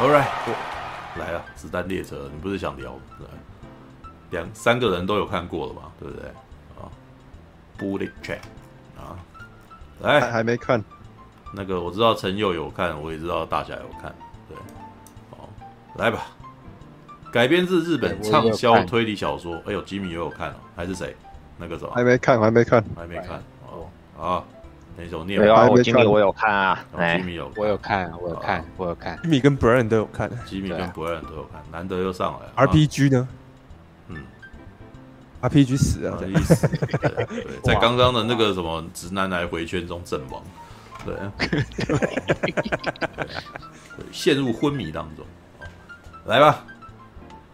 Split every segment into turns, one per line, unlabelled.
All right，来了，子弹列车，你不是想聊？两三个人都有看过了嘛，对不对？啊，Bullet Train 啊，来
还，还没看。
那个我知道陈佑有看，我也知道大侠有看，对，好，来吧。改编自日本畅销推理小说，哎呦，吉米也有看哦，还是谁？那个什么？
还没看，还没看，
还没看哦。啊，
没有啊，我吉米我有看啊，
吉米有，
我有看，我有看，我有看。
吉米跟 Brian 都有看，
吉米跟 Brian 都有看，难得又上来。
RPG 呢？
嗯
，RPG 死了，
意思。对，在刚刚的那个什么直男癌回圈中阵亡，对，陷入昏迷当中。来吧。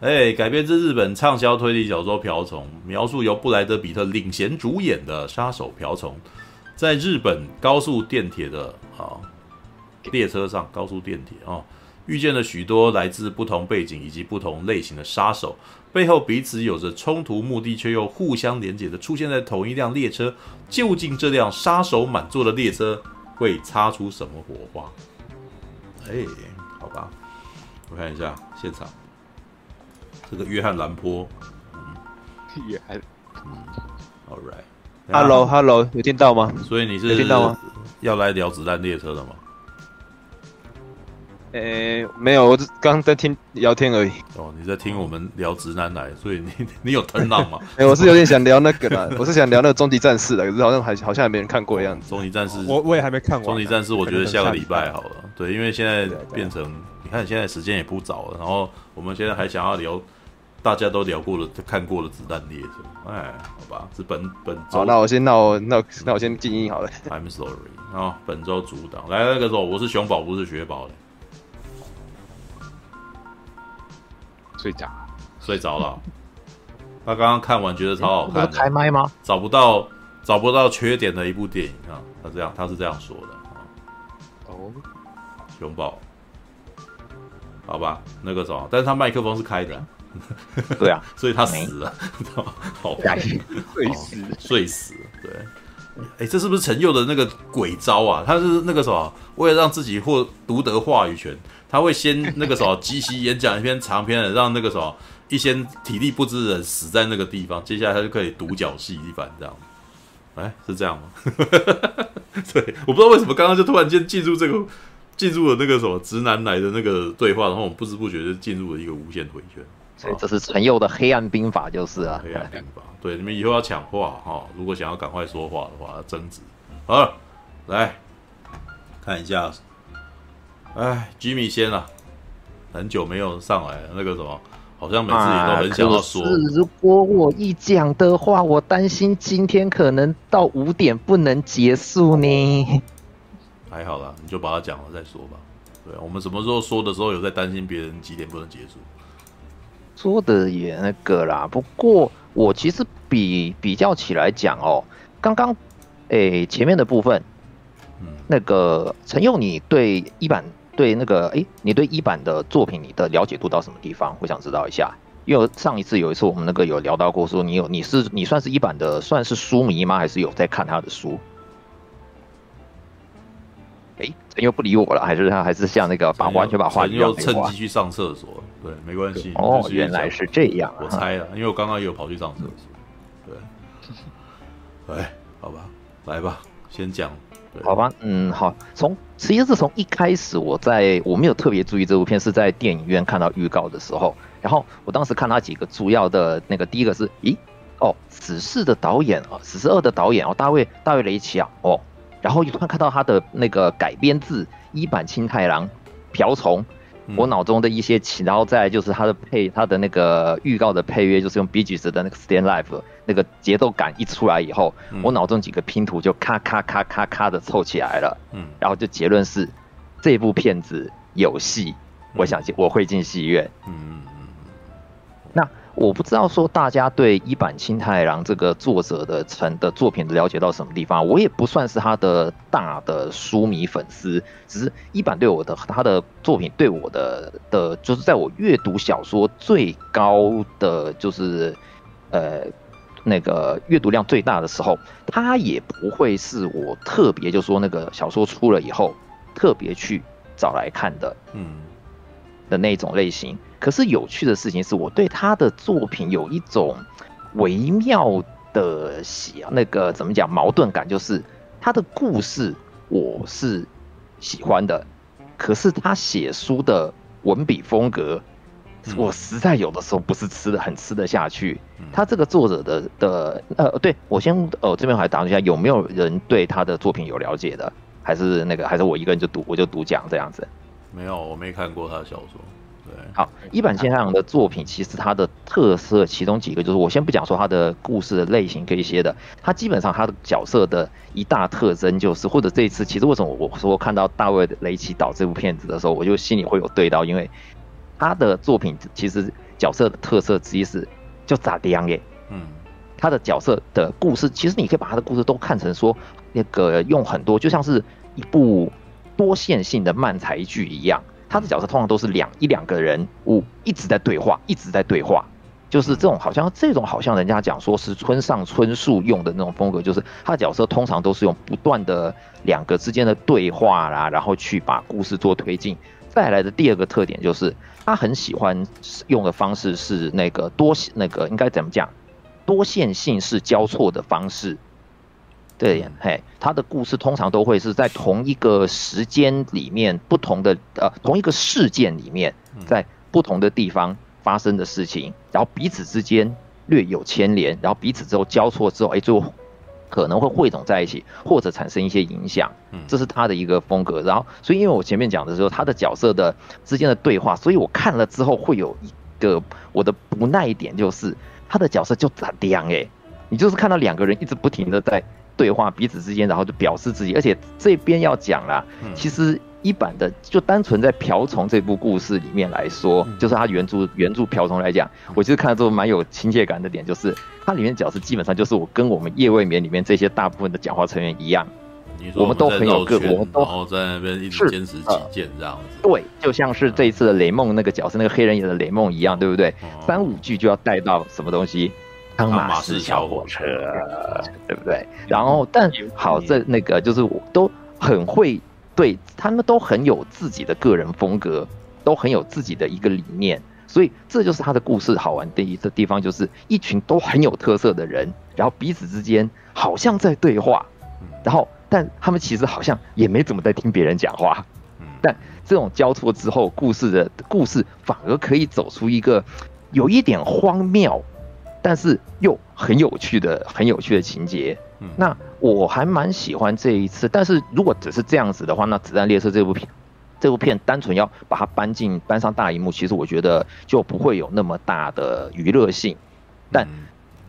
哎、欸，改编自日本畅销推理小说《瓢虫》，描述由布莱德比特领衔主演的杀手瓢虫，在日本高速电铁的啊列车上，高速电铁啊遇见了许多来自不同背景以及不同类型的杀手，背后彼此有着冲突目的，却又互相连结的出现在同一辆列车。究竟这辆杀手满座的列车会擦出什么火花？哎、欸，好吧，我看一下现场。这个约翰兰坡，
嗯，约翰，
嗯，All
right，Hello，Hello，有听到吗？
所以你是
有听到吗？
要来聊子弹列车的吗？
诶、欸，没有，我刚刚在听聊天而已。
哦，你在听我们聊直男癌，所以你 你有吞浪吗？
哎、欸，我是有点想聊那个的，我是想聊那个终极战士的，可是好像还好像还没人看过一样子。
终极战士，
我我也还没看完。
终极战士，我觉得下个礼拜好了。对，因为现在变成，你看现在时间也不早了，然后我们现在还想要聊。大家都聊过了，看过了子弹列车，哎，好吧，是本本周。
好，那我先，那我那我那我先静音好了。
I'm sorry，啊，本周主导来那个时候，我是熊宝，不是雪宝嘞。
睡着，
睡着了。他刚刚看完觉得超好看的。
开麦吗？
找不到找不到缺点的一部电影啊，他这样他是这样说的啊。
哦，
熊宝，好吧，那个什么，但是他麦克风是开的。
对啊，
所以他死了，好吧，
睡死，
睡死，对，哎、欸，这是不是陈佑的那个鬼招啊？他是那个什么，为了让自己获独得话语权，他会先那个什么即席演讲一篇长篇的，让那个什么一些体力不支的人死在那个地方，接下来他就可以独角戏一番这样。哎、欸，是这样吗？对，我不知道为什么刚刚就突然间进入这个进入了那个什么直男来的那个对话，然后我们不知不觉就进入了一个无限回圈。
所以这是陈佑的黑暗兵法，就是啊，
黑暗兵法。对，你们以后要抢话哈，如果想要赶快说话的话，争执。好了，来看一下，哎，Jimmy 先啊，很久没有上来了，那个什么，好像每次也都很想要说。啊、
如果我一讲的话，我担心今天可能到五点不能结束呢。
还好啦，你就把它讲了再说吧。对，我们什么时候说的时候有在担心别人几点不能结束？
说的也那个啦，不过我其实比比较起来讲哦，刚刚诶前面的部分，嗯，那个陈佑，你对一版对那个诶，你对一版的作品你的了解度到什么地方？我想知道一下，因为上一次有一次我们那个有聊到过，说你有你是你算是一版的算是书迷吗？还是有在看他的书？哎，陈佑不理我了，还是他还是像那个把完全把话
又趁机去上厕所。对，没关系。
哦，原来是这样、啊。
我猜了，因为我刚刚也有跑去上厕所。对，哎，好吧，来吧，先讲。
好吧，嗯，好。从其实是从一开始，我在我没有特别注意这部片，是在电影院看到预告的时候，然后我当时看他几个主要的那个，第一个是，咦，哦，死侍的导演啊，死侍二的导演哦，大卫大卫雷奇啊，哦。然后一突然看到他的那个改编自一坂庆太郎瓢虫，我脑中的一些情，然后再就是他的配他的那个预告的配乐，就是用 Bee Gees 的那个 Stand Live 那个节奏感一出来以后，我脑中几个拼图就咔咔咔咔咔的凑起来了，嗯，然后就结论是这部片子有戏，我想我会进戏院，嗯。我不知道说大家对一坂清太郎这个作者的成的作品了解到什么地方，我也不算是他的大的书迷粉丝，只是一坂对我的他的作品对我的的，就是在我阅读小说最高的就是呃那个阅读量最大的时候，他也不会是我特别就说那个小说出了以后特别去找来看的，嗯。的那种类型。可是有趣的事情是我对他的作品有一种微妙的喜那个怎么讲矛盾感，就是他的故事我是喜欢的，可是他写书的文笔风格。我实在有的时候不是吃的很吃得下去。他这个作者的的呃，对我先呃这边还打断一下，有没有人对他的作品有了解的？还是那个还是我一个人就读我就读讲这样子？
没有，我没看过他的小说。对，
好，一坂幸太郎的作品其实它的特色其中几个就是我先不讲说它的故事的类型这一些的，它基本上它的角色的一大特征就是，或者这一次其实为什么我说看到大卫雷奇岛这部片子的时候，我就心里会有对到，因为。他的作品其实角色的特色之一是就咋的样耶，嗯，他的角色的故事其实你可以把他的故事都看成说那个用很多就像是一部多线性的漫才剧一样，他的角色通常都是两一两个人物一直在对话，一直在对话，就是这种好像这种好像人家讲说是村上春树用的那种风格，就是他的角色通常都是用不断的两个之间的对话啦，然后去把故事做推进。带来的第二个特点就是，他很喜欢用的方式是那个多那个应该怎么讲，多线性是交错的方式。对，嘿，他的故事通常都会是在同一个时间里面，不同的呃同一个事件里面，在不同的地方发生的事情，然后彼此之间略有牵连，然后彼此之后交错之后，哎，最后。可能会汇总在一起，或者产生一些影响，这是他的一个风格。然后，所以因为我前面讲的时候，他的角色的之间的对话，所以我看了之后会有一个我的不耐点，就是他的角色就咋这样哎，你就是看到两个人一直不停的在对话，彼此之间，然后就表示自己，而且这边要讲啦，其实。一版的就单纯在瓢虫这部故事里面来说，就是它原著原著瓢虫来讲，我其实看了之后蛮有亲切感的点，就是它里面的角色基本上就是我跟我们夜未眠里面这些大部分的讲话成员一样，我们都很有个，我们都
然后在那边一直坚持己见这样子。
对，就像是这一次的雷梦那个角色，那个黑人演的雷梦一样，对不对？三五句就要带到什么东西，汤马士小火车，对不对？然后但好在那个就是我都很会。对，他们都很有自己的个人风格，都很有自己的一个理念，所以这就是他的故事好玩的一个地方，就是一群都很有特色的人，然后彼此之间好像在对话，然后但他们其实好像也没怎么在听别人讲话，但这种交错之后，故事的故事反而可以走出一个有一点荒谬，但是又很有趣的、很有趣的情节。那我还蛮喜欢这一次，但是如果只是这样子的话，那《子弹列车》这部片，这部片单纯要把它搬进搬上大荧幕，其实我觉得就不会有那么大的娱乐性。但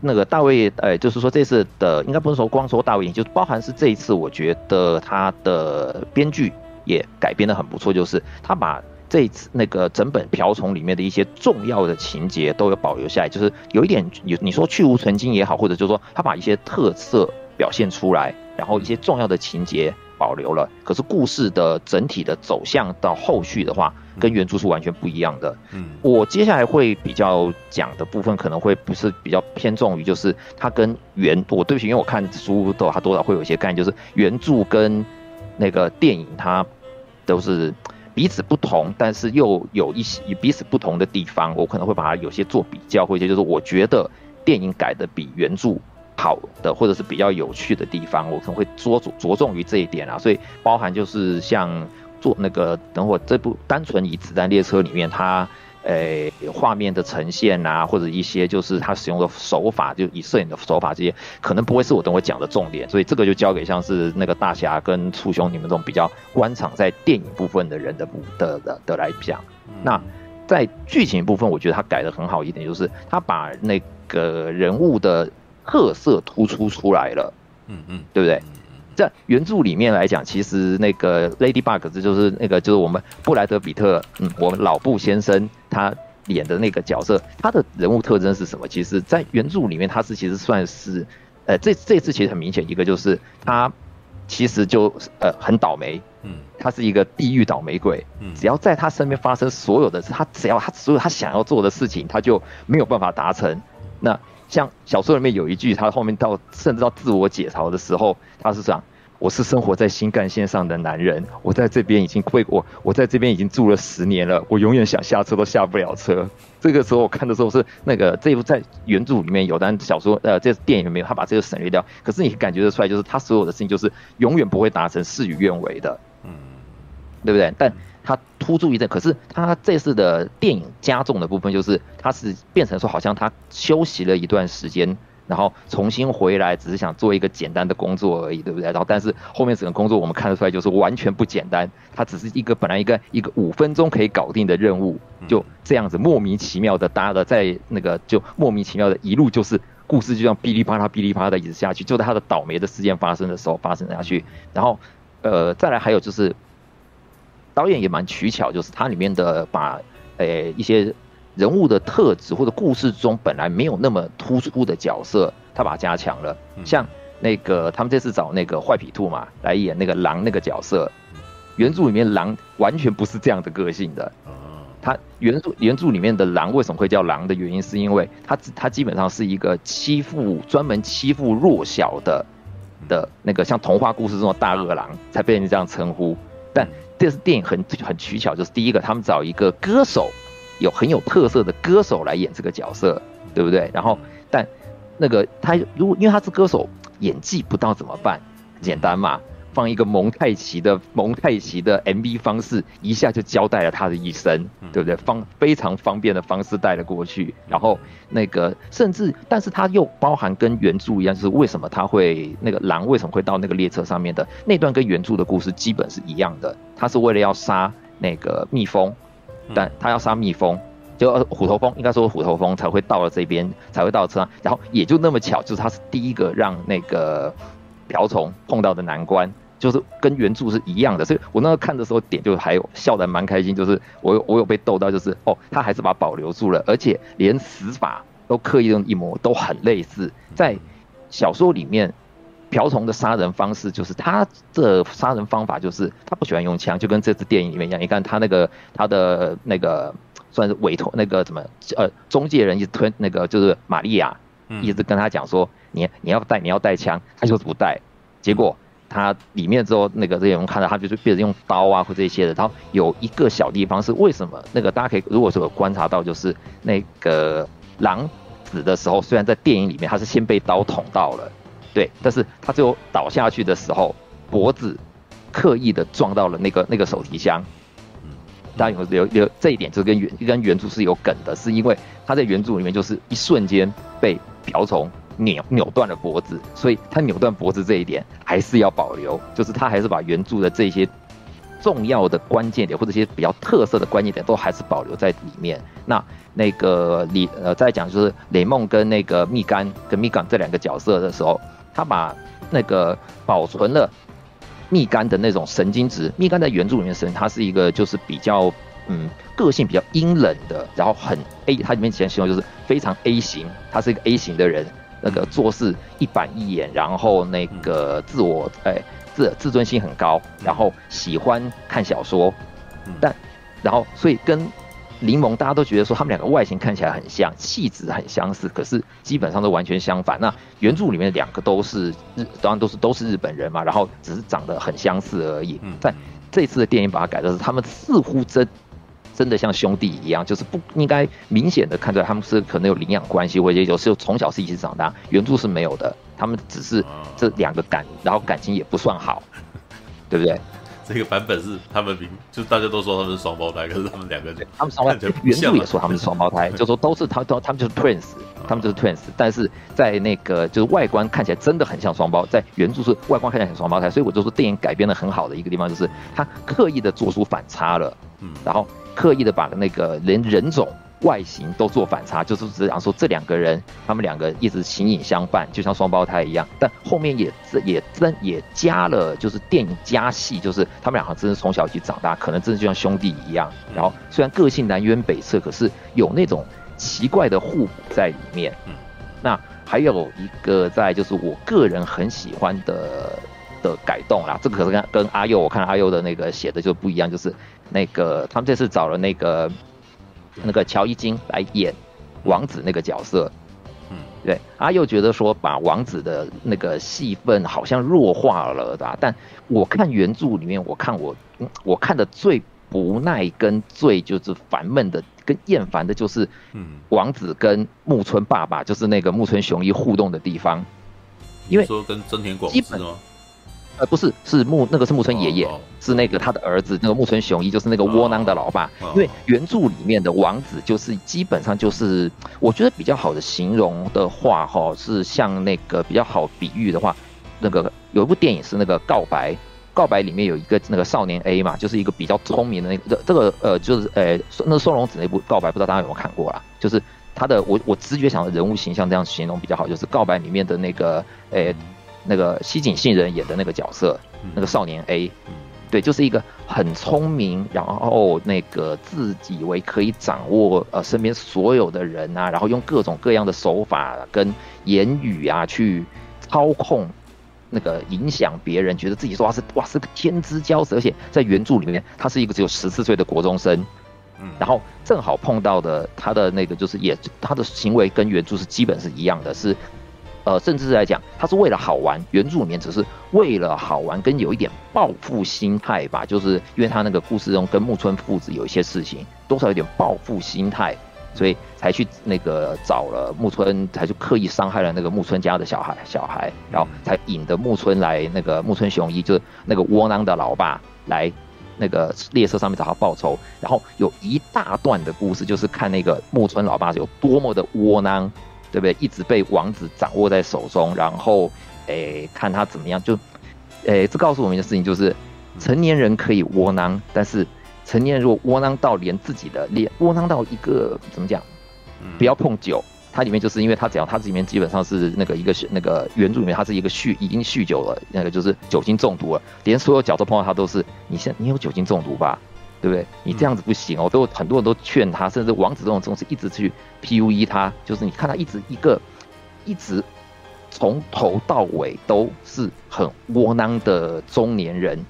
那个大卫，呃，就是说这次的应该不是说光说大卫，就包含是这一次，我觉得他的编剧也改编的很不错，就是他把这次那个整本瓢虫里面的一些重要的情节都有保留下来，就是有一点有你说去无存菁也好，或者就是说他把一些特色。表现出来，然后一些重要的情节保留了，可是故事的整体的走向到后续的话，跟原著是完全不一样的。嗯，我接下来会比较讲的部分，可能会不是比较偏重于，就是它跟原，我对不起，因为我看书的话，它多少会有一些概念，就是原著跟那个电影它都是彼此不同，但是又有一些彼此不同的地方，我可能会把它有些做比较，或者就是我觉得电影改的比原著。好的，或者是比较有趣的地方，我可能会着着着重于这一点啊。所以包含就是像做那个，等会这部单纯以子弹列车里面它，诶、欸、画面的呈现啊，或者一些就是他使用的手法，就以摄影的手法这些，可能不会是我等会讲的重点。所以这个就交给像是那个大侠跟初兄你们这种比较观场在电影部分的人的部的的的来讲。那在剧情部分，我觉得他改的很好一点，就是他把那个人物的。特色突出出来了，嗯嗯，对不对？在原著里面来讲，其实那个 Ladybug 这就是那个就是我们布莱德比特，嗯，我们老布先生他演的那个角色，他的人物特征是什么？其实，在原著里面，他是其实算是，呃，这这次其实很明显，一个就是他其实就呃很倒霉，嗯，他是一个地狱倒霉鬼，嗯，只要在他身边发生所有的事，他只要他所有他想要做的事情，他就没有办法达成，那。像小说里面有一句，他后面到甚至到自我解嘲的时候，他是讲：我是生活在新干线上的男人，我在这边已经为我我在这边已经住了十年了，我永远想下车都下不了车。这个时候我看的时候是那个这一部在原著里面有，但小说呃这电影里面他把这个省略掉。可是你感觉得出来，就是他所有的事情就是永远不会达成事与愿违的，嗯，对不对？但他突出一阵，可是他这次的电影加重的部分就是他是变成说好像他休息了一段时间。然后重新回来，只是想做一个简单的工作而已，对不对？然后但是后面整个工作我们看得出来，就是完全不简单。它只是一个本来一个一个五分钟可以搞定的任务，就这样子莫名其妙的搭了，在那个就莫名其妙的一路就是故事就这样哔哩啪啦噼里啪啦的一直下去，就在他的倒霉的事件发生的时候发生下去。然后呃，再来还有就是导演也蛮取巧，就是它里面的把呃一些。人物的特质或者故事中本来没有那么突出的角色，他把它加强了。像那个他们这次找那个坏皮兔嘛来演那个狼那个角色，原著里面狼完全不是这样的个性的。他原著原著里面的狼为什么会叫狼的原因，是因为他他基本上是一个欺负专门欺负弱小的的那个像童话故事中的大恶狼才被人这样称呼。但这次电影很很取巧，就是第一个他们找一个歌手。有很有特色的歌手来演这个角色，对不对？然后，但那个他如果因为他是歌手，演技不到怎么办？简单嘛，放一个蒙太奇的蒙太奇的 MV 方式，一下就交代了他的一生，对不对？方非常方便的方式带了过去。然后那个甚至，但是他又包含跟原著一样，就是为什么他会那个狼为什么会到那个列车上面的那段跟原著的故事基本是一样的，他是为了要杀那个蜜蜂。但他要杀蜜蜂，就虎头蜂，应该说虎头蜂才会到了这边，才会到车上，然后也就那么巧，就是他是第一个让那个瓢虫碰到的难关，就是跟原著是一样的，所以我那时候看的时候点就还有笑得蛮开心，就是我有我有被逗到，就是哦，他还是把它保留住了，而且连死法都刻意用一模都很类似，在小说里面。瓢虫的杀人方式就是他的杀人方法就是他不喜欢用枪，就跟这次电影里面一样。你看他那个他的那个算是委托那个什么呃中介人一直推那个就是玛利亚，一直跟他讲说你你要带你要带枪，他就是不带。结果他里面之后那个这些人看到他就是变成用刀啊或这些的。然后有一个小地方是为什么那个大家可以如果说有观察到就是那个狼死的时候，虽然在电影里面他是先被刀捅到了。对，但是他最后倒下去的时候，脖子刻意的撞到了那个那个手提箱。嗯，大家有有有这一点，就跟原跟原著是有梗的，是因为他在原著里面就是一瞬间被瓢虫扭扭断了脖子，所以他扭断脖子这一点还是要保留，就是他还是把原著的这些重要的关键点或者一些比较特色的关键点都还是保留在里面。那那个李呃再讲就是雷梦跟那个蜜柑跟蜜柑这两个角色的时候。他把那个保存了蜜柑的那种神经质，蜜柑在原著里面神，他是一个就是比较嗯个性比较阴冷的，然后很 A，他里面前形容就是非常 A 型，他是一个 A 型的人，那个做事一板一眼，然后那个自我哎自自尊心很高，然后喜欢看小说，但然后所以跟。柠檬，大家都觉得说他们两个外形看起来很像，气质很相似，可是基本上都完全相反。那原著里面两个都是日，当然都是都是日本人嘛，然后只是长得很相似而已。但这次的电影把它改的是，他们似乎真真的像兄弟一样，就是不应该明显的看出来他们是可能有领养关系，或者有时候从小是一起长大。原著是没有的，他们只是这两个感，然后感情也不算好，对不对？
这个版本是他们明，就大家都说他们是双胞胎，可是他们两个人，
他们双胞胎，原著也说他们是双胞胎，就说都是他都他们就是 twins，他们就是 twins，但是在那个就是外观看起来真的很像双胞，在原著是外观看起来很双胞胎，所以我就说电影改编的很好的一个地方就是他刻意的做出反差了，嗯，然后刻意的把那个连人种。外形都做反差，就是只想说这两个人，他们两个一直形影相伴，就像双胞胎一样。但后面也也真也加了，就是电影加戏，就是他们两个真是从小一起长大，可能真的就像兄弟一样。然后虽然个性南辕北辙，可是有那种奇怪的互补在里面。嗯那还有一个在就是我个人很喜欢的的改动啦，这个可是跟跟阿佑我看阿佑的那个写的就不一样，就是那个他们这次找了那个。那个乔伊金来演王子那个角色，嗯，对，阿佑觉得说把王子的那个戏份好像弱化了的，但我看原著里面，我看我我看的最不耐跟最就是烦闷的跟厌烦的就是，嗯，王子跟木村爸爸就是那个木村雄一互动的地方，因为
说跟真田广之吗？
呃，不是，是木那个是木村爷爷，oh, oh. 是那个他的儿子，那个木村雄一就是那个窝囊的老爸。Oh, oh. 因为原著里面的王子就是基本上就是，我觉得比较好的形容的话，哈，是像那个比较好比喻的话，那个有一部电影是那个告白，告白里面有一个那个少年 A 嘛，就是一个比较聪明的那个这这个呃，就是呃，那松隆子那部告白，不知道大家有没有看过啦？就是他的我我直觉想的人物形象这样形容比较好，就是告白里面的那个呃。那个西井信人演的那个角色，那个少年 A，对，就是一个很聪明，然后那个自以为可以掌握呃身边所有的人啊，然后用各种各样的手法跟言语啊去操控那个影响别人，觉得自己说哇是哇是个天之骄子，而且在原著里面他是一个只有十四岁的国中生，嗯。然后正好碰到的他的那个就是也他的行为跟原著是基本是一样的，是。呃，甚至是来讲，他是为了好玩，原著里面只是为了好玩，跟有一点报复心态吧，就是因为他那个故事中跟木村父子有一些事情，多少有点报复心态，所以才去那个找了木村，才去刻意伤害了那个木村家的小孩，小孩，然后才引得木村来那个木村雄一，就是那个窝囊的老爸来那个列车上面找他报仇，然后有一大段的故事，就是看那个木村老爸有多么的窝囊。对不对？一直被王子掌握在手中，然后，诶，看他怎么样，就，诶，这告诉我们一件事情就是，成年人可以窝囊，但是成年人如果窝囊到连自己的，连窝囊到一个怎么讲，不要碰酒，它里面就是因为它只要它里面基本上是那个一个那个原著里面它是一个酗已经酗酒了，那个就是酒精中毒了，连所有角色碰到他都是，你现你有酒精中毒吧？对不对？你这样子不行哦，都很多人都劝他，甚至王子这种东西一直去 PUE 他，就是你看他一直一个，一直从头到尾都是很窝囊的中年人。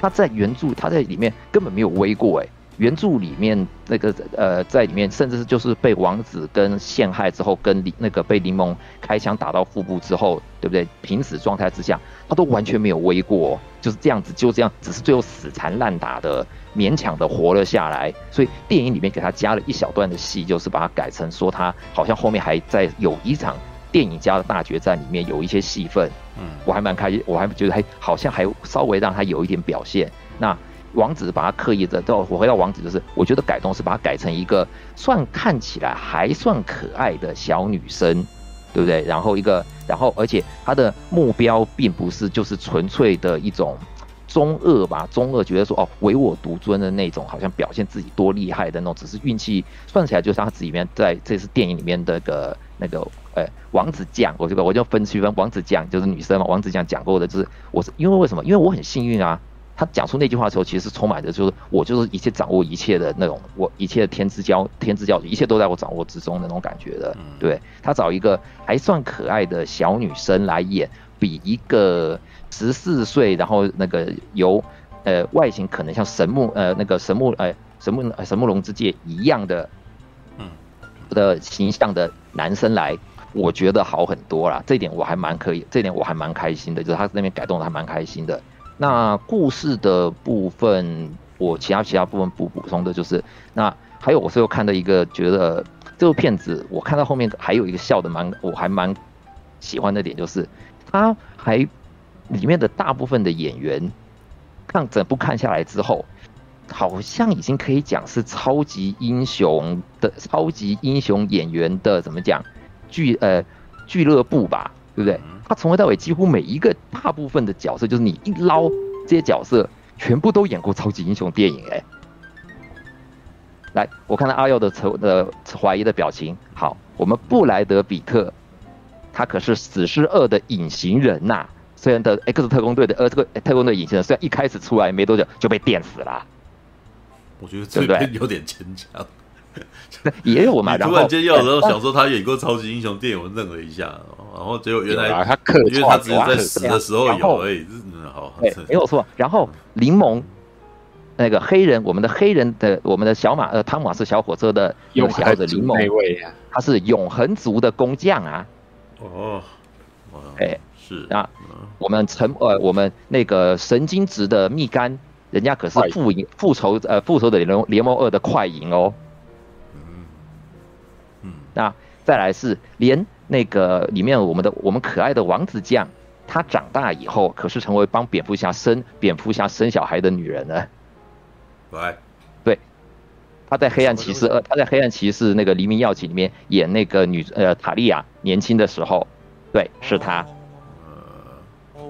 他在原著他在里面根本没有威过哎，原著里面那个呃在里面甚至是就是被王子跟陷害之后，跟那个被柠檬开枪打到腹部之后，对不对？濒死状态之下，他都完全没有威过，就是这样子就这样，只是最后死缠烂打的。勉强的活了下来，所以电影里面给他加了一小段的戏，就是把它改成说他好像后面还在有一场电影家的大决战里面有一些戏份，嗯，我还蛮开心，我还觉得还好像还稍微让他有一点表现。那王子把他刻意的，到我回到王子就是，我觉得改动是把它改成一个算看起来还算可爱的小女生，对不对？然后一个，然后而且他的目标并不是就是纯粹的一种。中二吧，中二觉得说哦，唯我独尊的那种，好像表现自己多厉害的那种，只是运气算起来就是他自己里面在这次电影里面的个那个呃、欸、王子讲，我这个我就分区分王子讲就是女生嘛，王子讲讲过的就是我是因为为什么？因为我很幸运啊，他讲出那句话的时候，其实是充满着就是我就是一切掌握一切的那种，我一切的天之骄天之骄子，一切都在我掌握之中的那种感觉的。对，他找一个还算可爱的小女生来演，比一个。十四岁，然后那个由，呃，外形可能像神木，呃，那个神木，呃，神木，呃，神木龙之介一样的，嗯，的形象的男生来，我觉得好很多啦。这一点我还蛮可以，这一点我还蛮开心的，就是他那边改动的还蛮开心的。那故事的部分，我其他其他部分不补充的，就是那还有我最后看到一个，觉得这部片子我看到后面还有一个笑的蛮，我还蛮喜欢的点，就是他还。里面的大部分的演员，看整部看下来之后，好像已经可以讲是超级英雄的超级英雄演员的怎么讲俱呃俱乐部吧，对不对？他从头到尾几乎每一个大部分的角色，就是你一捞这些角色，全部都演过超级英雄电影哎。来，我看到阿耀的愁的怀疑的表情。好，我们布莱德比特，他可是死侍二的隐形人呐、啊。虽然的 X 特工队的呃这个特工队隐形人，虽然一开始出来没多久就被电死了，
我觉得这边有点牵强。
也有嘛，然后
突然间要的时候想说他演过超级英雄电影，我愣了一下，然后结果原来
他客
因为他只是在死的时候有而已，嗯好，
对，没有错。然后柠檬那个黑人，我们的黑人的我们的小马呃汤马斯小火车的永恒的柠檬，他是永恒族的工匠啊。
哦，
哎，
是
啊我们成呃我们那个神经质的蜜柑，人家可是复仇复仇呃复仇者联联盟二的快银哦。
嗯嗯，
那再来是连那个里面我们的我们可爱的王子酱，她长大以后可是成为帮蝙蝠侠生蝙蝠侠生小孩的女人呢。
来。
他在黑暗骑士二，他在黑暗骑士那个黎明药起里面演那个女呃塔利亚年轻的时候，对，是他。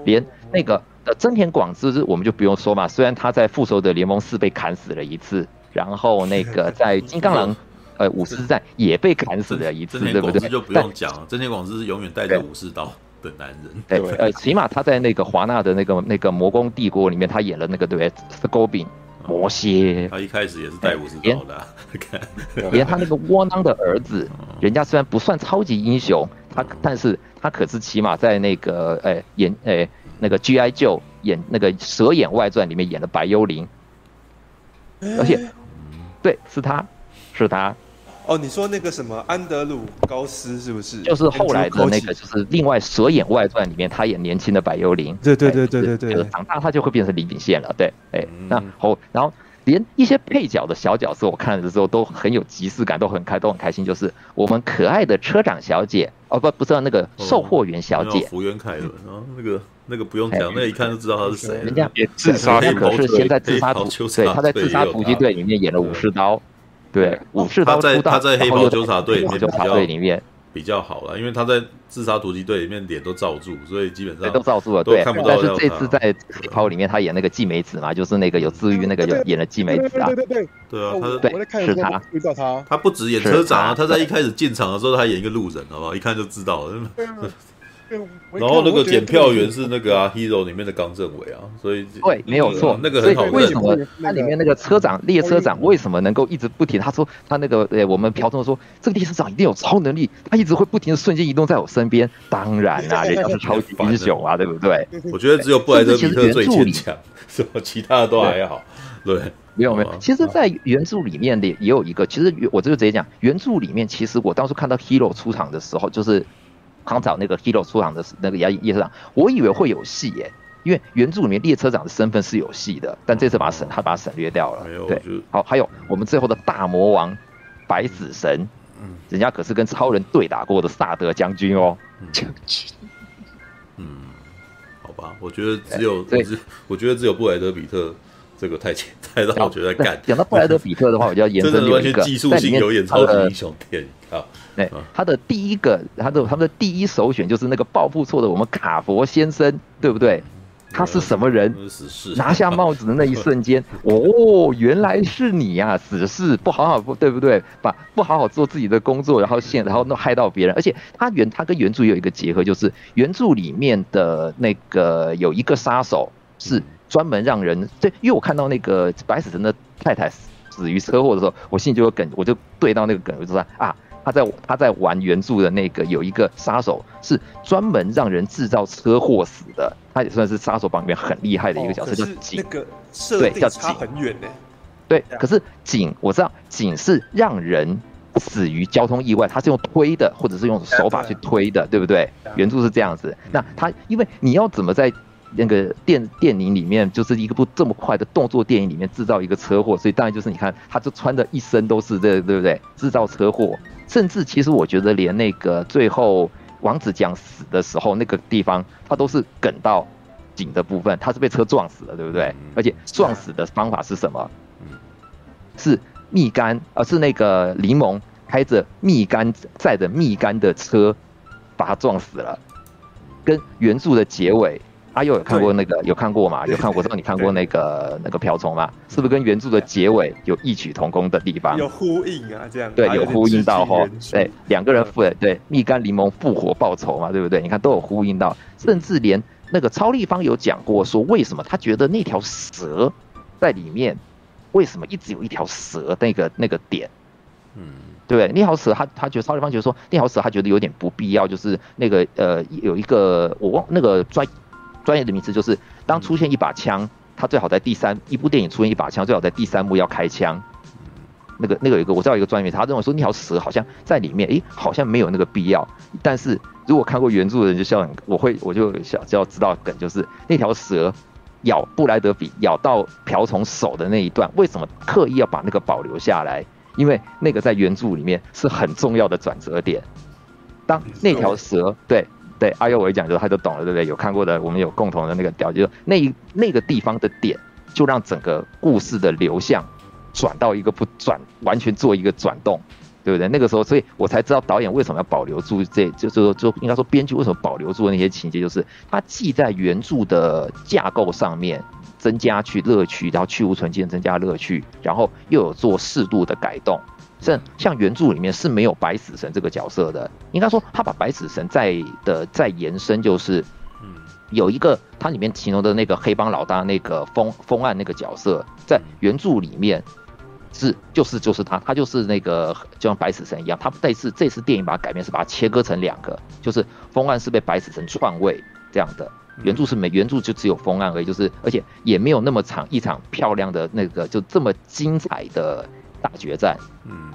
连那个呃真田广之我们就不用说嘛，虽然他在复仇者联盟四被砍死了一次，然后那个 在金刚狼呃武士之战也被砍死了一次，对不对？
就不用讲了，真田广之是永远带着武士刀的男人。
对，呃，起码他在那个华纳的那个那个魔宫帝国里面，他演了那个对，Scorpion。魔蝎，
他一开始也是带武士刀的、啊，
连，连他那个窝囊的儿子，人家虽然不算超级英雄，他但是他可是起码在那个诶、欸、演诶、欸、那个 G.I. Joe 演那个蛇眼外传里面演的白幽灵，而且，对，是他，是他。
哦，你说那个什么安德鲁高斯是不是？
就是后来的那个，就是另外《蛇眼外传》里面他演年轻的白幽灵。
对对对对对对，
就是、长大他就会变成李秉宪了。对，哎，那后然后连一些配角的小角色，我看的时候都很有即视感，都很开都很开心。就是我们可爱的车长小姐，哦不不是那个售货员小姐，
福原凯伦啊，那个那个不用讲，那、一看就知道他是谁。
人家
自杀，
他可是先在自杀突，对，他在自杀突击队里面演了武士刀。对，武士刀
他在他在黑袍纠察队里面
纠察队里面
比较好了，因为他在自杀突击队里面脸都罩住，所以基本上
都罩住了。对，但是这次在黑袍里面他演那个季美子嘛，就是那个有治愈那个有演的季美子啊。
对对对
对啊，
他对是他
遇到他，
他不止演车长啊，他在一开始进场的时候他演一个路人，好不好？一看就知道了。然后那个检票员是那个啊，Hero 里面的冈正伟啊，所以
对，没有错，
那个很好。
为什么他里面那个车长列车长为什么能够一直不停？他说他那个呃，我们朴通说这个列车长一定有超能力，他一直会不停的瞬间移动在我身边。当然啦，人家是超级英雄啊，对不对？
我觉得只有布莱德彼特最坚强，什么其他的都还好。对，
没有没有。其实，在原著里面的也有一个，其实我这就直接讲，原著里面其实我当初看到 Hero 出场的时候，就是。刚找那个 Hero 出场的那个列列车长，我以为会有戏耶，因为原著里面列车长的身份是有戏的，但这次把它省，他把他省略掉了。对，好，还有我们最后的大魔王白死神，人家可是跟超人对打过的萨德将军哦。将军，
嗯，好吧，我觉得只有，我觉得只有布莱德比特这个太简 太让我觉得干。
讲到布莱德比特的话，我就要延伸有一个
技术性有演超级英雄电影啊。
对，他的第一个，他的他们的第一首选就是那个报复错的我们卡佛先生，对不对？他是什么人？拿下帽子的那一瞬间，哦，原来是你呀，啊！死士不好好，对不对？把不好好做自己的工作，然后现然后弄害到别人，而且他原他跟原著有一个结合，就是原著里面的那个有一个杀手是专门让人对，因为我看到那个白死神的太太死于车祸的时候，我心里就有梗，我就对到那个梗，我就说啊。他在他在玩原著的那个有一个杀手是专门让人制造车祸死的，他也算是杀手榜里面很厉害的一个角色，叫景。
那个设定差很远呢。
对，可是景我知道景是让人死于交通意外，他是用推的或者是用手法去推的，对不对？原著是这样子。那他因为你要怎么在那个电电影里面，就是一个部这么快的动作电影里面制造一个车祸，所以当然就是你看，他就穿的一身都是这，对不对？制造车祸。甚至其实我觉得连那个最后王子讲死的时候那个地方，他都是梗到景的部分，他是被车撞死了，对不对？而且撞死的方法是什么？是蜜柑，而是那个柠檬开着蜜柑载着蜜柑的车把他撞死了，跟原著的结尾。阿佑有看过那个有看过嘛？有看过，知道你看过那个那个瓢虫吗？是不是跟原著的结尾有异曲同工的地方？
有呼应啊，这样
对，有呼应到哈。对，两个人复对蜜柑柠檬复活报仇嘛，对不对？你看都有呼应到，甚至连那个超立方有讲过说，为什么他觉得那条蛇在里面，为什么一直有一条蛇那个那个点？嗯，对？那条蛇他他觉得超立方觉得说那条蛇他觉得有点不必要，就是那个呃有一个我忘那个专。专业的名词就是，当出现一把枪，他最好在第三一部电影出现一把枪，最好在第三幕要开枪。那个那个有一个我知道一个专业，他认为说那条蛇好像在里面，诶，好像没有那个必要。但是如果看过原著的人就笑，我会我就想就要知道梗，就是那条蛇咬布莱德比咬到瓢虫手的那一段，为什么刻意要把那个保留下来？因为那个在原著里面是很重要的转折点。当那条蛇对对阿优我一讲就他就懂了，对不对？有看过的我们有共同的那个调，就是那那个地方的点，就让整个故事的流向转到一个不转，完全做一个转动，对不对？那个时候，所以我才知道导演为什么要保留住这，就是说，就应该说编剧为什么保留住那些情节，就是他既在原著的架构上面增加去乐趣，然后去无存菁增加乐趣，然后又有做适度的改动。像像原著里面是没有白死神这个角色的，应该说他把白死神在的再延伸，就是，嗯有一个他里面形容的那个黑帮老大那个风风暗那个角色，在原著里面是就是就是他，他就是那个就像白死神一样，他这次这次电影把它改编是把它切割成两个，就是风暗是被白死神篡位这样的，原著是没原著就只有风暗而已，就是而且也没有那么长一场漂亮的那个就这么精彩的。大决战，嗯，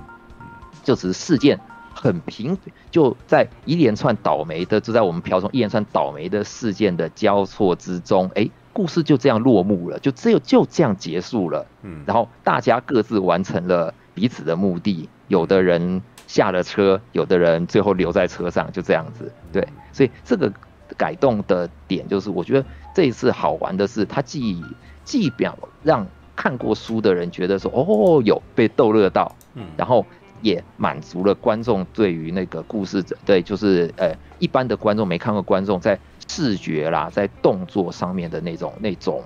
就只是事件很平，就在一连串倒霉的，就在我们瓢虫一连串倒霉的事件的交错之中，哎，故事就这样落幕了，就只有就这样结束了，嗯，然后大家各自完成了彼此的目的，有的人下了车，有的人最后留在车上，就这样子，对，所以这个改动的点就是，我觉得这一次好玩的是，它既既表让。看过书的人觉得说，哦，有被逗乐到，嗯，然后也满足了观众对于那个故事者，对，就是呃一般的观众没看过观众在视觉啦，在动作上面的那种那种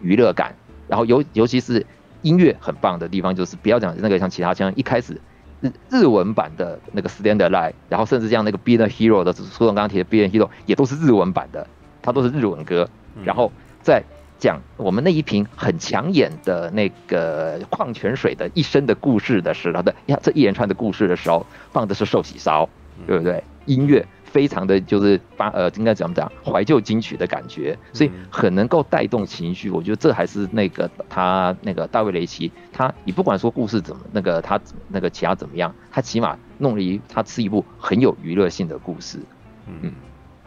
娱乐感，然后尤尤其是音乐很棒的地方，就是不要讲那个像其他像一开始日日文版的那个 Stand Alive，然后甚至像那个 Be the Hero 的苏总刚刚提的 Be the Hero 也都是日文版的，它都是日文歌，然后在。讲我们那一瓶很抢眼的那个矿泉水的一生的故事的时候的呀，这一连串的故事的时候，放的是寿喜烧，对不对？音乐非常的就是发呃，应该怎么讲，怀旧金曲的感觉，所以很能够带动情绪。我觉得这还是那个他那个大卫雷奇，他你不管说故事怎么那个他那个其他怎么样，他起码弄了一他是一部很有娱乐性的故事，嗯嗯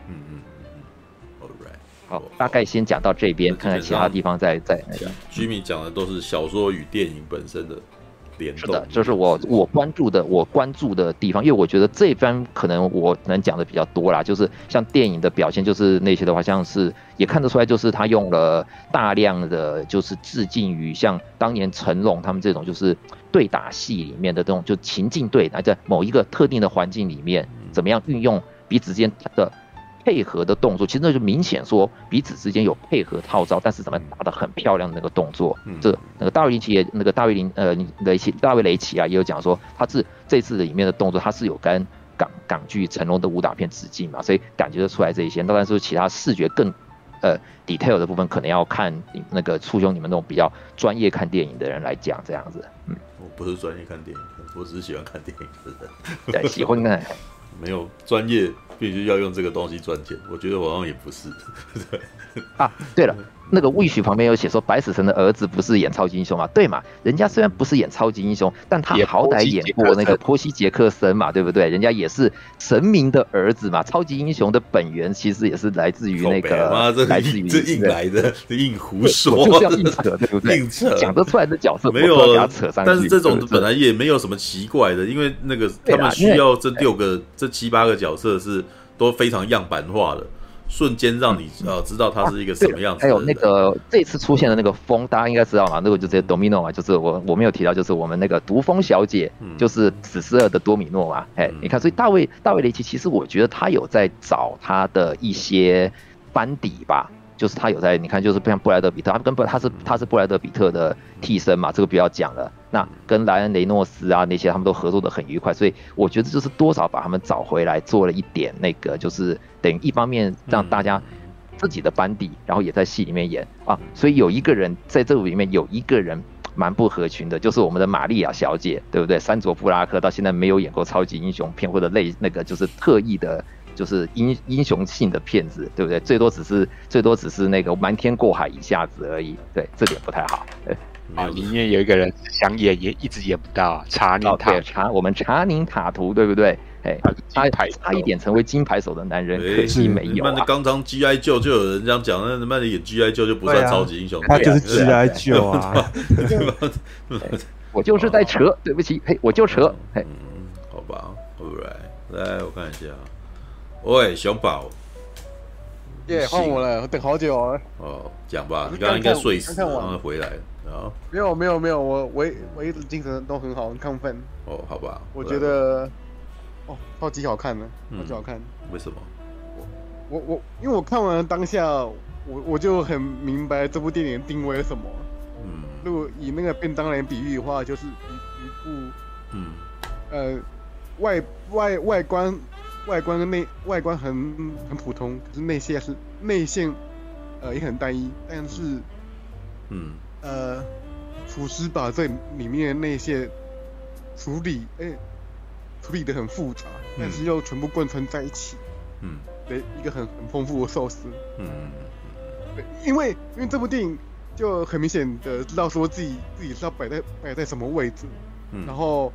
嗯。好，大概先讲到这边，看看其他地方再再那个。
Jimmy 讲的都是小说与电影本身的联动。是的，
这是我我关注的我关注的地方，因为我觉得这边可能我能讲的比较多啦。就是像电影的表现，就是那些的话，像是也看得出来，就是他用了大量的就是致敬于像当年成龙他们这种就是对打戏里面的这种就情境对打，在某一个特定的环境里面，怎么样运用彼此间的。配合的动作，其实那就明显说彼此之间有配合套招，但是怎么打得很漂亮的那个动作，嗯、这那个大卫林奇也那个大卫林呃雷奇大卫雷奇啊也有讲说，他是这次的里面的动作，他是有跟港港剧成龙的武打片致敬嘛，所以感觉得出来这一些。当然是其他视觉更呃 detail 的部分，可能要看那个簇兄你们那种比较专业看电影的人来讲这样子。嗯，
我不是专业看电影，我只是喜欢看电影的人。
对，喜欢看。
没有专业。必须要用这个东西赚钱，我觉得我好像也不是。对
啊，对了。那个 Wish 旁边有写说白死神的儿子不是演超级英雄嘛？对嘛？人家虽然不是演超级英雄，但他好歹演过那个波西杰克森嘛，对不对？人家也是神明的儿子嘛。超级英雄的本源其实也是来自于那个，来自于
这硬来的，这硬胡
说，硬扯，对不对？硬扯，讲得出来的角色
没有给他扯上去。但是这种本来也没有什么奇怪的，因为那个他们需要这六个、这七八个角色是都非常样板化的。瞬间让你呃知道它是一个什么样子，
还有那个这次出现的那个风，大家应该知道嘛？那个就直接多米诺嘛，就是我我没有提到，就是我们那个毒蜂小姐，就是史诗二的多米诺嘛。哎，你看，所以大卫大卫雷奇其实我觉得他有在找他的一些班底吧。就是他有在，你看，就是像布莱德比特，他跟布他是他是布莱德比特的替身嘛，这个不要讲了。那跟莱恩雷诺斯啊那些他们都合作的很愉快，所以我觉得就是多少把他们找回来，做了一点那个，就是等于一方面让大家自己的班底，然后也在戏里面演啊。所以有一个人在这部里面有一个人蛮不合群的，就是我们的玛利亚小姐，对不对？山卓布拉克到现在没有演过超级英雄片或者类那个就是特意的。就是英英雄性的骗子，对不对？最多只是最多只是那个瞒天过海一下子而已，对，这点不太好。
啊，里面有一个人想演也一直演不到啊，查宁
哦，
塔
对，查我们查宁塔图，对不对？哎，差
牌手
差一点成为金牌手的男人，
哎
可惜没有那。
刚刚 G.I. 救就有人这样讲，那他妈的演 G.I. 救就不算超级英雄，
他就是
对啊
G.I. 救啊，
我就是在扯，对不起，嘿，我就扯，嘿，
嗯，好吧，Alright，来我看一下，喂，熊宝，
耶，换我了，我等好久哦。
哦，讲吧，你刚刚
应该
睡死，然
刚看完
后回来了，啊，
没有没有没有，我我我一直精神都很好，很亢奋。
哦，好吧，
我觉得，哦，超级好看的，
嗯
超级好看。
为什么？
我我因为我看完当下，我我就很明白这部电影的定位是什么。
嗯
如果以那个便当来比喻的话，就是一一部
嗯
呃外外外观外观跟内外观很很普通，可是内线是内线呃也很单一，但是
嗯。
呃厨师把这里面的内线处理哎、处理的很复杂，但是又全部贯穿在一起
嗯。
的一个很很丰富的寿司。
嗯。
对，因为因为这部电影就很明显的知道说自己自己是要摆在摆在什么位置，
嗯，
然后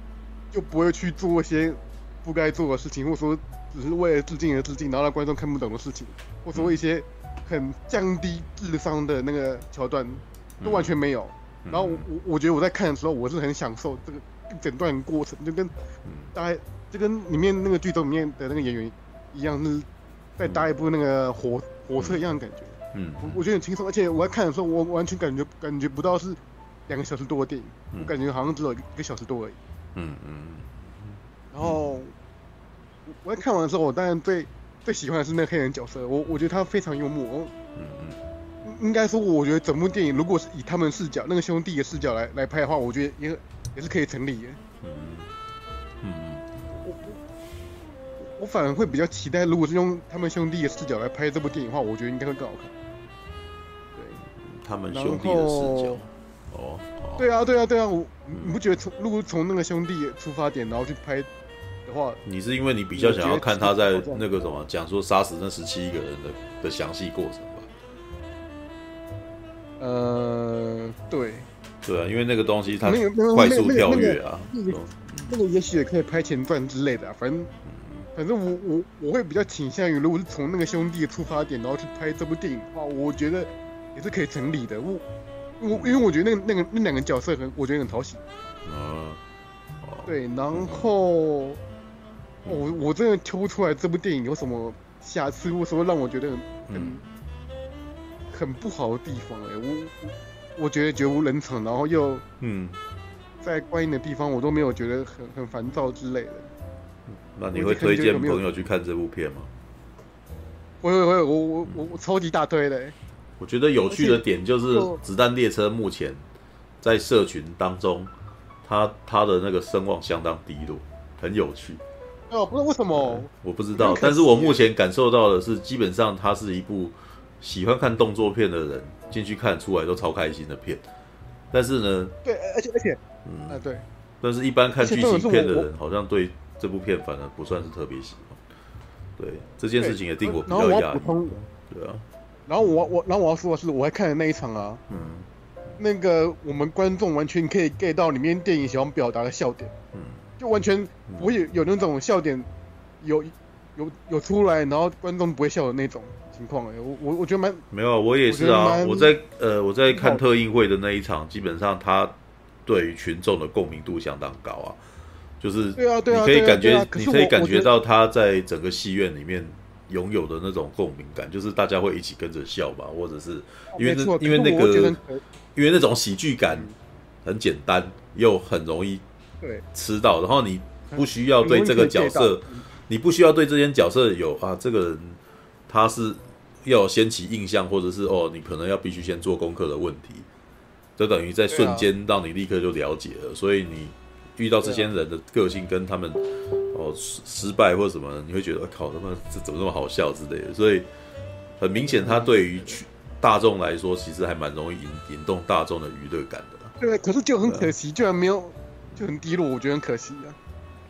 就不会去做一些不该做的事情，或者说只是为了致敬而致敬，然后让观众看不懂的事情，或者为一些很降低智商的那个桥段，都完全没有。
嗯
然后我我我觉得我在看的时候，我是很享受这个整段过程，就跟
嗯
大概就跟里面那个剧中里面的那个演员一样，是在搭一部那个火火车一样的感觉。
嗯
我我觉得很轻松，而且我在看的时候，我完全感觉感觉不到是两个小时多的电影，
嗯
我感觉好像只有一个小时多而已。
嗯嗯
然后我我在看完的时候，我当然最最喜欢的是那个黑人角色，我我觉得他非常幽默。我
嗯嗯
应该说，我觉得整部电影如果是以他们视角，那个兄弟的视角来来拍的话，我觉得也也是可以成立的。
嗯嗯
我我我反而会比较期待，如果是用他们兄弟的视角来拍这部电影的话，我觉得应该会更好看。对。
他们兄弟的视角，哦，哦
对啊，对啊，对啊，我你不觉得从如果从那个兄弟的出发点，然后去拍的话，
你是因为你比较想要看他在那个什么讲说杀死那十七个人的的详细过程吧？
呃，对，
对啊，因为那个东西它快速跳跃啊，
那个那个也许也可以拍前传之类的、啊，反正反正我我我会比较倾向于，如果是从那个兄弟的出发点，然后去拍这部电影的话，我觉得也是可以成立的。我我因为我觉得那个那个那两个角色很，我觉得很讨喜。
嗯，哦，
对，然后我我真的挑不出来这部电影有什么瑕疵，或什么让我觉得很很、
嗯
很不好的地方哎、我我我觉得绝无人场，然后又
嗯，
在观影的地方我都没有觉得很很烦躁之类的。
那你会推荐朋友去看这部片吗？
我我我我我我我超级大推的、欸，
我觉得有趣的点就是《子弹列车》目前在社群当中，它它的那个声望相当低落，很有趣。
哦，不知道为什么，
我不知道但是我目前感受到的是，基本上它是一部喜欢看动作片的人进去看出来都超开心的片。但是呢，
对，而且而且，
嗯
啊，对，
但是一般看剧情片的人，好像对这部片反而不算是特别喜欢。对这件事情也令我比较讶异。
要补充，
对啊，
然后我我然后我要说的是，我还看了那一场啊，
嗯
那个我们观众完全可以 get 到里面电影想要表达的笑点。
嗯
就完全不会有有那种笑点有有有出来，然后观众不会笑的那种情况哎，我我我觉得蛮
没有，我也是啊。
我
在呃我在看特映会的那一场，基本上他对于群众的共鸣度相当高啊，就是
对啊对啊
你可以感觉你可以感
我我觉
到他在整个戏院里面拥有的那种共鸣感，就是大家会一起跟着笑吧，或者是因为那因为那
个
因为那种喜剧感很简单，又很容易
对
吃到，然后你不需要对这个角色，你不需要对这些角色有啊，这个人他是要有先起印象，或者是哦，你可能要必须先做功课的问题，就等于在瞬间让你立刻就了解了。所以你遇到这些人的个性跟他们哦失失败或者什么，你会觉得靠，他妈这怎么那么好笑之类的。所以很明显，他对于大众来说，其实还蛮容易引引动大众的娱乐感的。
对，可是就很可惜，居然没有就很低落，我觉得很可惜啊。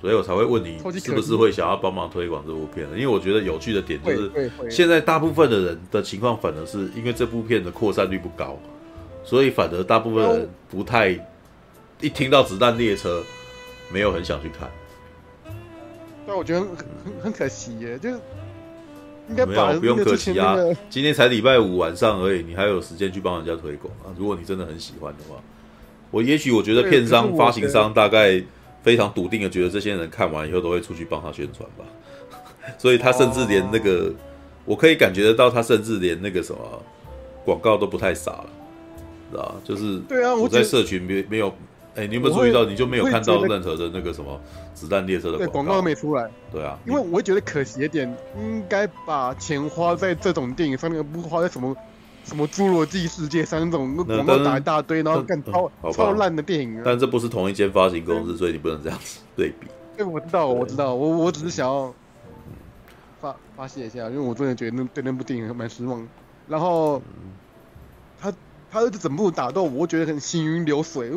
所以我才会问你是不是会想要帮忙推广这部片的？因为我觉得有趣的点就是，现在大部分的人的情况反而是因为这部片的扩散率不高，所以反而大部分人不太一听到子弹列车，没有很想去看。
但我觉得很很很可惜耶，就是应该
没有不用可惜啊，今天才礼拜五晚上而已，你还有时间去帮人家推广啊。如果你真的很喜欢的话，我也许我觉得片商发行商大概非常笃定的觉得这些人看完以后都会出去帮他宣传吧。所以他甚至连那个，哦、我可以感觉得到，他甚至连那个什么广告都不太傻了，知道就是对啊，我在社群没没有，哎、欸，你有没有注意到？你就没有看到任何的那个什么子弹列车的广告，
广告都没出来。
对啊，
因为我会觉得可惜一点，应该把钱花在这种电影上面，不花在什么什么侏罗纪世界三那种广告打一大堆，然后干超超烂的电影。
但这不是同一间发行公司，所以你不能这样子对比。
对，我知道，我知道，我我只是想要。发发泄一下，因为我真的觉得那对那部电影蛮失望。然后他他的整部打斗，我觉得很行云流水，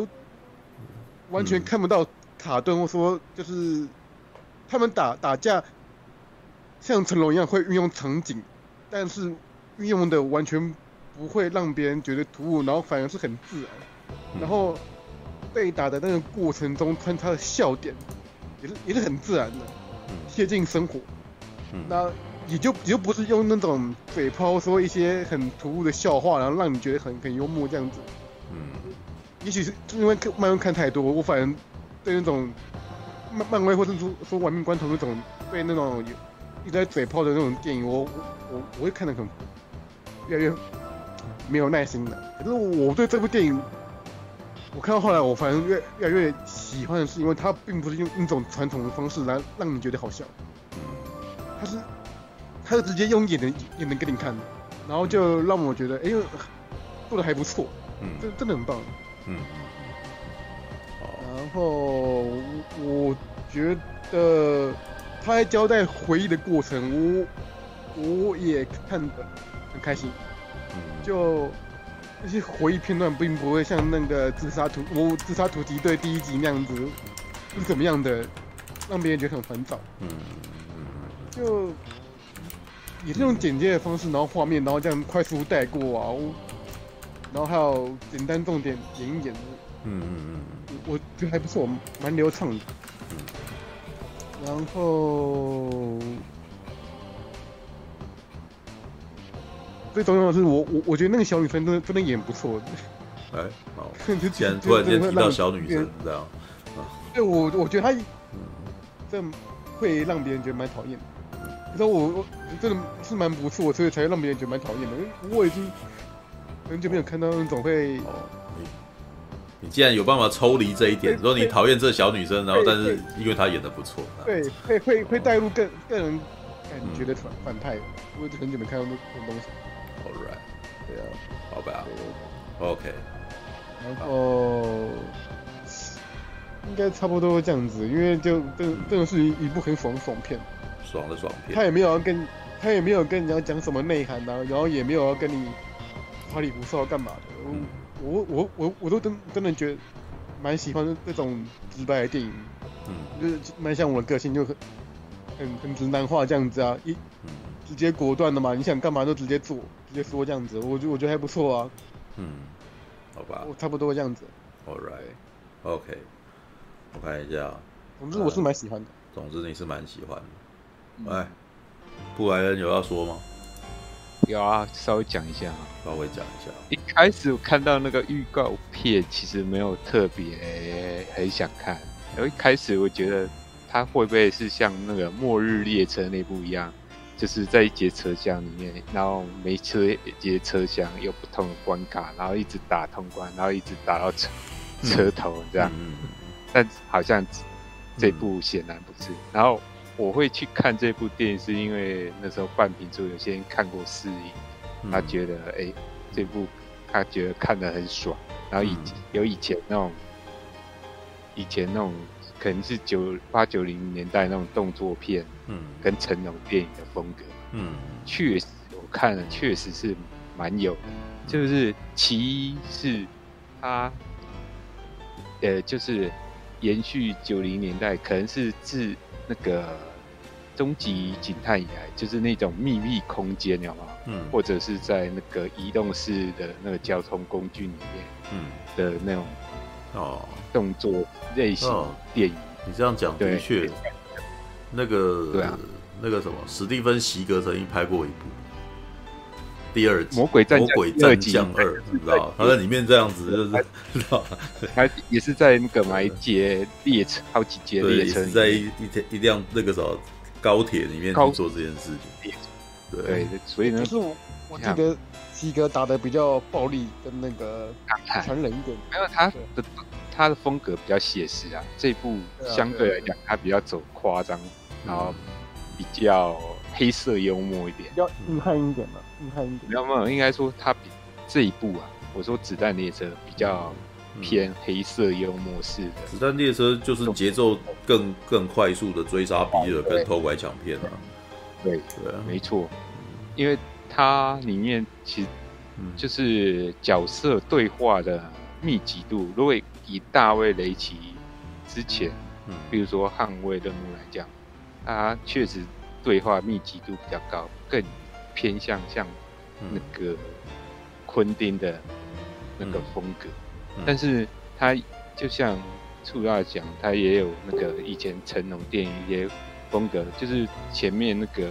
完全看不到卡顿或说就是他们打打架像成龙一样会运用场景，但是运用的完全不会让别人觉得突兀，然后反而是很自然。然后被打的那个过程中穿插的笑点也是也是很自然的，贴近生活。那也就也就不是用那种嘴炮说一些很突兀的笑话，然后让你觉得很很幽默这样子。嗯，也许是因为漫威看太多，我反正对那种漫漫威或者说说玩命关头那种被那种一直在嘴炮的那种电影，我我我我会看得很越来越没有耐心的。可是我对这部电影，我看到后来我反正越越来越喜欢的是，因为它并不是用一种传统的方式来让你觉得好笑。他是，他是直接用演的演的给你看的，然后就让我觉得，哎呦，做的还不错，嗯，这真的很棒，嗯，然后我觉得他在交代回忆的过程，我我也看得很开心，嗯，就那些回忆片段并不会像那个自杀突我自杀突击队第一集那样子是怎么样的，让别人觉得很烦躁，嗯。就也是用简介的方式，然后画面，然后这样快速带过啊，然后还有简单重点演一演，嗯嗯嗯，我觉得还不错，蛮流畅的。然后最重要的是我我我觉得那个小女生真的真的演不错。
哎，好，既然突然间提到小女生这样，啊，
对我我觉得她，嗯，这会让别人觉得蛮讨厌的。那我我真的是蛮不错，所以才让别人觉得蛮讨厌的。因为我已经很久没有看到那种会……哦，
你你既然有办法抽离这一点，说你讨厌这小女生，然后但是因为她演的不错，
对，会会会带入更个人感觉的反反派。我很久没看到那种东西。对啊，
好吧，OK。
然后应该差不多这样子，因为就这这种是一一部很爽爽片。
爽的爽片，
他也没有要跟，他也没有跟人家讲什么内涵啊，然后也没有要跟你花里胡哨干嘛的。嗯、我我我我都真真的觉得蛮喜欢这种直白的电影，嗯，就是蛮像我的个性，就很很很直男化这样子啊，一直接果断的嘛，你想干嘛就直接做，直接说这样子，我觉我觉得还不错啊。
嗯，好吧，
我差不多这样子。
All right，OK，okay. 我看一下。
总之我是蛮喜欢的。
总之你是蛮喜欢的。哎，布莱恩有要说吗？
有啊，稍微讲一下啊。
稍微讲一下。
一开始我看到那个预告片，其实没有特别很想看。然后一开始我觉得它会不会是像那个《末日列车》那部一样，就是在一节车厢里面，然后每车一节车厢有不同的关卡，然后一直打通关，然后一直打到车车头这样。嗯。但好像这部显然不是。然后。我会去看这部电影，是因为那时候半瓶醋有些人看过试映，他觉得哎、欸，这部他觉得看得很爽，然后以有以前那种，以前那种可能是九八九零年代那种动作片，嗯，跟成龙电影的风格，嗯，确实我看了确实是蛮有的，就是其一是他，呃，就是延续九零年代，可能是自。那个终极警探以来，就是那种秘密空间，有吗？嗯，或者是在那个移动式的那个交通工具里面，嗯。的那种哦。动作类型电影。
你这样讲的确，那个对啊，那个什么史蒂芬席格曾经拍过一部。第二集《
魔鬼战魔
鬼战将二》，你知道他在里面这样子，就是知道
他也是在那个买一节列车，好几节列车，
在一一辆那个什么高铁里面去做这件事情。
对，所以呢，
就是我我记得西格打的比较暴力，跟那个残忍一点。
没有他的他的风格比较写实啊，这部相对来讲他比较走夸张，然后比较黑色幽默一点，
比较硬汉一点嘛。你看，
没有没有，应该说他比这一部啊，我说子弹列车比较偏黑色幽默式的。
子弹列车就是节奏更更快速的追杀比尔跟偷拐抢骗啊。
对对，没错，因为它里面其实就是角色对话的密集度，如果以大卫雷奇之前，嗯。比如说捍卫任务来讲，它确实对话密集度比较高，更。偏向像那个昆汀的那个风格，嗯。嗯、但是他就像初大讲，他也有那个以前成龙电影一些风格，就是前面那个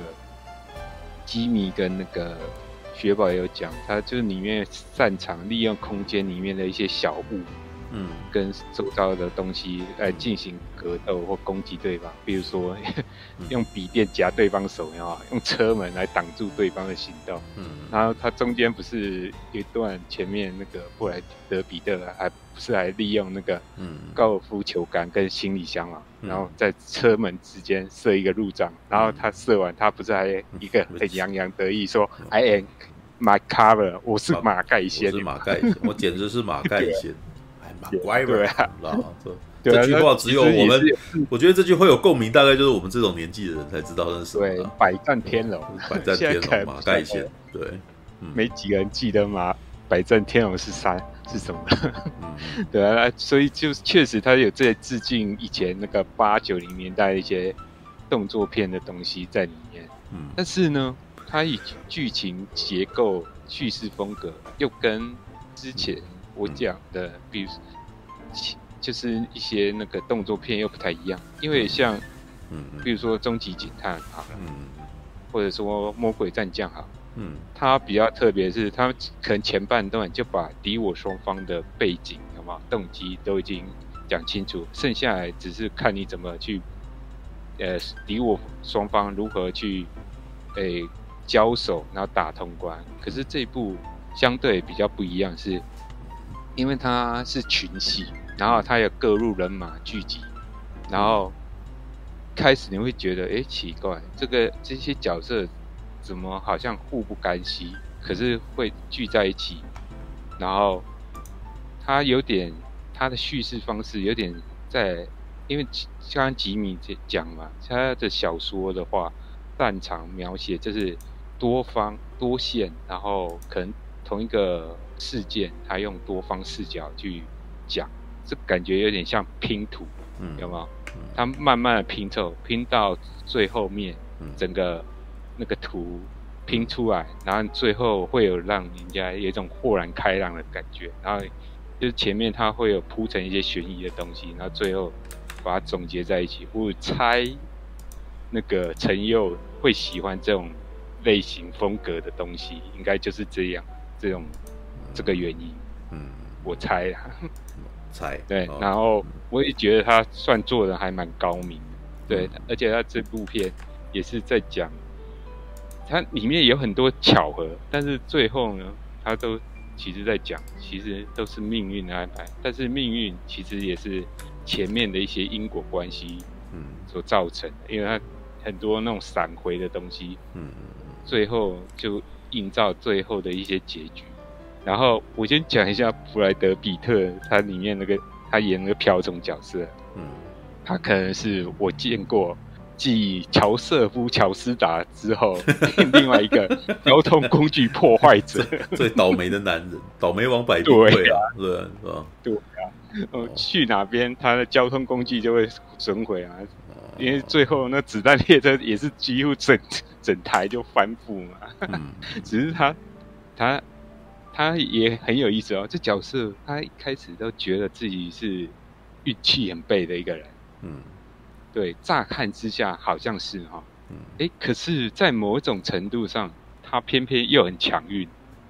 吉米跟那个雪宝也有讲，他就是里面擅长利用空间里面的一些小物。嗯，跟周遭的东西来进行格斗或攻击对方，比如说 用笔电夹对方手，然后用车门来挡住对方的行动。嗯，然后他中间不是有一段前面那个布莱德彼特还不是还利用那个嗯。高尔夫球杆跟行李箱嘛，然后在车门之间设一个路障，然后他射完，他不是还一个很洋洋得意说 I am my cover，我是马盖先，
我是马盖先，我简直是马盖先。乖
对啊，
这这句话只有我们，我觉得这句话有共鸣，大概就是我们这种年纪的人才知道那是什么。
对，百战天龙，
百战天龙马 盖先，对，
没几个人记得马百战天龙是啥是什么。对啊，所以就确实他有在致敬以前那个八九零年代的一些动作片的东西在里面。嗯，但是呢，他以剧情结构、叙事风格又跟之前我讲的，比如。就是一些那个动作片又不太一样，因为像，嗯，比如说《终极警探》好了，嗯，或者说《魔鬼战将》好，嗯，它比较特别是，它可能前半段就把敌我双方的背景、好吗？动机都已经讲清楚，剩下来只是看你怎么去，呃，敌我双方如何去，诶，交手，然后打通关。可是这一部相对比较不一样，是因为它是群戏。然后他有各路人马聚集，然后开始你会觉得，哎，奇怪，这个这些角色怎么好像互不干系，可是会聚在一起。然后他有点他的叙事方式有点在，因为刚刚吉米讲嘛，他的小说的话，擅长描写就是多方多线，然后可能同一个事件，他用多方视角去讲。这感觉有点像拼图，嗯，有没有？他慢慢的拼凑，拼到最后面，整个那个图拼出来，然后最后会有让人家有一种豁然开朗的感觉。然后就是前面他会有铺成一些悬疑的东西，然后最后把它总结在一起。我猜那个陈佑会喜欢这种类型风格的东西，应该就是这样，这种这个原因。嗯，我猜啊。
猜
对，然后我也觉得他算做的还蛮高明，对，而且他这部片也是在讲，它里面有很多巧合，但是最后呢，他都其实在讲，其实都是命运的安排，但是命运其实也是前面的一些因果关系，嗯，所造成的，因为他很多那种闪回的东西，嗯，最后就映照最后的一些结局。然后我先讲一下布莱德比特，他里面那个他演那个瓢虫角色，嗯，他可能是我见过继乔瑟夫·乔斯达之后，另外一个交通工具破坏者。
最，最倒霉的男人，倒霉王百病对啊，对是吧？
对啊，哦，去哪边他的交通工具就会损毁啊，因为最后那子弹列车也是几乎整整台就翻覆嘛。嗯、只是他他他也很有意思哦，这角色他一开始都觉得自己是运气很背的一个人，嗯。对，乍看之下好像是哈，嗯，哎，可是，在某种程度上，他偏偏又很强运，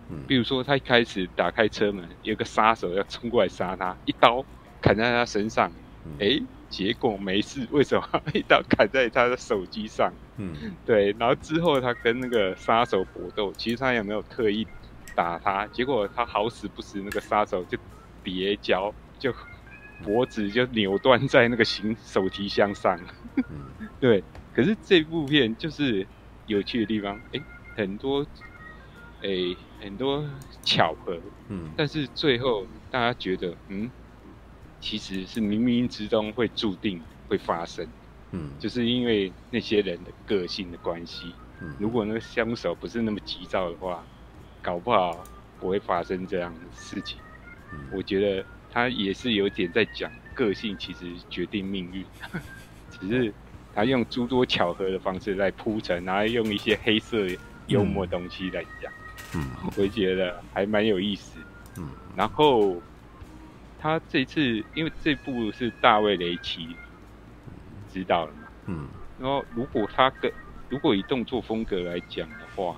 嗯，比如说，他一开始打开车门，有个杀手要冲过来杀他，一刀砍在他身上，哎，结果没事，为什么？一刀砍在他的手机上？嗯，对，然后之后他跟那个杀手搏斗，其实他也没有特意打他，结果他好死不死，那个杀手就别脚就。脖子就扭断在那个行手提箱上，对。可是这部片就是有趣的地方，哎、欸，很多，哎、欸，很多巧合，嗯。但是最后大家觉得，嗯，其实是冥冥之中会注定会发生，嗯，就是因为那些人的个性的关系。嗯，如果那个凶手不是那么急躁的话，搞不好不会发生这样的事情。嗯，我觉得。他也是有点在讲个性，其实决定命运，只是他用诸多巧合的方式来铺陈，然后用一些黑色幽默东西来讲，嗯，我觉得还蛮有意思，嗯，然后他这次因为这部是大卫雷奇知道了嘛，嗯，然后如果他跟如果以动作风格来讲的话，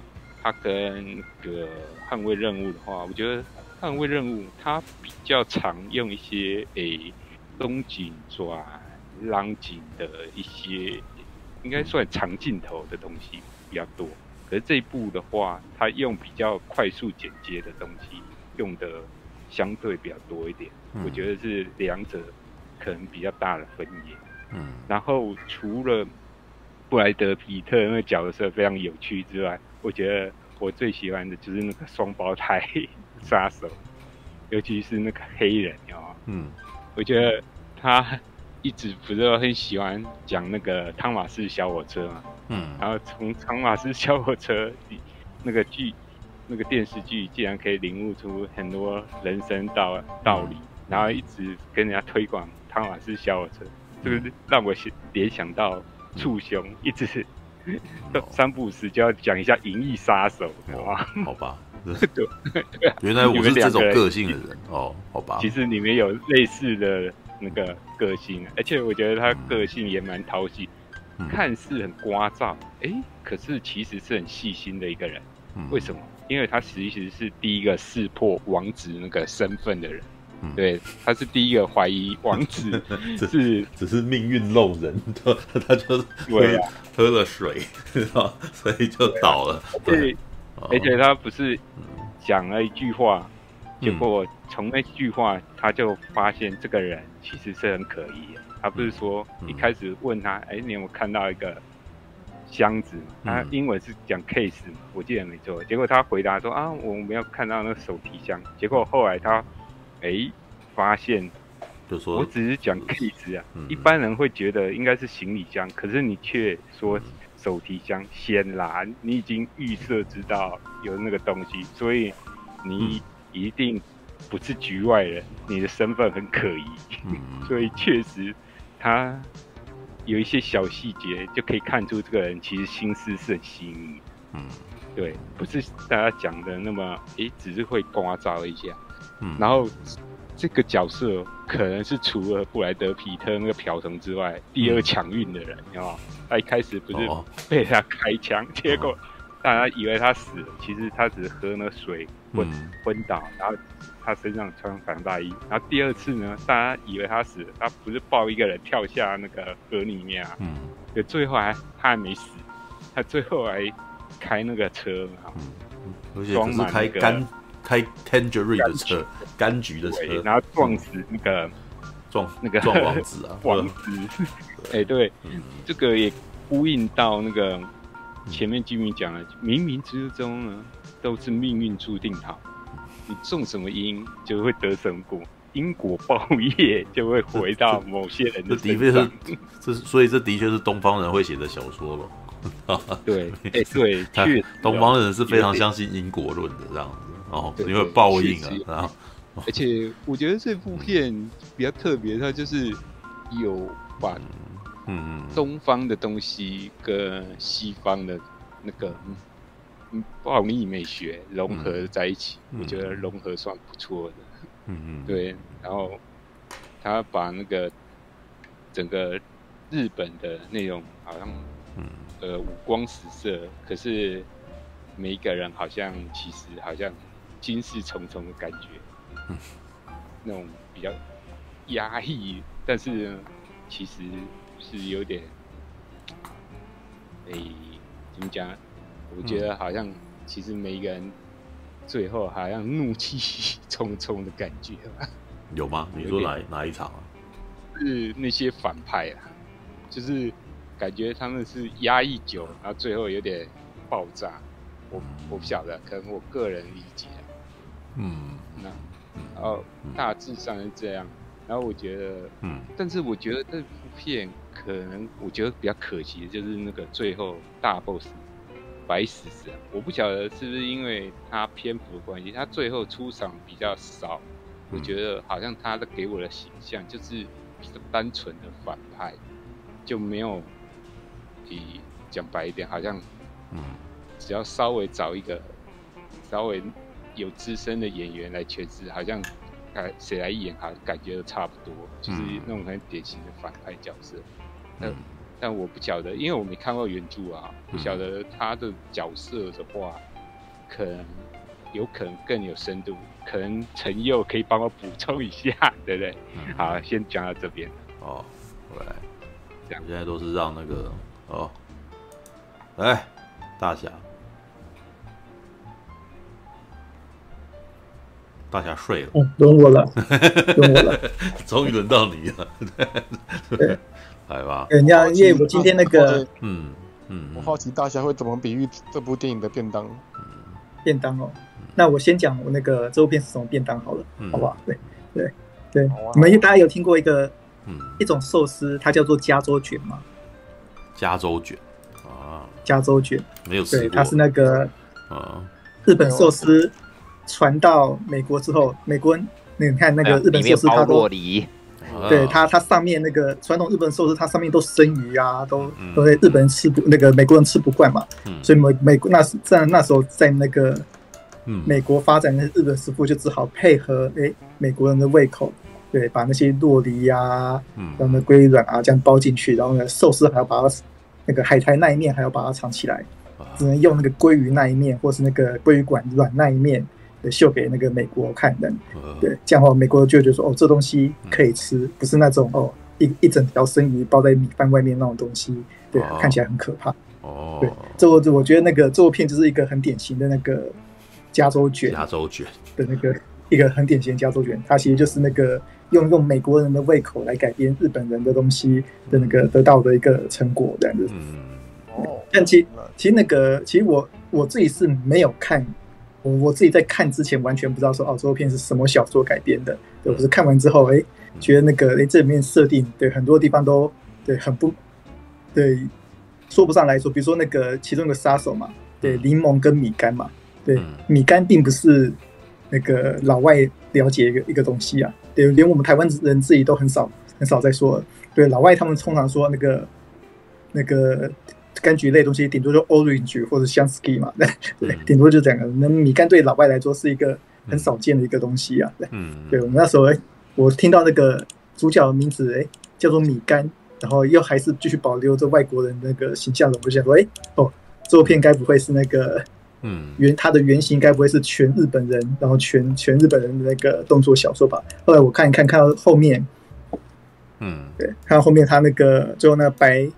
他跟个捍卫任务的话，我觉得。捍卫任务，它比较常用一些诶东景转拉紧的一些，应该算长镜头的东西比较多。可是这一部的话，它用比较快速剪接的东西，用的相对比较多一点。嗯、我觉得是两者可能比较大的分野。嗯。然后除了布莱德皮特那个角色非常有趣之外，我觉得我最喜欢的就是那个双胞胎。杀手，尤其是那个黑人，哦，嗯，我觉得他一直不是很喜欢讲那个汤马斯小火车嘛，嗯，然后从汤马斯小火车那个剧，那个电视剧，竟然可以领悟出很多人生道道理，然后一直跟人家推广汤马斯小火车，这个让我联想到触凶，一直 三不五时就要讲一下《银翼杀手》，哇，好吧。
对，原来我是这种个性的人哦，好吧。
其实里面有类似的那个个性，而且我觉得他个性也蛮讨喜，嗯、看似很聒噪，哎、欸，可是其实是很细心的一个人。嗯、为什么？因为他其实是第一个识破王子那个身份的人。嗯、对，他是第一个怀疑王子 是
只，只是命运弄人，他 他就喝、啊、喝了水，所以就倒了。对。对而且他不是讲了一句话，嗯、结果从那句话他就发现这个人其实是很可疑的。他不是说一开始问他，哎、嗯，你有没有看到一个箱子？他英文是讲 case 嘛，我记得没错。结果他回答说啊，我没有看到那个手提箱。结果后来他哎发现，就说我只是讲 case 啊，嗯、一般人会觉得应该是行李箱，可是你却说。手提箱，显然你已经预设知道有那个东西，所以你一定不是局外人，你的身份很可疑，嗯、所以确实他有一些小细节就可以看出这个人其实心思是很细腻。嗯，对，不是大家讲的那么，诶，只是会刮噪一下。嗯，然后这个角色可能是除了布莱德皮特那个瓢虫之外，第二强运的人，你知道吗？他一开始不是被他开枪，哦、结果大家以为他死了，其实他只是喝那水昏、嗯、昏倒，然后他身上穿防大衣。然后第二次呢，大家以为他死了，他不是抱一个人跳下那个河里面啊？嗯，对，最后还他还没死，他最后还开那个车嘛，嗯，而且是开柑开 Tangerine 的车，柑橘的车，然后撞死那个。撞那个撞王子啊，王子，哎，对，嗯、这个也呼应到那个前面居民讲了，冥冥之中呢，都是命运注定好，你种什么因就会得什么果，
因果报业，就会回到 某些人的身上。
这是，所以这的确是东方人会写的小说了。
对，哎、欸，对，确
东方人是非常相信因果论的这样。子哦，因为报应啊，然后，
而且我觉得这部片比较特别，它就是有把嗯东方的东西跟西方的那个嗯。暴力美学融合在一起，嗯、我觉得融合算不错的。嗯嗯，对。然后他把那个整个日本的那种好像，嗯、呃，五光十色，可是每一个人好像其实好像心事重重的感觉。嗯、那种比较压抑，但是呢，其实是有点，哎、欸，怎么讲？我觉得好像，其实每一个人最后好像怒气 冲冲的感觉吧？
有吗？你说哪哪一场啊？
是那些反派啊，就是感觉他们是压抑久，然后最后有点爆炸。我我不晓得，可能我个人理解。嗯，那然后大致上是这样。然后我觉得，嗯，但是我觉得这部片可能我觉得比较可惜的就是那个最后大 boss。白死死，我不晓得是不是因为他篇幅的关系，他最后出场比较少。我觉得好像他的给我的形象就是比较单纯的反派，就没有，比讲白一点，好像，嗯，只要稍微找一个稍微有资深的演员来诠释，好像，哎，谁来演，好像感觉都差不多，就是那种很典型的反派角色。嗯。但我不晓得，因为我没看过原著啊，不晓得他的角色的话，可能有可能更有深度，可能陈佑可以帮我补充一下，对不对？嗯、好，先讲到这边。
哦，来，这样现在都是让那个哦，来，大侠，大侠睡了，
哦，轮我了，轮我了，
终于轮到你了，对。来吧，
人家因为我今天那个，
嗯嗯，我好奇大侠会怎么比喻这部电影的便当？
便当哦，那我先讲我那个这部片是什么便当好了，好不好？对对对，你们大家有听过一个，嗯，一种寿司，它叫做加州卷吗？
加州卷。啊，
加州卷。
没有吃过，
对，它是那个啊，日本寿司传到美国之后，美国人，你看那个日本寿司它都。对它，它上面那个传统日本寿司，它上面都生鱼啊，都都在日本人吃不那个美国人吃不惯嘛，所以美美国那时在那时候在那个美国发展的日本师傅就只好配合哎美国人的胃口，对，把那些洛梨呀，然后鲑鱼卵啊这样包进去，然后呢寿司还要把它那个海苔那一面还要把它藏起来，只能用那个鲑鱼那一面或是那个鲑鱼管软那一面。秀给那个美国看的，对，这样的话美国就觉得说，哦，这东西可以吃，不是那种哦一一整条生鱼包在米饭外面那种东西，对，看起来很可怕。哦，对，这我我觉得那个这部片就是一个很典型的那个加州卷，
加州卷。
的那个一个很典型的加州卷，它其实就是那个用用美国人的胃口来改编日本人的东西的那个得到的一个成果这样子。嗯，哦，但其其实那个其实我我自己是没有看。我我自己在看之前完全不知道说哦，这部片是什么小说改编的，对，我是看完之后，哎，觉得那个哎这里面设定对很多地方都对很不，对，说不上来说，比如说那个其中一个杀手嘛，对，柠檬跟米干嘛，对，米干并不是那个老外了解一个一个东西啊，对，连我们台湾人自己都很少很少在说，对，老外他们通常说那个那个。柑橘类东西顶多就 orange 或者 Shansky 嘛，对，顶多就这样。那米干对老外来说是一个很少见的一个东西啊。对，嗯，对我们那时候，我听到那个主角的名字，哎，叫做米干，然后又还是继续保留着外国人那个形象的，我就想说，哎，哦，这部片该不会是那个，嗯，原他的原型该不会是全日本人，然后全全日本人的那个动作小说吧？后来我看一看，看到后面，嗯，对，看到后面他那个最后那个白。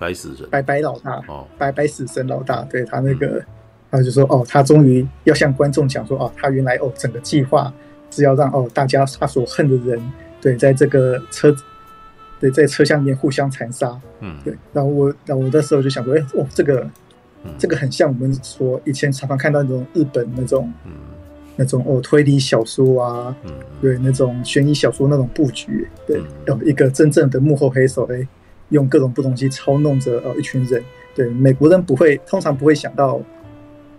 白死神，
白白老大，哦，白白死神老大，对他那个，嗯、他就说，哦，他终于要向观众讲说，哦，他原来，哦，整个计划是要让，哦，大家他所恨的人，对，在这个车，对，在车厢里面互相残杀，嗯，对，然后我，然后我那时候就想说，哎，哦，这个，嗯、这个很像我们说以前常常看到那种日本那种，嗯，那种哦推理小说啊，
嗯，
对那种悬疑小说那种布局，对
嗯，
有一个真正的幕后黑手，哎，用各种不同东西操弄着哦一群人，对，美国人不会，通常不会想到，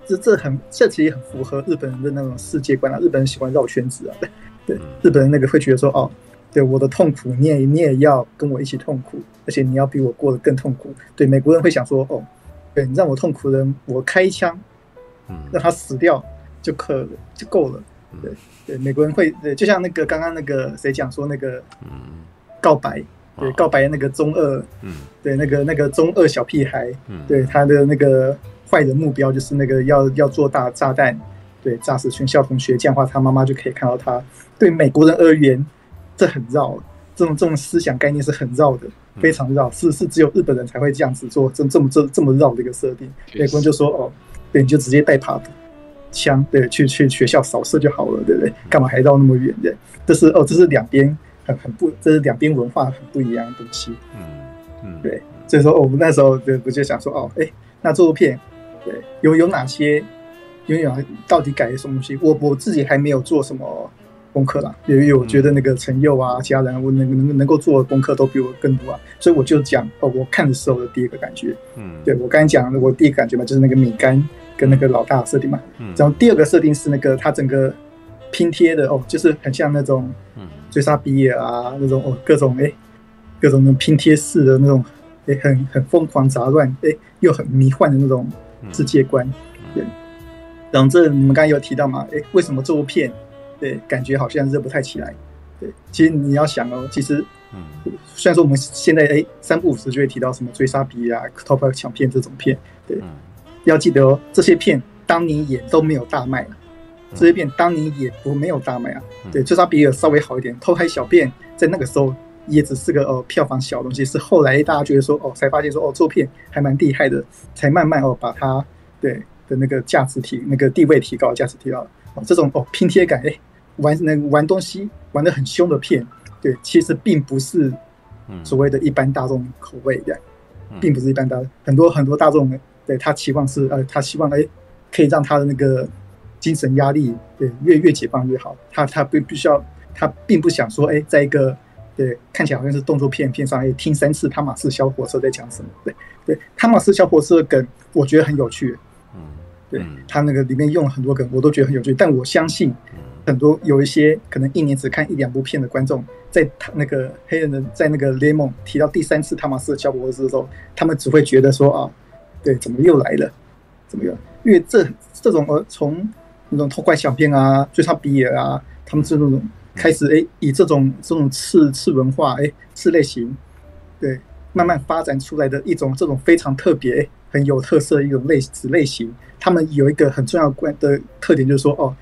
这这很这其实很符合日本人的那种世界观啊，日本人喜欢绕圈子啊，对，日本人那个会觉得说哦。对我的痛苦，你也你也要跟我一起痛苦，而且你要比我过得更痛苦。对美国人会想说，哦，对你让我痛苦的人，我开枪，
嗯，
让他死掉就可了，就够了。对对，美国人会，对，就像那个刚刚那个谁讲说那个，嗯，告白，对，告白那个中二，嗯，对，那个那个中二小屁孩，嗯，对他的那个坏的目标就是那个要要做大炸弹，对，炸死全校同学，这样的话他妈妈就可以看到他。对美国人而言。这很绕，这种这种思想概念是很绕的，非常绕，是是只有日本人才会这样子做，这这么这这么绕的一个设定。美国人就说哦，对，你就直接带把枪，对，去去学校扫射就好了，对不对？干嘛还绕那么远的？这是哦，这是两边很很不，这是两边文化很不一样的东西。嗯嗯，对，所以说我们那时候对我就想说哦，哎，那这部片对有有哪些，有有到底改了什么东西？我我自己还没有做什么。功课啦，因为我觉得那个陈佑啊，其他人我能能能够做的功课都比我更多啊，所以我就讲哦，我看的时候的第一个感觉，嗯，对我刚才讲的我第一个感觉嘛，就是那个米干跟那个老大设定嘛，嗯，然后第二个设定是那个他整个拼贴的哦，就是很像那种追杀比尔啊那种哦，各种哎各种那种拼贴式的那种哎很很疯狂杂乱哎又很迷幻的那种世界观，对，然后这你们刚才有提到嘛，哎为什么这部片？对，感觉好像热不太起来。对，其实你要想哦，其实，嗯，虽然说我们现在哎三不五时就会提到什么追杀比啊、Top 抢片这种片，对，要记得哦，这些片当年也都没有大卖啊，这些片当年也不没有大卖啊。对，追杀比尔稍微好一点，偷拍小片在那个时候也只是个哦票房小东西，是后来大家觉得说哦才发现说哦这片还蛮厉害的，才慢慢哦把它对的那个价值提那个地位提高，价值提高哦这种哦拼贴感哎。玩那玩东西玩的很凶的片，对，其实并不是所谓的一般大众口味的，并不是一般大很多很多大众对他期望是呃，他希望哎可以让他的那个精神压力对越越解放越好，他他不必须要他并不想说哎，在一个对看起来好像是动作片片上哎听三次汤马斯小火车在讲什么，对对，汤马斯小火车的梗我觉得很有趣，嗯，对他那个里面用了很多梗我都觉得很有趣，但我相信。很多有一些可能一年只看一两部片的观众，在他那个黑人的在那个雷蒙提到第三次汤马斯的小火车的时候，他们只会觉得说啊，对，怎么又来了？怎么又？因为这这种呃，从那种偷拐抢片啊、追杀比尔啊，他们这种开始哎，以这种这种次次文化哎次类型，对，慢慢发展出来的一种这种非常特别、很有特色的一种类子类型，他们有一个很重要关的特点，就是说哦。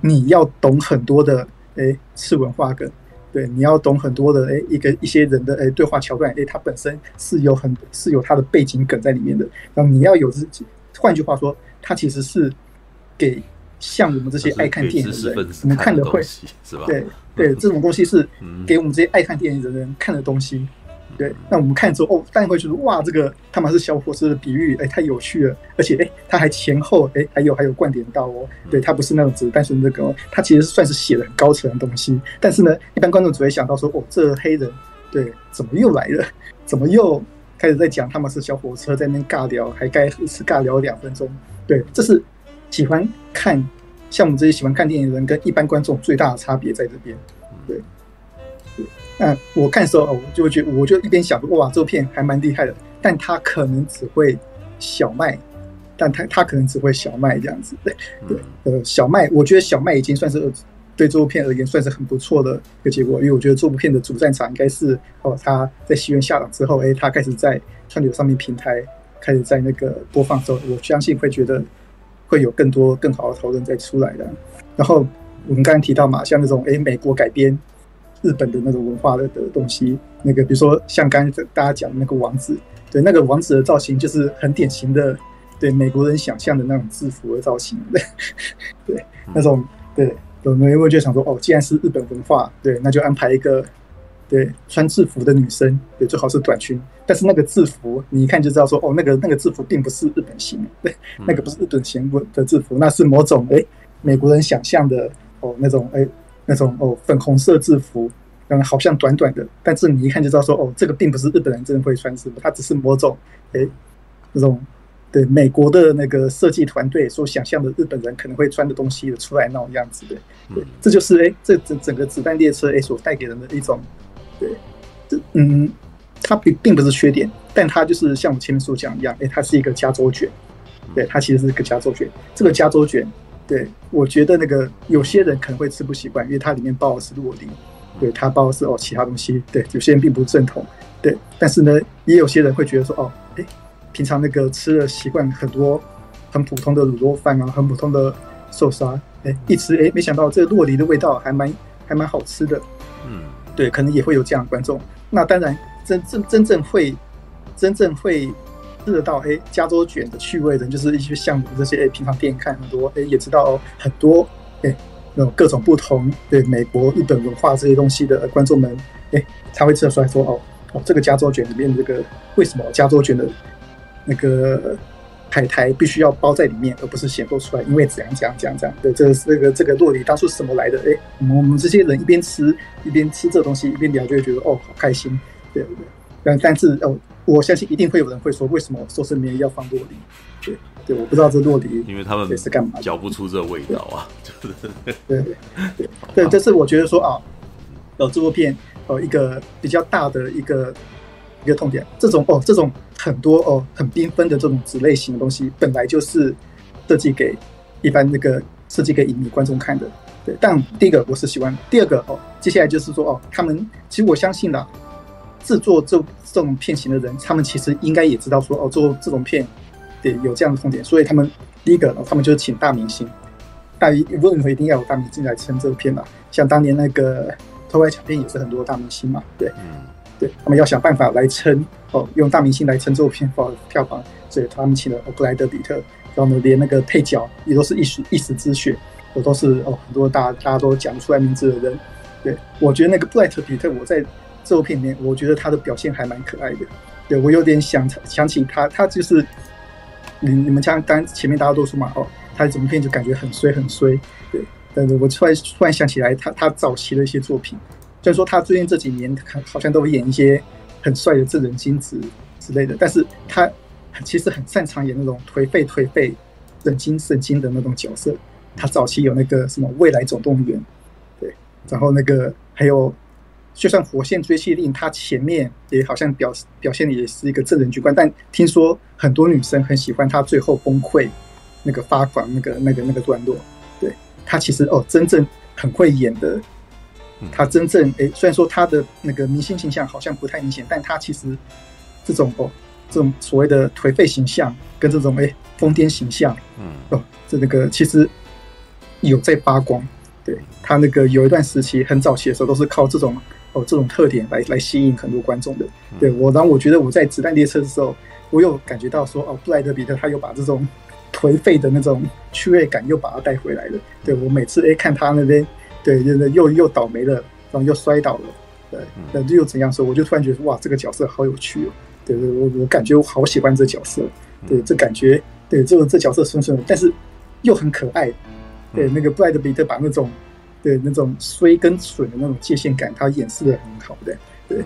你要懂很多的诶次文化梗，对，你要懂很多的诶一个一些人的诶对话桥段，诶它本身是有很是有它的背景梗在里面的。然后你要有自己，换句话说，它其实是给像我们这些爱看电影的人，我们看的会是吧？对对，这种东西是给我们这些爱看电影的人看的东西。对，那我们看之后哦，当然会觉得哇，这个他们是小火车的比喻，哎，太有趣了，而且哎，他还前后哎，还有还有灌点到哦，对，他不是那种只是单纯这个，他其实算是写的很高层的东西。但是呢，一般观众只会想到说，哦，这黑人对，怎么又来了？怎么又开始在讲他们是小火车在那边尬聊，还该一次尬聊两分钟？对，这是喜欢看像我们这些喜欢看电影的人跟一般观众最大的差别在这边，对。那我看的时候，我就会觉得，我就一边想，哇，这部片还蛮厉害的，但他可能只会小麦，但他他可能只会小麦这样子，对对，呃，小麦，我觉得小麦已经算是对这部片而言算是很不错的一个结果，因为我觉得这部片的主战场应该是哦，他在戏院下档之后，哎，他开始在串流上面平台开始在那个播放之后，我相信会觉得会有更多更好的讨论再出来的。然后我们刚刚提到嘛，像那种哎，美国改编。日本的那种文化的的东西，那个比如说像刚才大家讲的那个王子，对，那个王子的造型就是很典型的，对美国人想象的那种制服的造型，对，那种对，有人会就想说，哦，既然是日本文化，对，那就安排一个对穿制服的女生，对，最好是短裙，但是那个制服你一看就知道说，哦，那个那个制服并不是日本型，对，那个不是日本型的制服，那是某种哎美国人想象的哦那种哎那种哦粉红色制服，嗯，好像短短的，但是你一看就知道说哦，这个并不是日本人真的会穿制服，它只是某种哎那种。对美国的那个设计团队所想象的日本人可能会穿的东西的出来那种样子的，对，这就是哎，这整整个子弹列车哎所带给人的一种，对，这嗯，它并并不是缺点，但它就是像我前面所讲一样，哎，它是一个加州卷，对，它其实是一个加州卷。这个加州卷，对我觉得那个有些人可能会吃不习惯，因为它里面包的是洛梨，对，它包的是哦其他东西，对，有些人并不认同，对，但是呢，也有些人会觉得说哦，哎。平常那个吃的习惯很多，很普通的卤肉饭啊，很普通的寿司啊，哎，一吃哎，没想到这个洛梨的味道还蛮还蛮好吃的，嗯，对，可能也会有这样的观众。那当然，真正真正会真正会吃得到哎加州卷的趣味的，就是一些像我们这些哎平常电影看很多哎也知道很多哎那种各种不同对美国日本文化这些东西的观众们哎才会吃得出来说哦哦这个加州卷里面这个为什么加州卷的。那个海苔必须要包在里面，而不是显露出来，因为怎样怎样怎样怎样。对，这个这个这个洛梨当初是怎么来的？哎，我们我们这些人一边吃一边吃这东西，一边聊就会觉得哦，好开心，对不对？但但是哦，我相信一定会有人会说，为什么寿司里面要放洛梨？对对，我不知道这洛梨，
因为他们
是干嘛？
嚼不出这味道啊，
对对对对对，这是我觉得说啊，呃，这部片呃一个比较大的一个一个痛点，这种哦这种。很多哦，很缤纷的这种子类型的东西，本来就是设计给一般那个设计给影迷观众看的。对，但第一个我是喜欢，第二个哦，接下来就是说哦，他们其实我相信的，制作这这种片型的人，他们其实应该也知道说哦，做这种片对有这样的痛点，所以他们第一个，他们就请大明星，大为什么一定要有大明星来撑这个片嘛？像当年那个《偷拍抢片》也是很多大明星嘛，对，对他们要想办法来撑。哦，用大明星来撑这部片房票房，所以他们请了布莱德彼特，然后呢，连那个配角也都是一时一时之选，我都是哦很多大大家都讲不出来名字的人。对，我觉得那个布莱德彼特，我在这部片里面，我觉得他的表现还蛮可爱的。对，我有点想想起他，他就是你你们像刚前面大家都说嘛，哦，他整部片就感觉很衰很衰。对，但是我突然突然想起来，他他早期的一些作品，虽然说他最近这几年好像都演一些。很帅的正人君子之类的，但是他其实很擅长演那种颓废颓废、神经神经的那种角色。他早期有那个什么《未来总动员》，对，然后那个还有，就算《火线追缉令》，他前面也好像表表现的也是一个正人君子，但听说很多女生很喜欢他最后崩溃那个发狂那个那个那个段落。对，他其实哦，真正很会演的。他真正诶，虽然说他的那个明星形象好像不太明显，但他其实这种哦，这种所谓的颓废形象跟这种诶疯癫形象，嗯哦，这那个其实有在发光。对，他那个有一段时期很早期的时候，都是靠这种哦这种特点来来吸引很多观众的。对我，然后我觉得我在子弹列车的时候，我有感觉到说哦，布莱德彼特他又把这种颓废的那种趣味感又把它带回来了。对我每次诶看他那边。对，又又又倒霉了，然后又摔倒了，对，那又怎样说？我就突然觉得哇，这个角色好有趣哦。对对，我我感觉我好喜欢这角色。对，这感觉，对，这个这角色顺顺的，但是又很可爱。对，那个布莱德比特把那种，对那种衰跟蠢的那种界限感，他演示的很好的。对，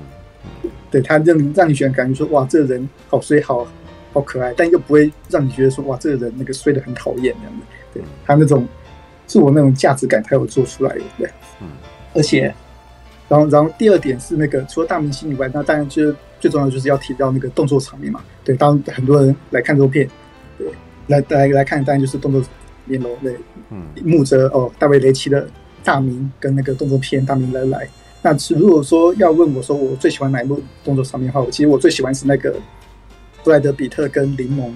对他让让你觉得感觉说哇，这个人好衰，好好可爱，但又不会让你觉得说哇，这个人那个衰的很讨厌这样的。对他那种。是我那种价值感，才有做出来的，对，嗯，而且，然后，然后第二点是那个，除了大明星以外，那当然就是最重要的就是要提到那个动作场面嘛，对，当很多人来看这部片，对，来来来看，当然就是动作片喽，对，嗯，木泽哦，大卫雷奇的大名跟那个动作片大名来来，那如果说要问我说我最喜欢哪一部动作场面的话，我其实我最喜欢是那个布莱德比特跟柠檬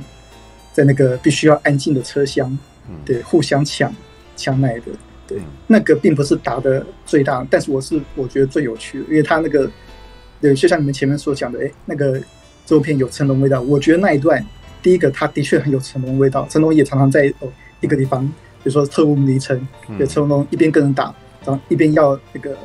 在那个必须要安静的车厢，对，互相抢。枪内的，对，那个并不是打的最大，但是我是我觉得最有趣的，因为他那个，对，就像你们前面所讲的，哎，那个这部片有成龙味道，我觉得那一段，第一个他的确很有成龙味道，成龙也常常在哦一个地方，比如说特务迷城，对，成龙一边跟人打，然后一边要那个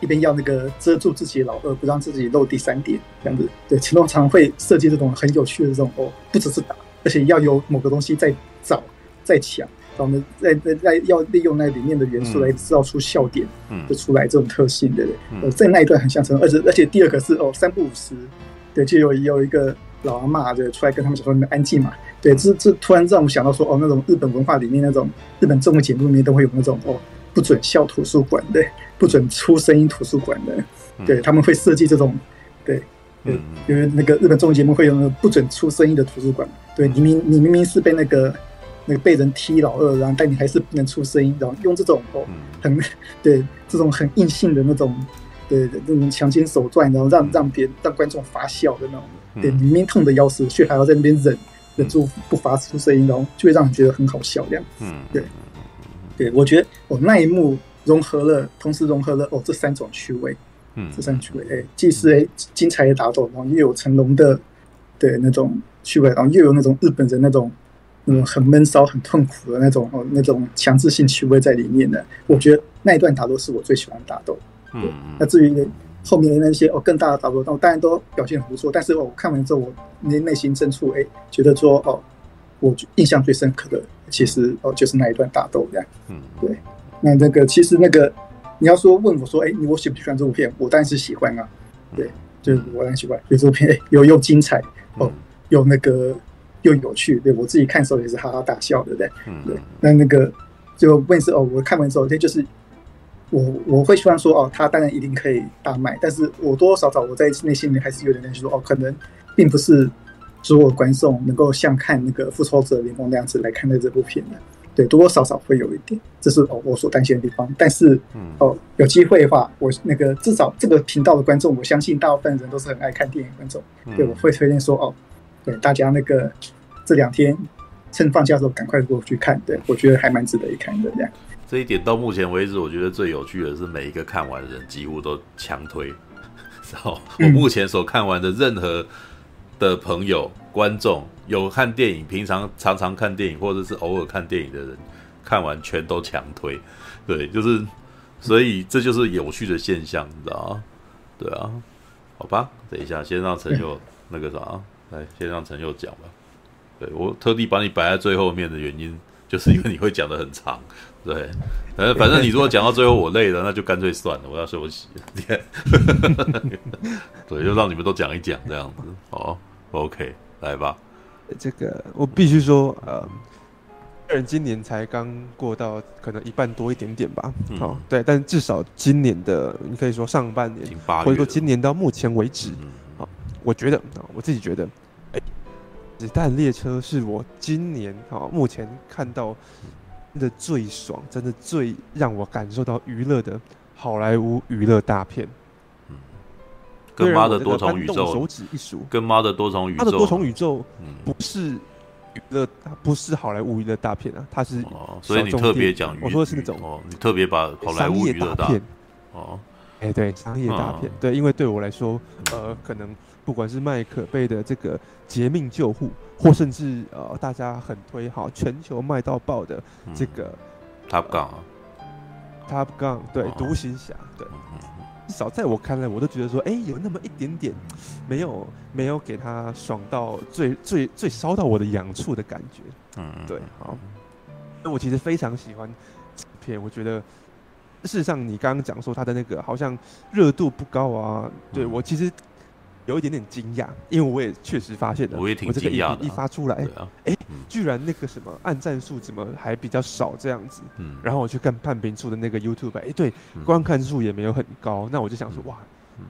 一边要那个遮住自己老二，不让自己露第三点，这样子，对，成龙常会设计这种很有趣的这种哦，不只是打，而且要有某个东西在找在抢。然后呢，在在在要利用那里面的元素来制造出笑点，嗯，就出来这种特性的，呃，在那一段很像成，而且而且第二个是哦，三不五时，对，就有有一个老阿妈就出来跟他们讲说你们安静嘛，对，这这突然让我想到说哦，那种日本文化里面那种日本综艺节目里面都会有那种哦，不准笑图书馆的，不准出声音图书馆的，对，他们会设计这种，对。对，因为那个日本综艺节目会有那个不准出声音的图书馆。对，你明你明明是被那个那个被人踢老二，然后但你还是不能出声音，然后用这种哦很 对这种很硬性的那种对那种强奸手段，然后让让别让观众发笑的那种。对，明明痛得要死，却还要在那边忍忍住不发出声音，然后就会让人觉得很好笑这样。嗯，对，对我觉得哦那一幕融合了，同时融合了哦这三种趣味。嗯，这三趣味，哎，既是哎精彩的打斗，然后又有成龙的对那种趣味，然后又有那种日本人那种那种很闷骚、很痛苦的那种哦那种强制性趣味在里面的。我觉得那一段打斗是我最喜欢的打斗。嗯，那至于后面的那些哦更大的打斗，那我当然都表现很不错。但是我看完之后，我内内心深处哎觉得说哦，我印象最深刻的其实哦就是那一段打斗这样。嗯，对，那那个其实那个。你要说问我说，哎、欸，你我喜不喜欢这部片？我当然是喜欢啊，对，就是我当然喜欢。所以这部片有又精彩哦，又那个又有趣，对我自己看的时候也是哈哈大笑，对不对？嗯，对。那那个就问是哦，我看完之后，这就是我我会希望说哦，他当然一定可以大卖，但是我多多少少我在内心里面还是有点担心说哦，可能并不是所有观众能够像看那个复仇者联盟那样子来看待这部片的。对，多多少少会有一点，这是哦我所担心的地方。但是，哦，有机会的话，我那个至少这个频道的观众，我相信大部分人都是很爱看电影观众。对，我会推荐说哦，对大家那个这两天趁放假的时候赶快过去看。对，我觉得还蛮值得一看的这样。
这一点到目前为止，我觉得最有趣的是每一个看完的人几乎都强推。然后我目前所看完的任何的朋友。观众有看电影，平常常常看电影，或者是偶尔看电影的人，看完全都强推，对，就是，所以这就是有趣的现象，你知道吗？对啊，好吧，等一下先让陈佑那个啥，来先让陈佑讲吧。对，我特地把你摆在最后面的原因，就是因为你会讲的很长，对，反正反正你如果讲到最后我累了，那就干脆算了，我要休息。对，就让你们都讲一讲这样子，好，OK。来吧，
这个我必须说，呃，个人今年才刚过到可能一半多一点点吧，好、嗯哦，对，但至少今年的你可以说上半年，或者说今年到目前为止，我觉得啊、哦，我自己觉得，哎，子弹列车是我今年啊、哦、目前看到的最爽，真的最让我感受到娱乐的好莱坞娱乐大片。嗯。
跟妈的多重宇宙，手指一数，跟妈的多重宇宙，
它的多重宇宙不是娱乐，不是好莱坞娱乐大片啊，它是哦，
所以你特别讲，
我说的是那种
哦，你特别把好莱坞娱乐大片。哦，
哎、欸、对，商业大片，对，因为对我来说，呃，可能不管是麦可贝的这个《劫命救护》，或甚至呃大家很推好全球卖到爆的这个
Top Gun 啊
，Top Gun 对，独行侠对。至少在我看来，我都觉得说，哎、欸，有那么一点点，没有没有给他爽到最最最烧到我的痒处的感觉。嗯，对，好。那我其实非常喜欢这片，我觉得事实上你刚刚讲说他的那个好像热度不高啊，对我其实。有一点点惊讶，因为我也确实发现了，
我也挺惊讶的、啊。
一发出来，哎、啊欸嗯，居然那个什么按赞数怎么还比较少这样子？嗯，然后我去看判评处的那个 YouTube，哎、欸，对，嗯、观看数也没有很高。那我就想说，哇，嗯，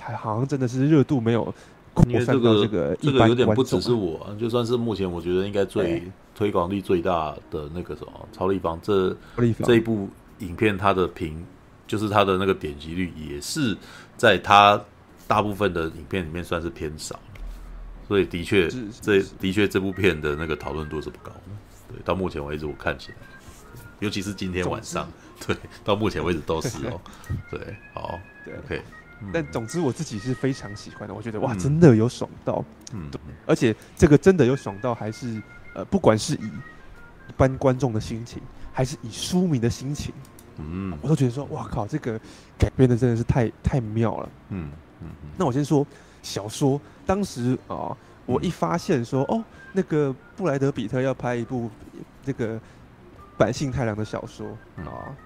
还好像真的是热度没有扩散到这个一般观众、啊、这个有点不只是我，就算是目前我觉得应该最、欸、推广力最大的那个什么超立方，这这一部影片它的评就是它的那个点击率也是在它。大部分的影片里面算是偏少，所以的确，这的确这部片的那个讨论度是不高。的。对，到目前为止我看起来，尤其是今天晚上，对，到目前为止都是哦。对，好，对，OK。但总之我自己是非常喜欢的，我觉得哇，真的有爽到，嗯，而且这个真的有爽到，还是呃，不管是以一般观众的心情，还是以书迷的心情，嗯，我都觉得说，哇靠，这个改编的真的是太太妙了，嗯。嗯，那我先说小说。当时啊、哦，我一发现说，哦，那个布莱德比特要拍一部这个坂信太郎的小说啊，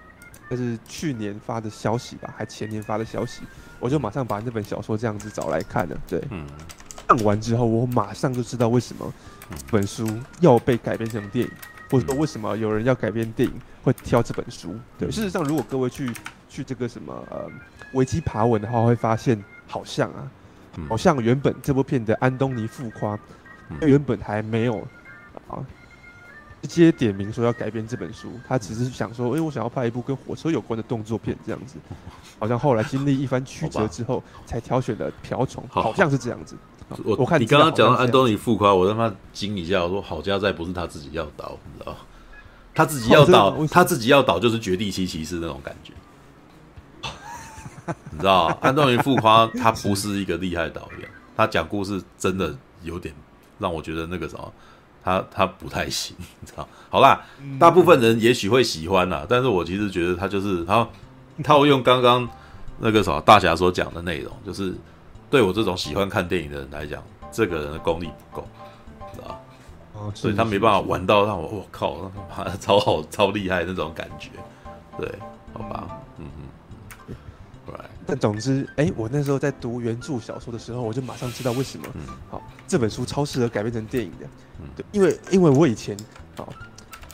这是去年发的消息吧，还前年发的消息，我就马上把那本小说这样子找来看了。对，嗯，看完之后，我马上就知道为什么本书要被改编成电影，或者说为什么有人要改编电影会挑这本书。对，事实上，如果各位去去这个什么呃维基爬文的话，会发现好像啊，好像原本这部片的安东尼富夸，原本还没有啊。直接点名说要改编这本书，他只是想说，哎、欸，我想要拍一部跟火车有关的动作片，这样子。好像后来经历一番曲折之后，才挑选了瓢虫，好像是这样子。我我看
你刚刚讲到安东尼富夸，我他妈惊一下，我说好家在不是他自己要倒，你知道他自己要导，他自己要倒就是绝地七骑士那种感觉。你知道，安东尼富夸他不是一个厉害导演，他讲故事真的有点让我觉得那个什么。他他不太行，你知道？好啦，大部分人也许会喜欢啦，但是我其实觉得他就是他他会用刚刚那个什么大侠所讲的内容，就是对我这种喜欢看电影的人来讲，这个人的功力不够，知道？哦，所以他没办法玩到让我我靠，他妈超好超厉害那种感觉，对，好吧，嗯嗯。
但总之，哎、欸，我那时候在读原著小说的时候，我就马上知道为什么，好，这本书超适合改编成电影的，对，因为因为我以前，啊，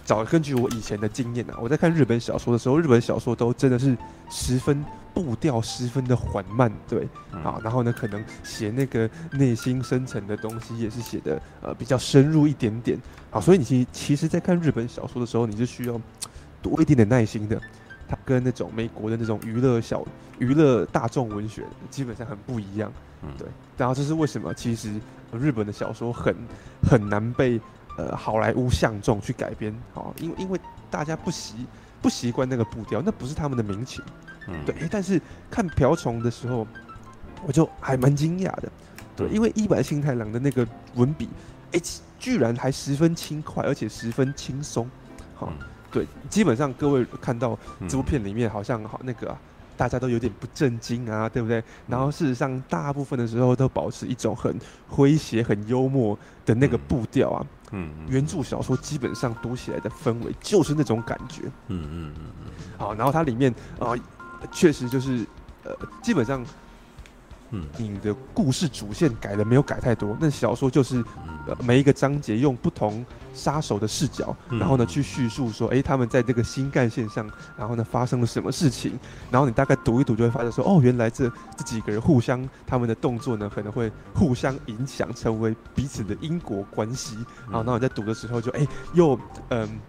早根据我以前的经验啊，我在看日本小说的时候，日本小说都真的是十分步调十分的缓慢，对，啊，然后呢，可能写那个内心深层的东西也是写的呃比较深入一点点，啊，所以你其其实，在看日本小说的时候，你是需要 多一点点耐心的。它跟那种美国的那种娱乐小娱乐大众文学基本上很不一样，嗯对。然后这是为什么？其实日本的小说很很难被呃好莱坞相中去改编，好，因为因为大家不习不习惯那个步调，那不是他们的民情，嗯对。但是看瓢虫的时候，我就还蛮惊讶的，对，因为一坂幸太郎的那个文笔，哎，居然还十分轻快，而且十分轻松，好。对，基本上各位看到这部片里面好像好那个、啊，大家都有点不震惊啊，对不对？然后事实上大部分的时候都保持一种很诙谐、很幽默的那个步调啊。嗯，原著小说基本上读起来的氛围就是那种感觉。嗯嗯嗯嗯。好，然后它里面啊，确实就是呃，基本上。嗯，你的故事主线改的没有改太多？那小说就是，呃，每一个章节用不同杀手的视角，然后呢去叙述说，哎，他们在这个新干线上，然后呢发生了什么事情？然后你大概读一读就会发现说，哦，原来这这几个人互相他们的动作呢可能会互相影响，成为彼此的因果关系。然后，然后你在读的时候就，哎，又，嗯，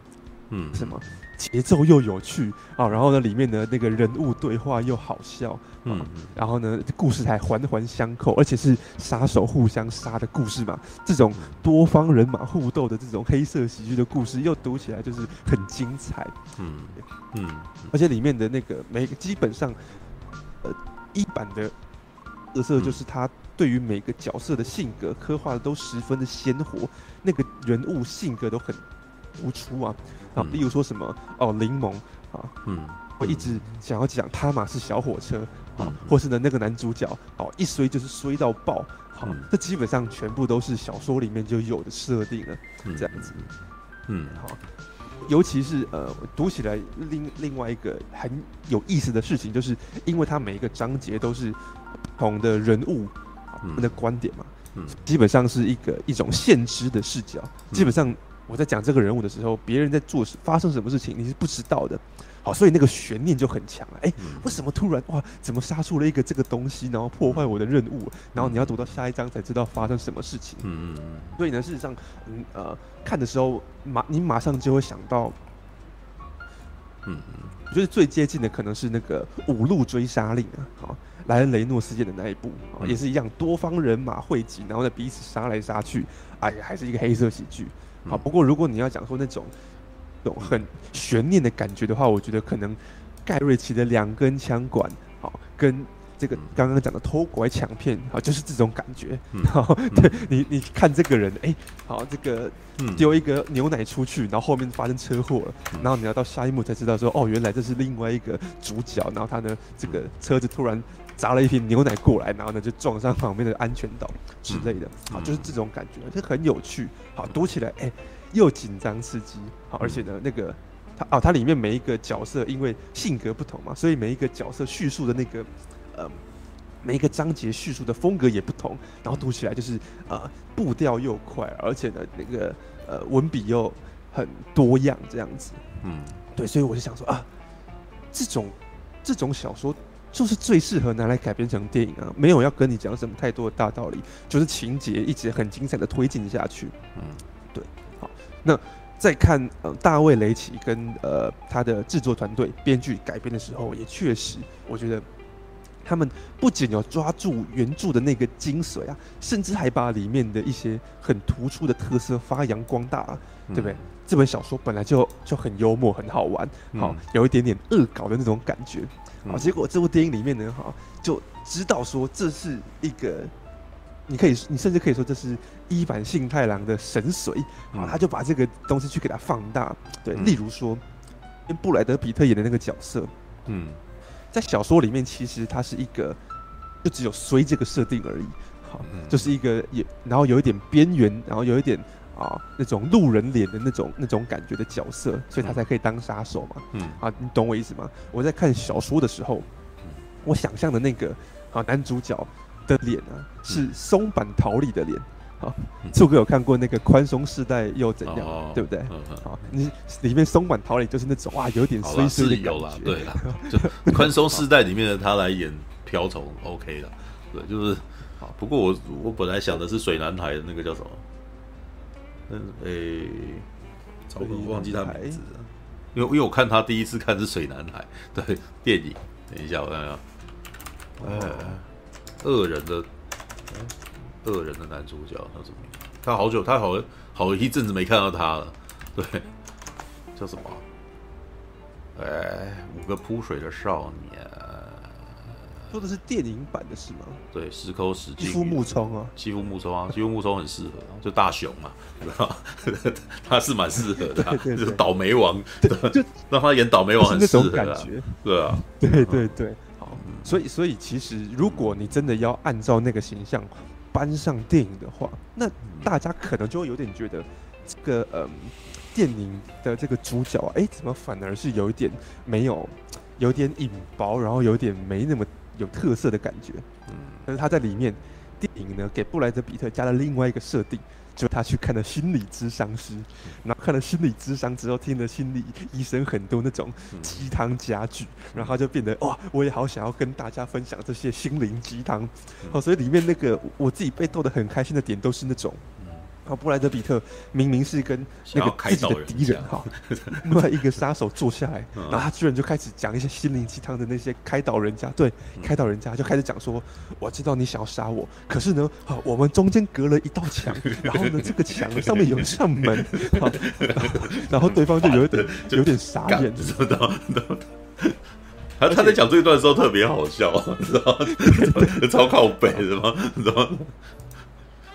嗯，什么？节奏又有趣啊，然后呢，里面的那个人物对话又好笑，嗯，然后呢，故事还环环相扣，而且是杀手互相杀的故事嘛，这种多方人马互斗的这种黑色喜剧的故事，又读起来就是很精彩，嗯嗯，而且里面的那个每个基本上，呃，一版的特色就是他对于每个角色的性格刻画的都十分的鲜活，那个人物性格都很突出啊。啊，例如说什么哦，柠檬啊，嗯，我一直想要讲他马是小火车啊，或是呢那个男主角哦，一衰就是衰到爆，好，这基本上全部都是小说里面就有的设定了，这样子，嗯，好，尤其是呃，读起来另另外一个很有意思的事情，就是因为它每一个章节都是不同的人物他们的观点嘛，嗯，基本上是一个一种现知的视角，基本上。我在讲这个人物的时候，别人在做事发生什么事情，你是不知道的。好，所以那个悬念就很强了。哎、欸，为什么突然哇，怎么杀出了一个这个东西，然后破坏我的任务？然后你要读到下一章才知道发生什么事情。嗯嗯嗯。所以呢，事实上，嗯呃，看的时候马你马上就会想到，嗯嗯，我觉得最接近的可能是那个《五路追杀令》啊，好，莱恩雷诺斯演的那一部，也是一样，多方人马汇集，然后呢彼此杀来杀去，哎呀，还是一个黑色喜剧。好，不过如果你要讲说那种，那种很悬念的感觉的话，我觉得可能盖瑞奇的两根枪管，好，跟这个刚刚讲的偷拐抢骗，好，就是这种感觉。好，对你，你看这个人，哎，好，这个丢一个牛奶出去，然后后面发生车祸了，然后你要到下一幕才知道说，哦，原来这是另外一个主角，然后他呢，这个车子突然砸了一瓶牛奶过来，然后呢就撞上旁边的安全岛之类的，好，就是这种感觉，这很有趣。好，读起来哎、欸，又紧张刺激，好，而且呢，那个它哦，它里面每一个角色因为性格不同嘛，所以每一个角色叙述的那个呃每一个章节叙述的风格也不同，然后读起来就是呃步调又快，而且呢那个呃文笔又很多样这样子。嗯，对，所以我就想说啊，这种这种小说。就是最适合拿来改编成电影啊！没有要跟你讲什么太多的大道理，就是情节一直很精彩的推进下去。嗯，对。好，那在看呃大卫雷奇跟呃他的制作团队编剧改编的时候，也确实我觉得他们不仅有抓住原著的那个精髓啊，甚至还把里面的一些很突出的特色发扬光大，啊，对不对？嗯、这本小说本来就就很幽默，很好玩，好，有一点点恶搞的那种感觉。啊，结果这部电影里面呢，哈，就知道说这是一个，你可以，你甚至可以说这是伊坂幸太郎的神髓，啊，他就把这个东西去给它放大，对，例如说，跟布莱德彼特演的那个角色，嗯，在小说里面其实他是一个，就只有衰这个设定而已，好，就是一个也，然后有一点边缘，然后有一点。啊，那种路人脸的那种那种感觉的角色，所以他才可以当杀手嘛。嗯，啊，你懂我意思吗？我在看小说的时候，我想象的那个啊男主角的脸啊，是松坂桃李的脸。啊，柱哥有看过那个宽松世代又怎样，哦、对不对？啊，你里面松坂桃李就是那种哇，有点衰衰的感觉。
对啦，就 宽松世代里面的他来演瓢虫，OK 的。对，就是。好，不过我我本来想的是水男孩的那个叫什么？嗯，诶、欸，糟糕，忘记他名字了。因为因为我看他第一次看是《水男孩》对电影。等一下，我看看。哎，恶人的，恶人的男主角叫什么名？他好久，他好好一阵子没看到他了。对，叫什么？哎，五个扑水的少年。
说的是电影版的是吗？
对，石抠石进。
妻夫木聪啊，
妻夫木聪啊，妻夫木聪很适合，就大雄嘛，他是蛮适合的，就是倒霉王，就 让他演倒霉王很适合，那种感觉，对啊，
对对对，好，所以所以其实如果你真的要按照那个形象搬上电影的话，那大家可能就会有点觉得这个嗯，电影的这个主角啊，哎，怎么反而是有一点没有，有点隐薄，然后有点没那么。有特色的感觉，嗯，但是他在里面电影呢，给布莱德比特加了另外一个设定，就他去看了心理咨商师，然后看了心理咨商之后，听了心理医生很多那种鸡汤佳句，然后他就变得哇，我也好想要跟大家分享这些心灵鸡汤，哦，所以里面那个我自己被逗得很开心的点都是那种。布莱德比特明明是跟那个自己的敌人哈，另外一个杀手坐下来，然后他居然就开始讲一些心灵鸡汤的那些开导人家，对，开导人家就开始讲说，我知道你想要杀我，可是呢，我们中间隔了一道墙，然后呢，这个墙上面有一扇门，然后对方就有点 有点傻眼，知道
他他在讲这一段的时候特别好笑，知道吗？超靠北的吗？知道吗？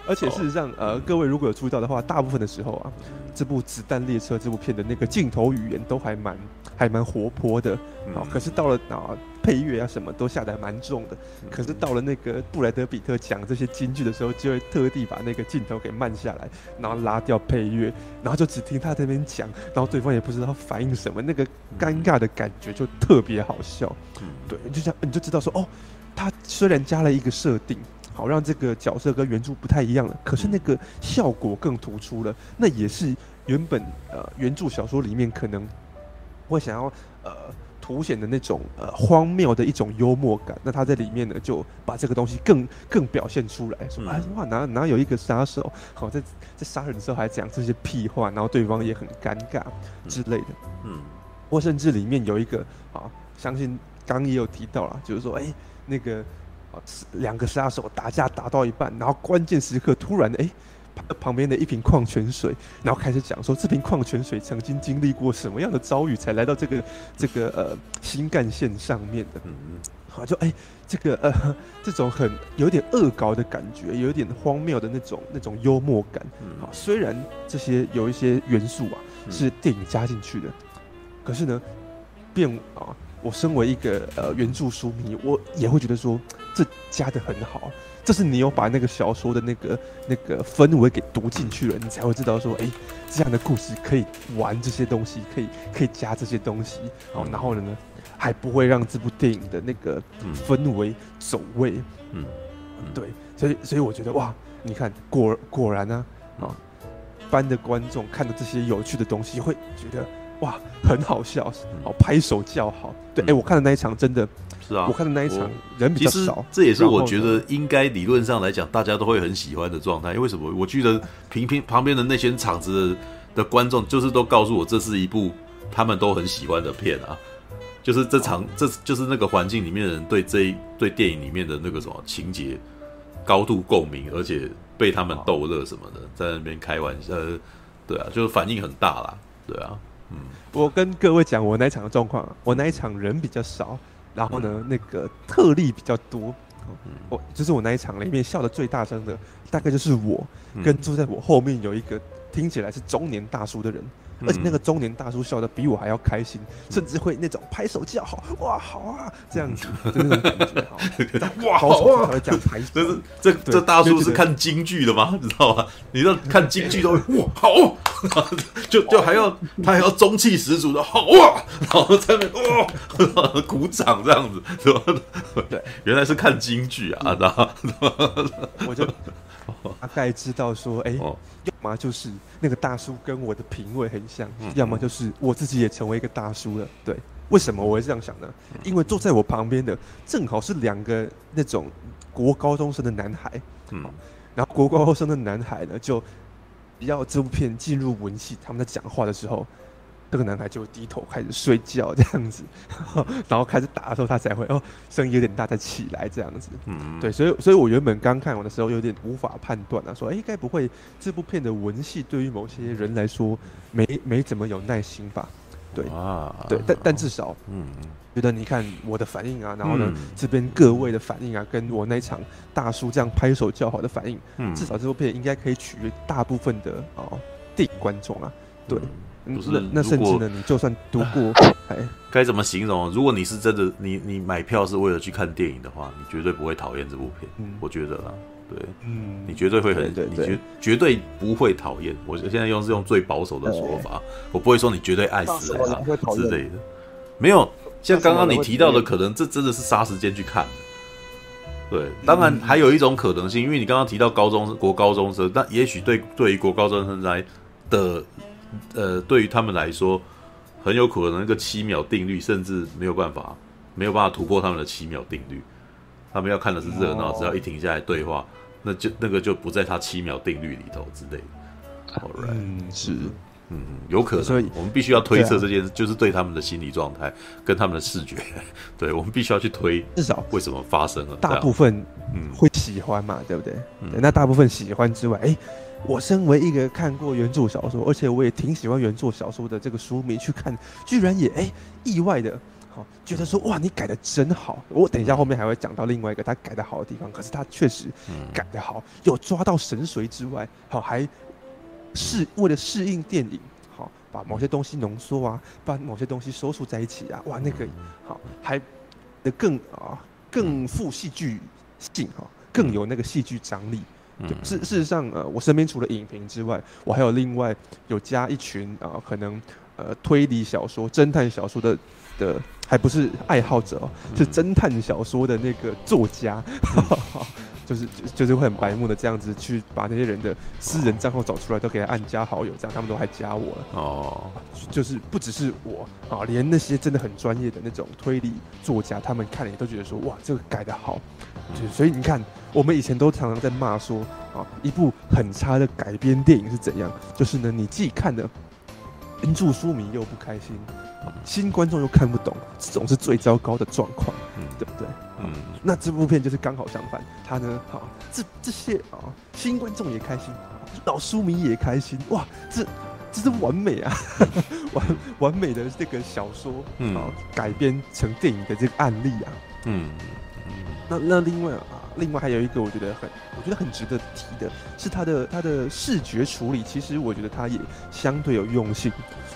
而且事实上，呃，各位如果有注意到的话，大部分的时候啊，这部《子弹列车》这部片的那个镜头语言都还蛮还蛮活泼的，啊，可是到了啊配乐啊什么都下得蛮重的，可是到了那个布莱德比特讲这些金句的时候，就会特地把那个镜头给慢下来，然后拉掉配乐，然后就只听他这边讲，然后对方也不知道反应什么，那个尴尬的感觉就特别好笑，嗯。对，就这样你就知道说哦，他虽然加了一个设定。好，让这个角色跟原著不太一样了，可是那个效果更突出了。那也是原本呃原著小说里面可能会想要呃凸显的那种呃荒谬的一种幽默感。那他在里面呢就把这个东西更更表现出来，说哎哇哪哪有一个杀手好在在杀人的时候还讲这些屁话，然后对方也很尴尬之类的。嗯，或甚至里面有一个啊，相信刚刚也有提到了，就是说哎那个。两个杀手打架打到一半，然后关键时刻突然哎，旁边的一瓶矿泉水，然后开始讲说这瓶矿泉水曾经经历过什么样的遭遇，才来到这个这个呃新干线上面的。嗯嗯，好，就哎这个呃这种很有点恶搞的感觉，有点荒谬的那种那种幽默感。好，虽然这些有一些元素啊是电影加进去的，可是呢，变啊。我身为一个呃原著书迷，我也会觉得说，这加的很好。这是你有把那个小说的那个那个氛围给读进去了，你才会知道说，哎，这样的故事可以玩这些东西，可以可以加这些东西，哦，然后呢，还不会让这部电影的那个氛围走位，嗯，对，所以所以我觉得哇，你看果果然呢，啊，一般的观众看到这些有趣的东西，会觉得哇很好笑，哦，拍手叫好，对，哎，我看的那一场真的。
是啊，
我看的那一场人比较少，
这也是我觉得应该理论上来讲，大家都会很喜欢的状态。因为为什么？我记得平平旁边的那些场子的，的观众，就是都告诉我，这是一部他们都很喜欢的片啊。就是这场，这就是那个环境里面的人对这一对电影里面的那个什么情节高度共鸣，而且被他们逗乐什么的，在那边开玩笑，呃，对啊，就是反应很大啦，对啊，嗯。
我跟各位讲我那一场的状况，我那一场人比较少。然后呢，嗯、那个特例比较多，我就是我那一场里面笑得最大声的，大概就是我跟坐在我后面有一个听起来是中年大叔的人。而且那个中年大叔笑得比我还要开心，甚至会那种拍手叫好，哇，好啊，这样子，就那种感觉，哇，好啊，这样拍。
这是这这大叔是看京剧的吗？你知道吗？你知道看京剧都会哇，好，就就还要他还要中气十足的好啊，然后在那哇 鼓掌这样子，是吧？对，原来是看京剧啊，然后
我就。大概知道说，哎、欸，要么就是那个大叔跟我的品味很像，嗯、要么就是我自己也成为一个大叔了。对，为什么我会这样想呢？因为坐在我旁边的正好是两个那种国高中生的男孩，嗯，然后国高中生的男孩呢，就比较这部片进入文戏，他们在讲话的时候。这个男孩就低头开始睡觉，这样子，然后开始打的时候，他才会哦，声音有点大，再起来这样子。嗯，对，所以，所以我原本刚看完的时候有点无法判断啊，说，哎，该不会这部片的文戏对于某些人来说没没怎么有耐心吧？对，啊，对，但但至少，嗯，觉得你看我的反应啊，然后呢，这边各位的反应啊，跟我那场大叔这样拍手叫好的反应，嗯，至少这部片应该可以取悦大部分的哦电影观众啊，对。
不是，
那甚至呢，你就算读过，哎，
该怎么形容？如果你是真的，你你买票是为了去看电影的话，你绝对不会讨厌这部片。嗯，我觉得啦，对，嗯，你绝对会很，你绝绝对不会讨厌。我现在用是用最保守的说法，我不会说你绝对爱死他之类的。没有，像刚刚你提到的，可能这真的是杀时间去看的。对，当然还有一种可能性，因为你刚刚提到高中国高中生，但也许对对于国高中生来的。呃，对于他们来说，很有可能那个七秒定律，甚至没有办法，没有办法突破他们的七秒定律。他们要看的是热闹，只要一停下来对话，那就那个就不在他七秒定律里头之类的。Alright，
嗯，是，
嗯，有可能。所以我们必须要推测这件事，就是对他们的心理状态跟他们的视觉，对我们必须要去推，至少为什么发生了。
大部分嗯会喜欢嘛，对不对？嗯那大部分喜欢之外，哎。我身为一个看过原著小说，而且我也挺喜欢原著小说的这个书迷去看，居然也哎意外的，好觉得说哇你改的真好。我等一下后面还会讲到另外一个他改的好的地方，可是他确实改的好，有抓到神髓之外，好还适为了适应电影，好把某些东西浓缩啊，把某些东西收束在一起啊，哇那个好还的更啊更富戏剧性哈，更有那个戏剧张力。事事实上，呃，我身边除了影评之外，我还有另外有加一群啊、呃，可能呃推理小说、侦探小说的的，还不是爱好者哦，是侦探小说的那个作家，嗯、就是就是会很白目的这样子去把那些人的私人账号找出来，都给他按加好友，这样他们都还加我了哦。就是不只是我啊，连那些真的很专业的那种推理作家，他们看了也都觉得说，哇，这个改得好。就所以你看。我们以前都常常在骂说啊，一部很差的改编电影是怎样？就是呢，你自己看的原著书迷又不开心，新观众又看不懂，这种是最糟糕的状况，嗯，对不对？嗯，那这部片就是刚好相反，他呢，好，这这些啊，新观众也开心，老书迷也开心，哇，这这是完美啊，完完美的这个小说啊改编成电影的这个案例啊，嗯嗯，那那另外啊。另外还有一个我觉得很，我觉得很值得提的是它的它的视觉处理，其实我觉得它也相对有用心。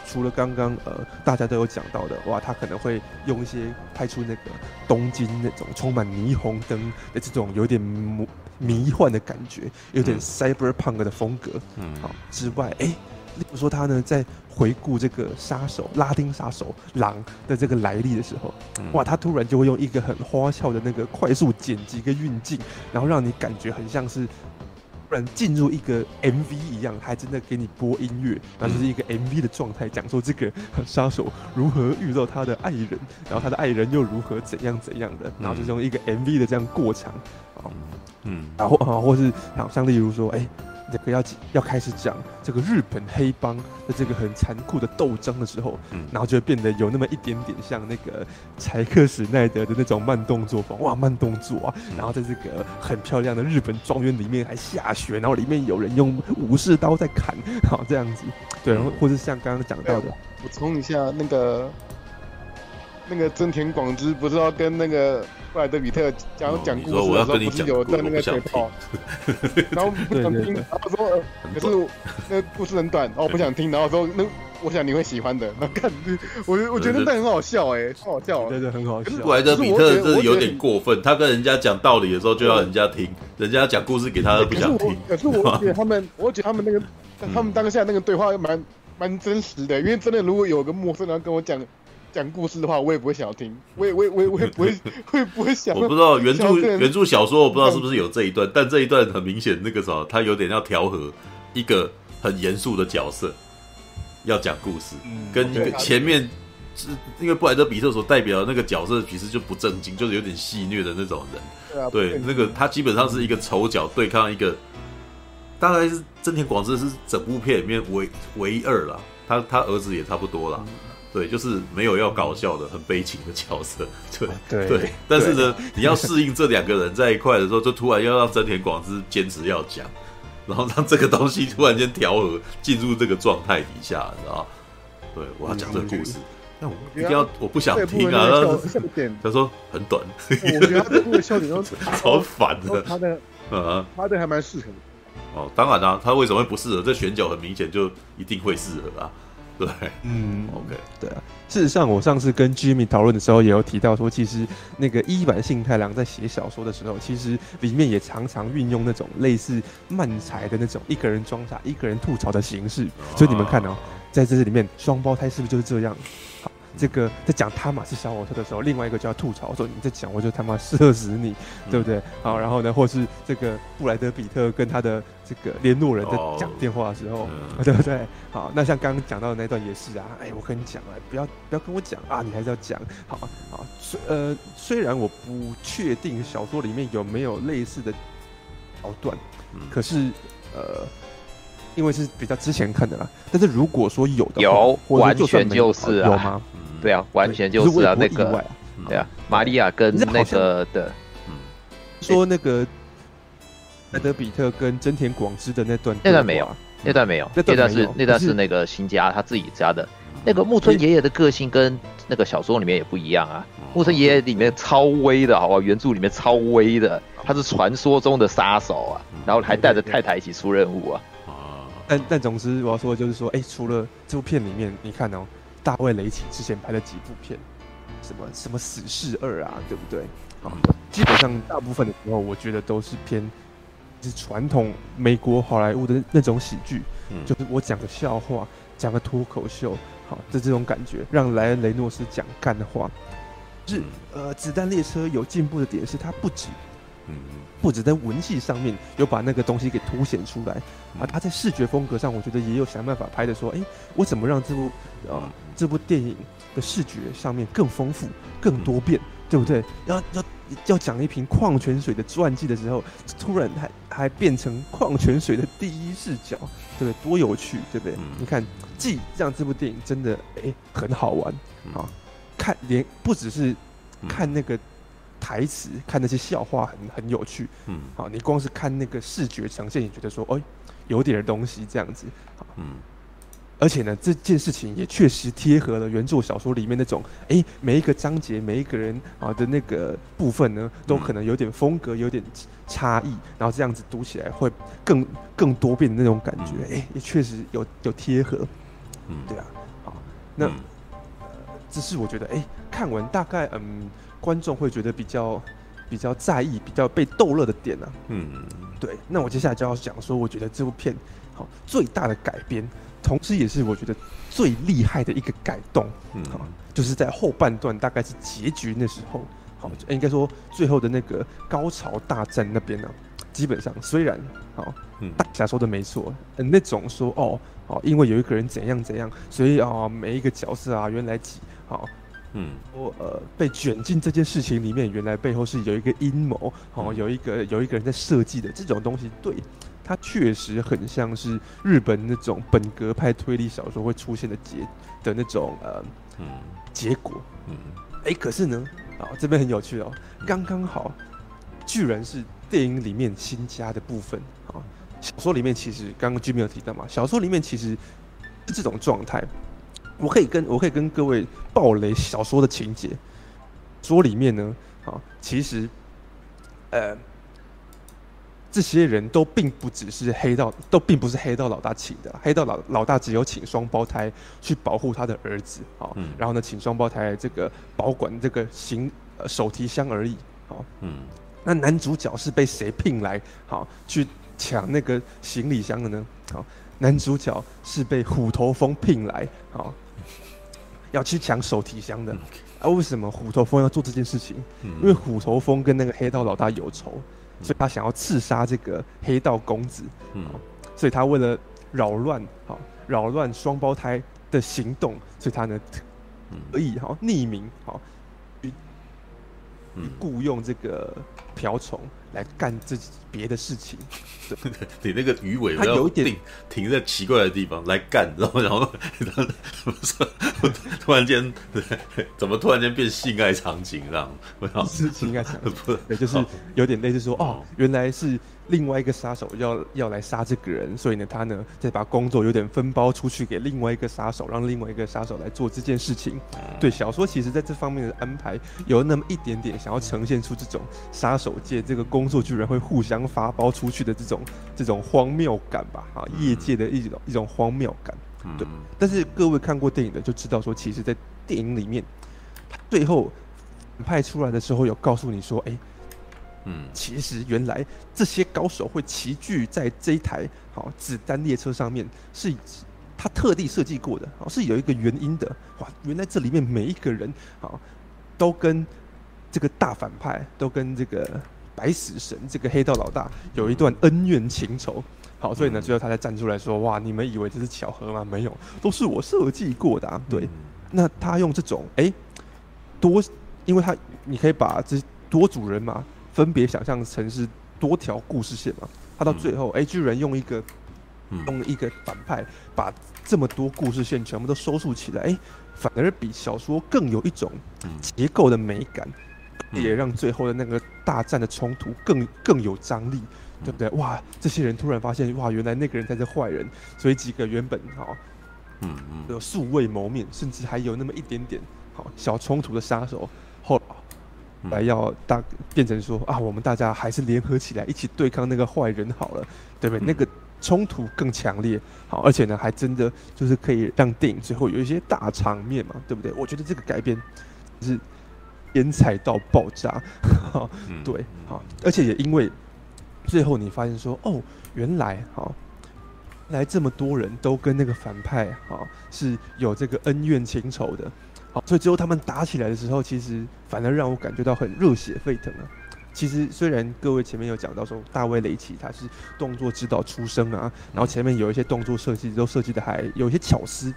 除了刚刚呃大家都有讲到的，哇，它可能会用一些拍出那个东京那种充满霓虹灯的这种有点迷迷幻的感觉，有点 cyberpunk 的风格，嗯，好之外，哎、欸。例如说，他呢在回顾这个杀手拉丁杀手狼的这个来历的时候，哇，他突然就会用一个很花俏的那个快速剪辑跟运镜，然后让你感觉很像是突然进入一个 MV 一样，还真的给你播音乐，然后就是一个 MV 的状态，讲说这个杀手如何遇到他的爱人，然后他的爱人又如何怎样怎样的，然后就是用一个 MV 的这样过场，嗯，然后啊，或是好像例如说，哎、欸。这个要要开始讲这个日本黑帮的这个很残酷的斗争的时候，嗯，然后就会变得有那么一点点像那个柴克史奈德的那种慢动作风，哇，慢动作啊，然后在这个很漂亮的日本庄园里面还下雪，然后里面有人用武士刀在砍，好这样子，对，然后或者像刚刚讲到的，
补充一下那个那个真田广之不是要跟那个。布莱德比特讲讲故事的时候，不是有在那个嘴炮，然后不想听，然后说，可是那个故事很短，哦，不想听，然后说，那我想你会喜欢的，然后看，我我觉得那很好笑，哎，很好笑，
真的，很好笑。
布莱德比特真是有点过分，他跟人家讲道理的时候就要人家听，人家讲故事给他都不想听。
可是 我觉得他们，我觉得他们那个他们当下那个对话蛮蛮真实的，因为真的如果有个陌生人跟我讲。讲故事的话，我也不会想要听，我也我也我也我也不会 会不会想。
我不知道原著原著小说，我不知道是不是有这一段，但这一段很明显，那个时候他有点要调和一个很严肃的角色，要讲故事，跟一个前面是因为布莱德比特所代表的那个角色，其实就不正经，就是有点戏虐的那种人。对，那个他基本上是一个丑角对抗一个，大概是真田广志是整部片里面唯唯一二了，他他儿子也差不多了。对，就是没有要搞笑的，很悲情的角色。对对，对，但是呢，你要适应这两个人在一块的时候，就突然要让真田广之坚持要讲，然后让这个东西突然间调和进入这个状态底下，你知道？对，我要讲这个故事，那我一定要，我不想听啊。他说很短，
我觉得他这个笑点都
超烦的。
他的呃，他的还蛮适合的。
哦，当然啦，他为什么会不适合？这选角很明显就一定会适合啊。对，
嗯，OK，对啊。事实上，我上次跟 Jimmy 讨论的时候，也有提到说，其实那个一坂幸太郎在写小说的时候，其实里面也常常运用那种类似漫才的那种一个人装傻、一个人吐槽的形式。所以你们看哦，在这里面，双胞胎是不是就是这样？好。这个在讲他马是小火车的时候，另外一个就要吐槽说，你在讲，我就他妈射死你，嗯、对不对？好，然后呢，或是这个布莱德比特跟他的这个联络人在讲电话的时候，对不对？好，那像刚刚讲到的那段也是啊，哎，我跟你讲啊，不要不要跟我讲啊，你还是要讲，好好，虽呃虽然我不确定小说里面有没有类似的桥段，嗯、可是呃。因为是比较之前看的啦，但是如果说有的话，
有完全就是啊，有吗？对啊，完全就是啊，那个对啊，玛利亚跟那个的，嗯，
说那个莱德比特跟真田广之的那段，
那段没有，那段没有，那段是那段是那个新家他自己家的，那个木村爷爷的个性跟那个小说里面也不一样啊，木村爷爷里面超威的，好吧，原著里面超威的，他是传说中的杀手啊，然后还带着太太一起出任务啊。
但但总之我要说的就是说，哎、欸，除了这部片里面，你看哦，大卫雷奇之前拍了几部片，什么什么死侍二啊，对不对？啊，基本上大部分的时候，我觉得都是偏是传统美国好莱坞的那种喜剧，嗯、就是我讲个笑话，讲个脱口秀，好，就这种感觉，让莱恩雷诺斯讲干的话，就是呃，子弹列车有进步的点是，它不止。不止在文戏上面有把那个东西给凸显出来，啊，他在视觉风格上，我觉得也有想办法拍的说，哎，我怎么让这部啊这部电影的视觉上面更丰富、更多变，对不对？要要要讲一瓶矿泉水的传记的时候，突然还还变成矿泉水的第一视角，对不对？多有趣，对不对？你看，既让这部电影真的哎很好玩啊，看连不只是看那个。台词看那些笑话很很有趣，嗯，好，你光是看那个视觉呈现，你觉得说，哎，有点东西这样子，好，嗯，而且呢，这件事情也确实贴合了原著小说里面那种，哎，每一个章节、每一个人啊的那个部分呢，都可能有点风格、有点差异，然后这样子读起来会更更多变的那种感觉，哎，也确实有有贴合，嗯，对啊，好，那、呃、只是我觉得，哎，看完大概嗯，观众会觉得比较比较在意、比较被逗乐的点呢、啊，嗯，对，那我接下来就要讲说，我觉得这部片好最大的改编。同时，也是我觉得最厉害的一个改动，嗯，好，就是在后半段，大概是结局那时候，好，应该说最后的那个高潮大战那边呢、啊，基本上虽然，好，嗯，大家说的没错，嗯，那种说哦，哦，因为有一个人怎样怎样，所以啊，每一个角色啊，原来几，好，嗯，我呃被卷进这件事情里面，原来背后是有一个阴谋，哦，有一个有一个人在设计的这种东西，对。它确实很像是日本那种本格派推理小说会出现的结的那种呃嗯。结果。嗯。哎、欸、可是呢啊这边很有趣哦刚刚好居然是电影里面新加的部分啊小说里面其实刚刚 Jimmy 有提到嘛小说里面其实是这种状态我可以跟我可以跟各位暴雷小说的情节说里面呢啊其实呃。这些人都并不只是黑道，都并不是黑道老大请的。黑道老老大只有请双胞胎去保护他的儿子，好，嗯、然后呢，请双胞胎这个保管这个行呃手提箱而已，好，嗯，那男主角是被谁聘来好去抢那个行李箱的呢？好，男主角是被虎头蜂聘来好要去抢手提箱的。啊，为什么虎头蜂要做这件事情？嗯、因为虎头蜂跟那个黑道老大有仇。所以他想要刺杀这个黑道公子，嗯，所以他为了扰乱，好扰乱双胞胎的行动，所以他呢可以好匿名，好，雇佣这个瓢虫。来干这别的事情，
你那个鱼尾，它有一点停在奇怪的地方来干，然后 然后怎么说？突然间，怎么突然间变性爱场景这样？
是性爱场景，对，就是有点类似说，哦，原来是。另外一个杀手要要来杀这个人，所以呢，他呢再把工作有点分包出去给另外一个杀手，让另外一个杀手来做这件事情。对，小说其实在这方面的安排有那么一点点想要呈现出这种杀手界这个工作居然会互相发包出去的这种这种荒谬感吧？啊，业界的一种一种荒谬感。对，但是各位看过电影的就知道说，其实，在电影里面，他最后派出来的时候有告诉你说，哎。嗯，其实原来这些高手会齐聚在这一台好子弹列车上面，是他特地设计过的，是有一个原因的。哇，原来这里面每一个人啊，都跟这个大反派，都跟这个白死神这个黑道老大有一段恩怨情仇。好，所以呢，最后他才站出来说：“哇，你们以为这是巧合吗？没有，都是我设计过的啊。”对，那他用这种哎多，因为他你可以把这多组人马。分别想象成是多条故事线嘛，他到最后哎、嗯欸，居然用一个用一个反派把这么多故事线全部都收束起来，哎、欸，反而比小说更有一种结构的美感，嗯、也让最后的那个大战的冲突更更有张力，嗯、对不对？哇，这些人突然发现哇，原来那个人才是坏人，所以几个原本哈，嗯嗯，有素未谋面，甚至还有那么一点点好小冲突的杀手后。来要大变成说啊，我们大家还是联合起来一起对抗那个坏人好了，对不对？嗯、那个冲突更强烈，好，而且呢，还真的就是可以让电影最后有一些大场面嘛，对不对？我觉得这个改编是精彩到爆炸，嗯、对，好，而且也因为最后你发现说，哦，原来哈，来这么多人都跟那个反派哈是有这个恩怨情仇的。好，所以最后他们打起来的时候，其实反而让我感觉到很热血沸腾啊。其实虽然各位前面有讲到说大卫雷奇他是动作指导出身啊，然后前面有一些动作设计都设计的还有一些巧思，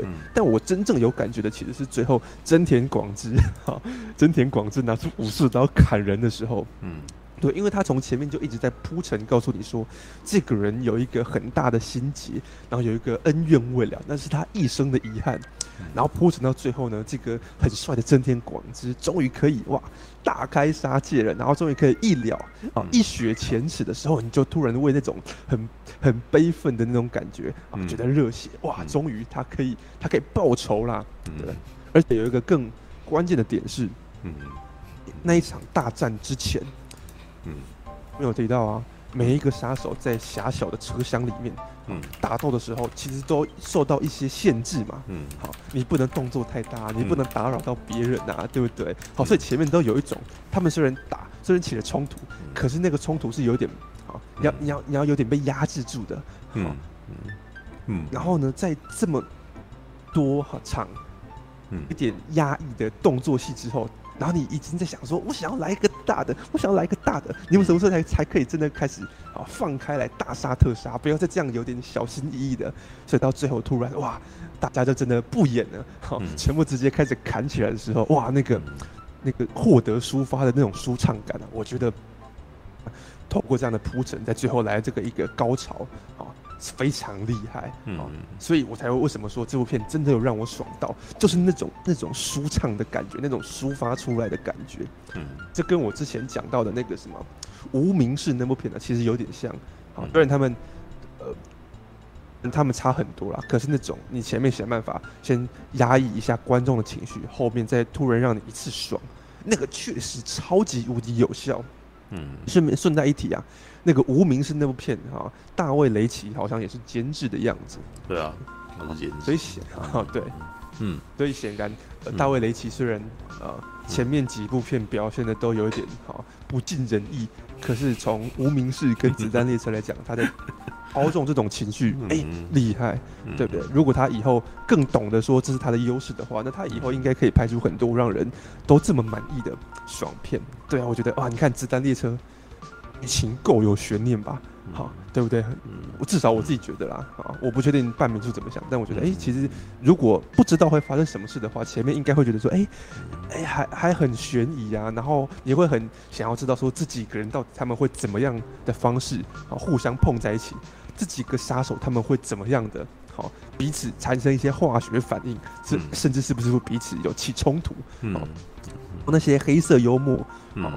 对。但我真正有感觉的其实是最后真田广之 哈，真田广之拿出武士刀砍人的时候，嗯，对，因为他从前面就一直在铺陈，告诉你说，这个人有一个很大的心结，然后有一个恩怨未了，那是他一生的遗憾。然后铺陈到最后呢，这个很帅的真田广之终于可以哇大开杀戒了，然后终于可以一了啊一雪前耻的时候，你就突然为那种很很悲愤的那种感觉啊觉得热血哇，终于他可以他可以报仇啦，对。而且有一个更关键的点是，嗯，那一场大战之前。嗯，没有提到啊。每一个杀手在狭小的车厢里面，嗯，打斗的时候其实都受到一些限制嘛。嗯，好，你不能动作太大，你不能打扰到别人啊，嗯、对不对？好，所以前面都有一种，他们虽然打，虽然起了冲突，可是那个冲突是有点，好，你要你要你要有点被压制住的。嗯嗯嗯。然后呢，在这么多哈场，嗯，一点压抑的动作戏之后。然后你已经在想说，我想要来一个大的，我想要来一个大的，你们什么时候才才可以真的开始啊放开来大杀特杀，不要再这样有点小心翼翼的。所以到最后突然哇，大家就真的不演了，好，全部直接开始砍起来的时候，哇，那个那个获得抒发的那种舒畅感啊，我觉得透过这样的铺陈，在最后来这个一个高潮啊。非常厉害，嗯、哦，所以我才会为什么说这部片真的有让我爽到，就是那种那种舒畅的感觉，那种抒发出来的感觉，嗯，这跟我之前讲到的那个什么无名氏那部片呢，其实有点像，啊、哦，虽然他们，呃，他们差很多啦，可是那种你前面想办法先压抑一下观众的情绪，后面再突然让你一次爽，那个确实超级无敌有效，嗯，顺便顺带一提啊。那个无名是那部片哈，大卫雷奇好像也是监制的样子。
对啊，他是监制。
所以显啊，对，嗯，所以显然，呃，大卫雷奇虽然呃前面几部片表现的都有一点哈不尽人意，可是从无名氏跟子弹列车来讲，他的操纵这种情绪，哎，厉害，对不对？如果他以后更懂得说这是他的优势的话，那他以后应该可以拍出很多让人都这么满意的爽片。对啊，我觉得哇，你看子弹列车。剧情够有悬念吧？好，对不对？我至少我自己觉得啦。啊，我不确定半民叔怎么想，但我觉得，哎，其实如果不知道会发生什么事的话，前面应该会觉得说，哎，哎，还还很悬疑啊。然后你会很想要知道说，这几个人到底他们会怎么样的方式啊，互相碰在一起，这几个杀手他们会怎么样的？好，彼此产生一些化学反应，甚甚至是不是会彼此有起冲突？嗯，那些黑色幽默，嗯。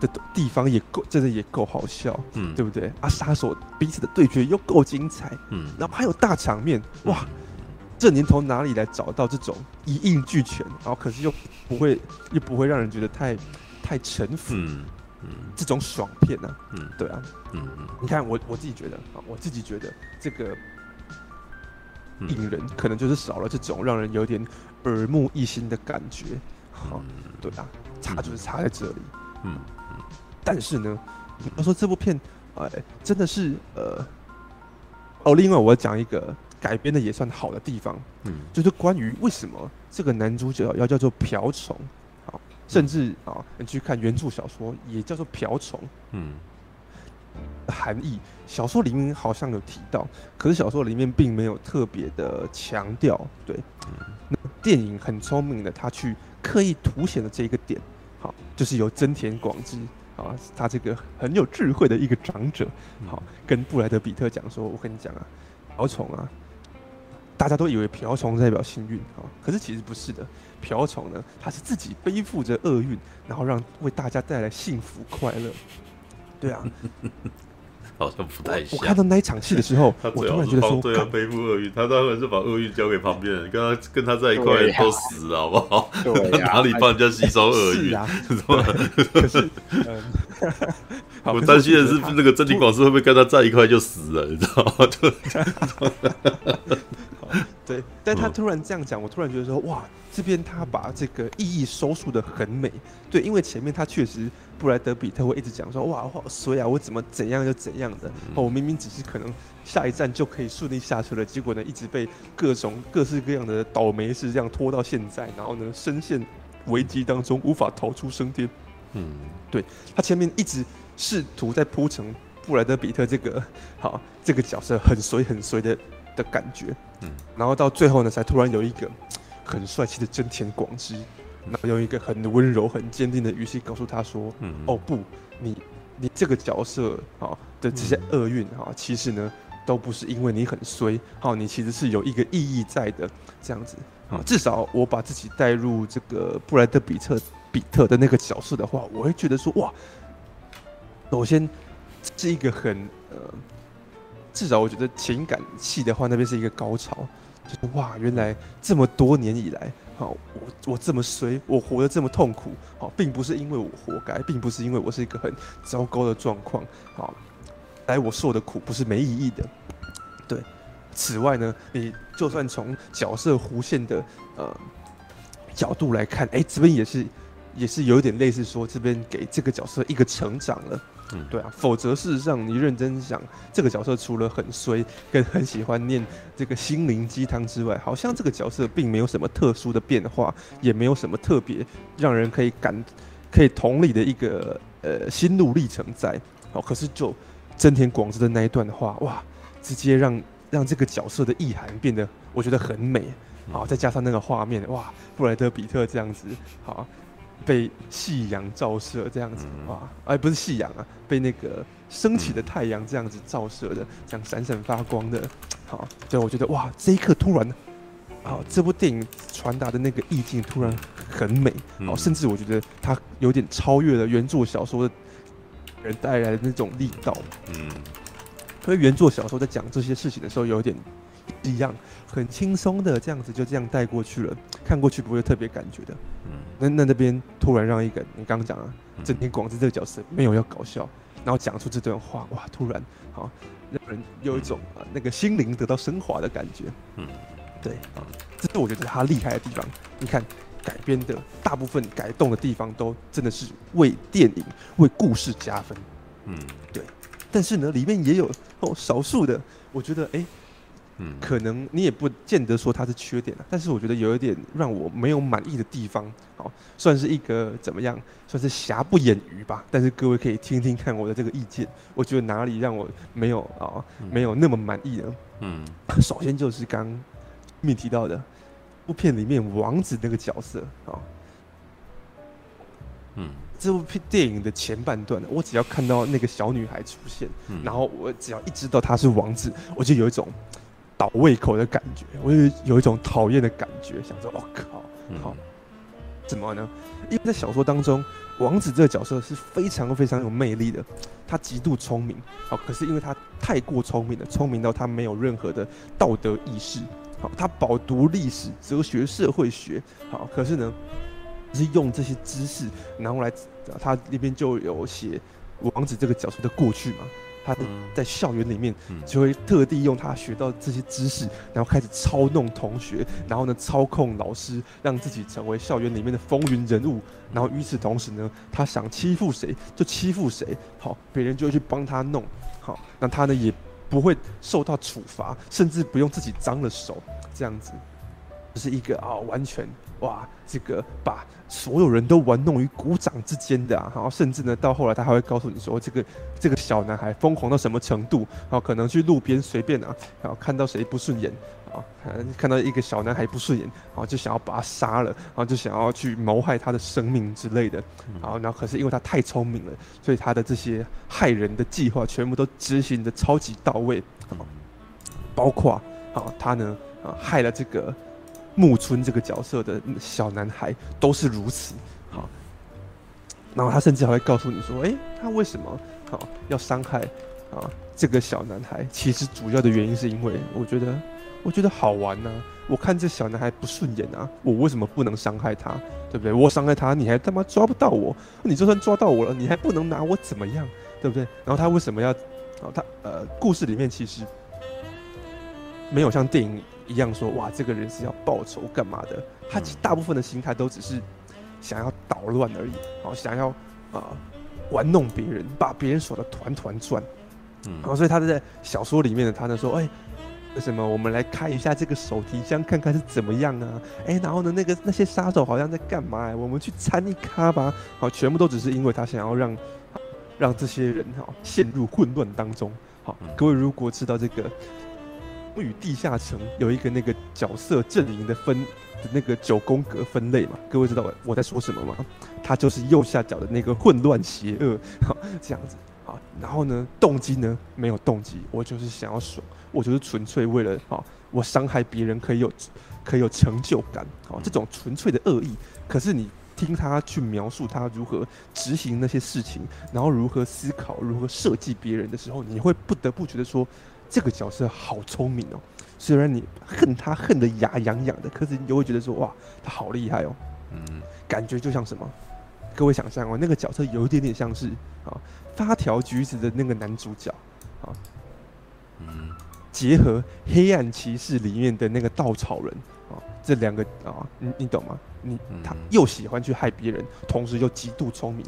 的地方也够，真的也够好笑，嗯，对不对？啊，杀手彼此的对决又够精彩，嗯，然后还有大场面，哇，嗯、这年头哪里来找到这种一应俱全，然后可是又不会又不会让人觉得太太沉浮，嗯，嗯。这种爽片呢、啊，嗯，对啊，嗯嗯，你看我我自己觉得啊，我自己觉得这个影人可能就是少了这种让人有点耳目一新的感觉，好，对啊，差就是差在这里，嗯。但是呢，你要说这部片，哎，真的是呃，哦，另外我要讲一个改编的也算好的地方，嗯，就是关于为什么这个男主角要叫做瓢虫，好，甚至啊，你去看原著小说也叫做瓢虫，嗯，含义小说里面好像有提到，可是小说里面并没有特别的强调，对，那电影很聪明的，他去刻意凸显了这一个点，好，就是由真田广之。啊，他这个很有智慧的一个长者，好，跟布莱德比特讲说：“我跟你讲啊，瓢虫啊，大家都以为瓢虫代表幸运啊，可是其实不是的。瓢虫呢，它是自己背负着厄运，然后让为大家带来幸福快乐。对啊。”
好像不太像。
我看到那一场戏的时候，我突然觉得说，
对啊，背负厄运，他当然是把厄运交给旁边人，跟他跟他在一块都死了，好不好？对，哪里帮人家吸收厄运？是啊，可是，我担心的是那个真理广之会不会跟他在一块就死了，你知道吗？
对，但他突然这样讲，我突然觉得说，哇，这边他把这个意义收束的很美。对，因为前面他确实布莱德比特会一直讲说，哇，好衰啊，我怎么怎样就怎样的，哦，我明明只是可能下一站就可以顺利下车了，结果呢，一直被各种各式各样的倒霉事这样拖到现在，然后呢，深陷危机当中，无法逃出升天。嗯，对，他前面一直试图在铺成布莱德比特这个好这个角色很随很随的。的感觉，嗯，然后到最后呢，才突然有一个很帅气的真田广之然后用一个很温柔、很坚定的语气告诉他说：“嗯，哦不，你你这个角色啊的这些厄运哈，其实呢都不是因为你很衰，好，你其实是有一个意义在的，这样子啊。至少我把自己带入这个布莱德比特比特的那个角色的话，我会觉得说哇，首先是一个很呃。”至少我觉得情感戏的话，那边是一个高潮，就是哇，原来这么多年以来，好，我我这么衰，我活得这么痛苦，好，并不是因为我活该，并不是因为我是一个很糟糕的状况，好，来我受的苦不是没意义的，对。此外呢，你就算从角色弧线的呃角度来看，哎，这边也是也是有点类似说，这边给这个角色一个成长了。嗯，对啊，否则事实上你认真想，这个角色除了很衰，跟很喜欢念这个心灵鸡汤之外，好像这个角色并没有什么特殊的变化，也没有什么特别让人可以感、可以同理的一个呃心路历程在。哦，可是就真田广之的那一段的话，哇，直接让让这个角色的意涵变得我觉得很美。好，再加上那个画面，哇，布莱德比特这样子，好。被夕阳照射这样子哇，哎，不是夕阳啊，被那个升起的太阳这样子照射的，这样闪闪发光的，好，对，我觉得哇，这一刻突然，好，这部电影传达的那个意境突然很美，好，甚至我觉得它有点超越了原作小说的人带来的那种力道，嗯，因为原作小说在讲这些事情的时候有点一样，很轻松的这样子就这样带过去了，看过去不会特别感觉的。嗯，那那那边突然让一个你刚刚讲啊，整天广志这个角色没有要搞笑，然后讲出这段话，哇，突然好让人有一种啊那个心灵得到升华的感觉。嗯，对啊，这是我觉得他厉害的地方。你看改编的大部分改动的地方都真的是为电影为故事加分。嗯，对。但是呢，里面也有哦少数的，我觉得哎。欸嗯，可能你也不见得说它是缺点啊，但是我觉得有一点让我没有满意的地方，好，算是一个怎么样，算是瑕不掩瑜吧。但是各位可以听听看我的这个意见，我觉得哪里让我没有啊，没有那么满意呢？嗯，首先就是刚面提到的，部片里面王子那个角色啊，嗯，这部片电影的前半段，我只要看到那个小女孩出现，然后我只要一知道她是王子，我就有一种。倒胃口的感觉，我就有一种讨厌的感觉，想说，我、哦、靠，好，怎么呢？因为在小说当中，王子这个角色是非常非常有魅力的，他极度聪明，好，可是因为他太过聪明了，聪明到他没有任何的道德意识，好，他饱读历史、哲学、社会学，好，可是呢，是用这些知识，然后来，他那边就有写王子这个角色的过去嘛。他在校园里面就会特地用他学到这些知识，然后开始操弄同学，然后呢操控老师，让自己成为校园里面的风云人物。然后与此同时呢，他想欺负谁就欺负谁，好，别人就会去帮他弄，好，那他呢也不会受到处罚，甚至不用自己脏了手，这样子，就是一个啊完全。哇，这个把所有人都玩弄于股掌之间的啊，然后甚至呢，到后来他还会告诉你说，这个这个小男孩疯狂到什么程度，然后可能去路边随便啊，然后看到谁不顺眼啊，看到一个小男孩不顺眼，然后就想要把他杀了，然后就想要去谋害他的生命之类的，然后然后可是因为他太聪明了，所以他的这些害人的计划全部都执行的超级到位，包括啊他呢啊害了这个。木村这个角色的小男孩都是如此，好，然后他甚至还会告诉你说，诶，他为什么好要伤害啊这个小男孩？其实主要的原因是因为我觉得，我觉得好玩呐，我看这小男孩不顺眼啊，我为什么不能伤害他？对不对？我伤害他，你还他妈抓不到我，你就算抓到我了，你还不能拿我怎么样？对不对？然后他为什么要？哦，他呃，故事里面其实没有像电影。一样说哇，这个人是要报仇干嘛的？他其实大部分的心态都只是想要捣乱而已，好，想要啊玩弄别人，把别人耍得团团转。嗯，然后所以他在小说里面呢，他呢说，哎，为什么我们来开一下这个手提箱，看看是怎么样啊？哎，然后呢，那个那些杀手好像在干嘛？我们去参一咖吧。好，全部都只是因为他想要让让这些人哈陷入混乱当中。好，各位如果知道这个。与地下城有一个那个角色阵营的分的那个九宫格分类嘛？各位知道我在说什么吗？他就是右下角的那个混乱邪恶，好 这样子好。然后呢，动机呢没有动机，我就是想要爽，我就是纯粹为了好，我伤害别人可以有可以有成就感，好这种纯粹的恶意。可是你听他去描述他如何执行那些事情，然后如何思考，如何设计别人的时候，你会不得不觉得说。这个角色好聪明哦，虽然你恨他恨得牙痒痒的，可是你就会觉得说哇，他好厉害哦。嗯，感觉就像什么？各位想象哦，那个角色有一点点像是啊，发条橘子的那个男主角啊，嗯，结合黑暗骑士里面的那个稻草人啊，这两个啊，你你懂吗？你他又喜欢去害别人，同时又极度聪明。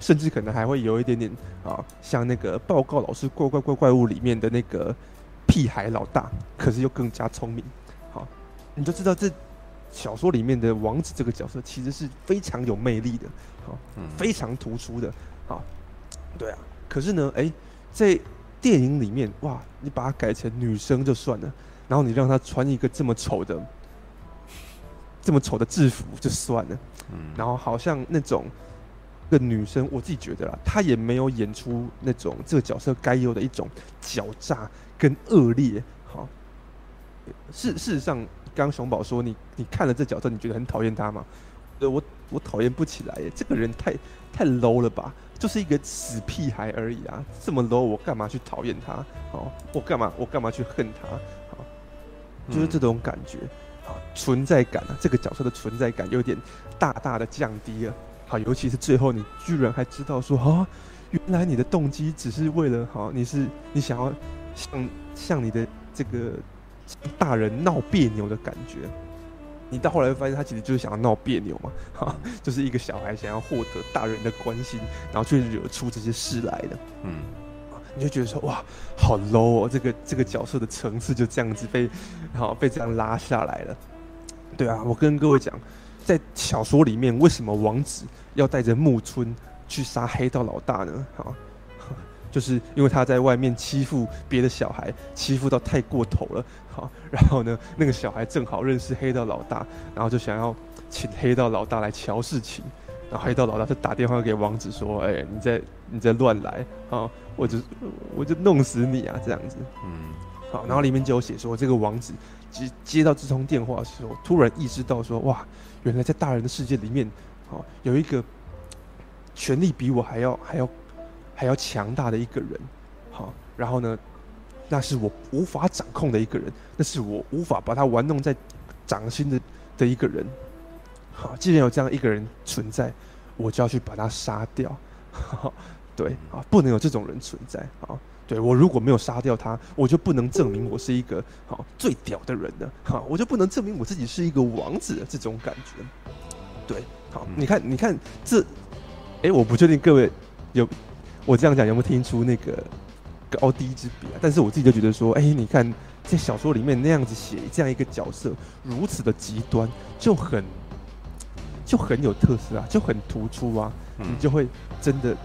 甚至可能还会有一点点啊，像那个报告老师怪怪怪怪物里面的那个屁孩老大，可是又更加聪明。好，你就知道这小说里面的王子这个角色其实是非常有魅力的，好，非常突出的。好，对啊。可是呢，哎，在电影里面，哇，你把它改成女生就算了，然后你让她穿一个这么丑的、这么丑的制服就算了，然后好像那种。个女生，我自己觉得啦，她也没有演出那种这个角色该有的一种狡诈跟恶劣。好，事事实上，刚熊宝说你你看了这角色，你觉得很讨厌他吗？呃，我我讨厌不起来耶，这个人太太 low 了吧，就是一个死屁孩而已啊，这么 low，我干嘛去讨厌他？好，我干嘛我干嘛去恨他？好，就是这种感觉，好，存在感啊，这个角色的存在感有点大大的降低了。好，尤其是最后，你居然还知道说啊，原来你的动机只是为了好，你是你想要向向你的这个大人闹别扭的感觉。你到后来会发现，他其实就是想要闹别扭嘛，哈，就是一个小孩想要获得大人的关心，然后去惹出这些事来的。嗯，你就觉得说哇，好 low 哦，这个这个角色的层次就这样子被好被这样拉下来了。对啊，我跟各位讲。在小说里面，为什么王子要带着木村去杀黑道老大呢？好，就是因为他在外面欺负别的小孩，欺负到太过头了。好，然后呢，那个小孩正好认识黑道老大，然后就想要请黑道老大来瞧事情。然后黑道老大就打电话给王子说：“哎、欸，你在你在乱来啊，我就我就弄死你啊！”这样子。嗯。好，然后里面就有写说，这个王子接接到这通电话的时候，突然意识到说：“哇！”原来在大人的世界里面，哦，有一个权力比我还要还要还要强大的一个人，好，然后呢，那是我无法掌控的一个人，那是我无法把他玩弄在掌心的的一个人，好，既然有这样一个人存在，我就要去把他杀掉，对，啊，不能有这种人存在，啊。对，我如果没有杀掉他，我就不能证明我是一个好最屌的人了。好，我就不能证明我自己是一个王子的这种感觉。对，好，你看，你看这，哎，我不确定各位有我这样讲有没有听出那个高低之别啊？但是我自己就觉得说，哎，你看在小说里面那样子写这样一个角色如此的极端，就很就很有特色啊，就很突出啊，你就会真的。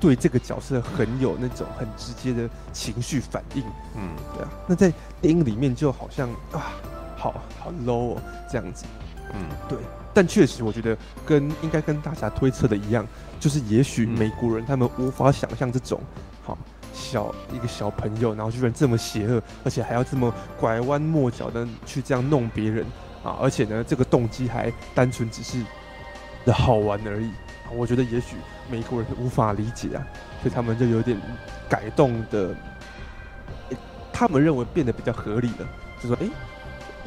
对这个角色很有那种很直接的情绪反应，嗯，对啊。那在电影里面就好像啊，好好 low 哦，这样子，嗯，对。但确实，我觉得跟应该跟大家推测的一样，就是也许美国人他们无法想象这种好小一个小朋友，然后居然这么邪恶，而且还要这么拐弯抹角的去这样弄别人啊，而且呢，这个动机还单纯只是的好玩而已。我觉得也许美国人无法理解啊，所以他们就有点改动的，他们认为变得比较合理了，就说：“哎，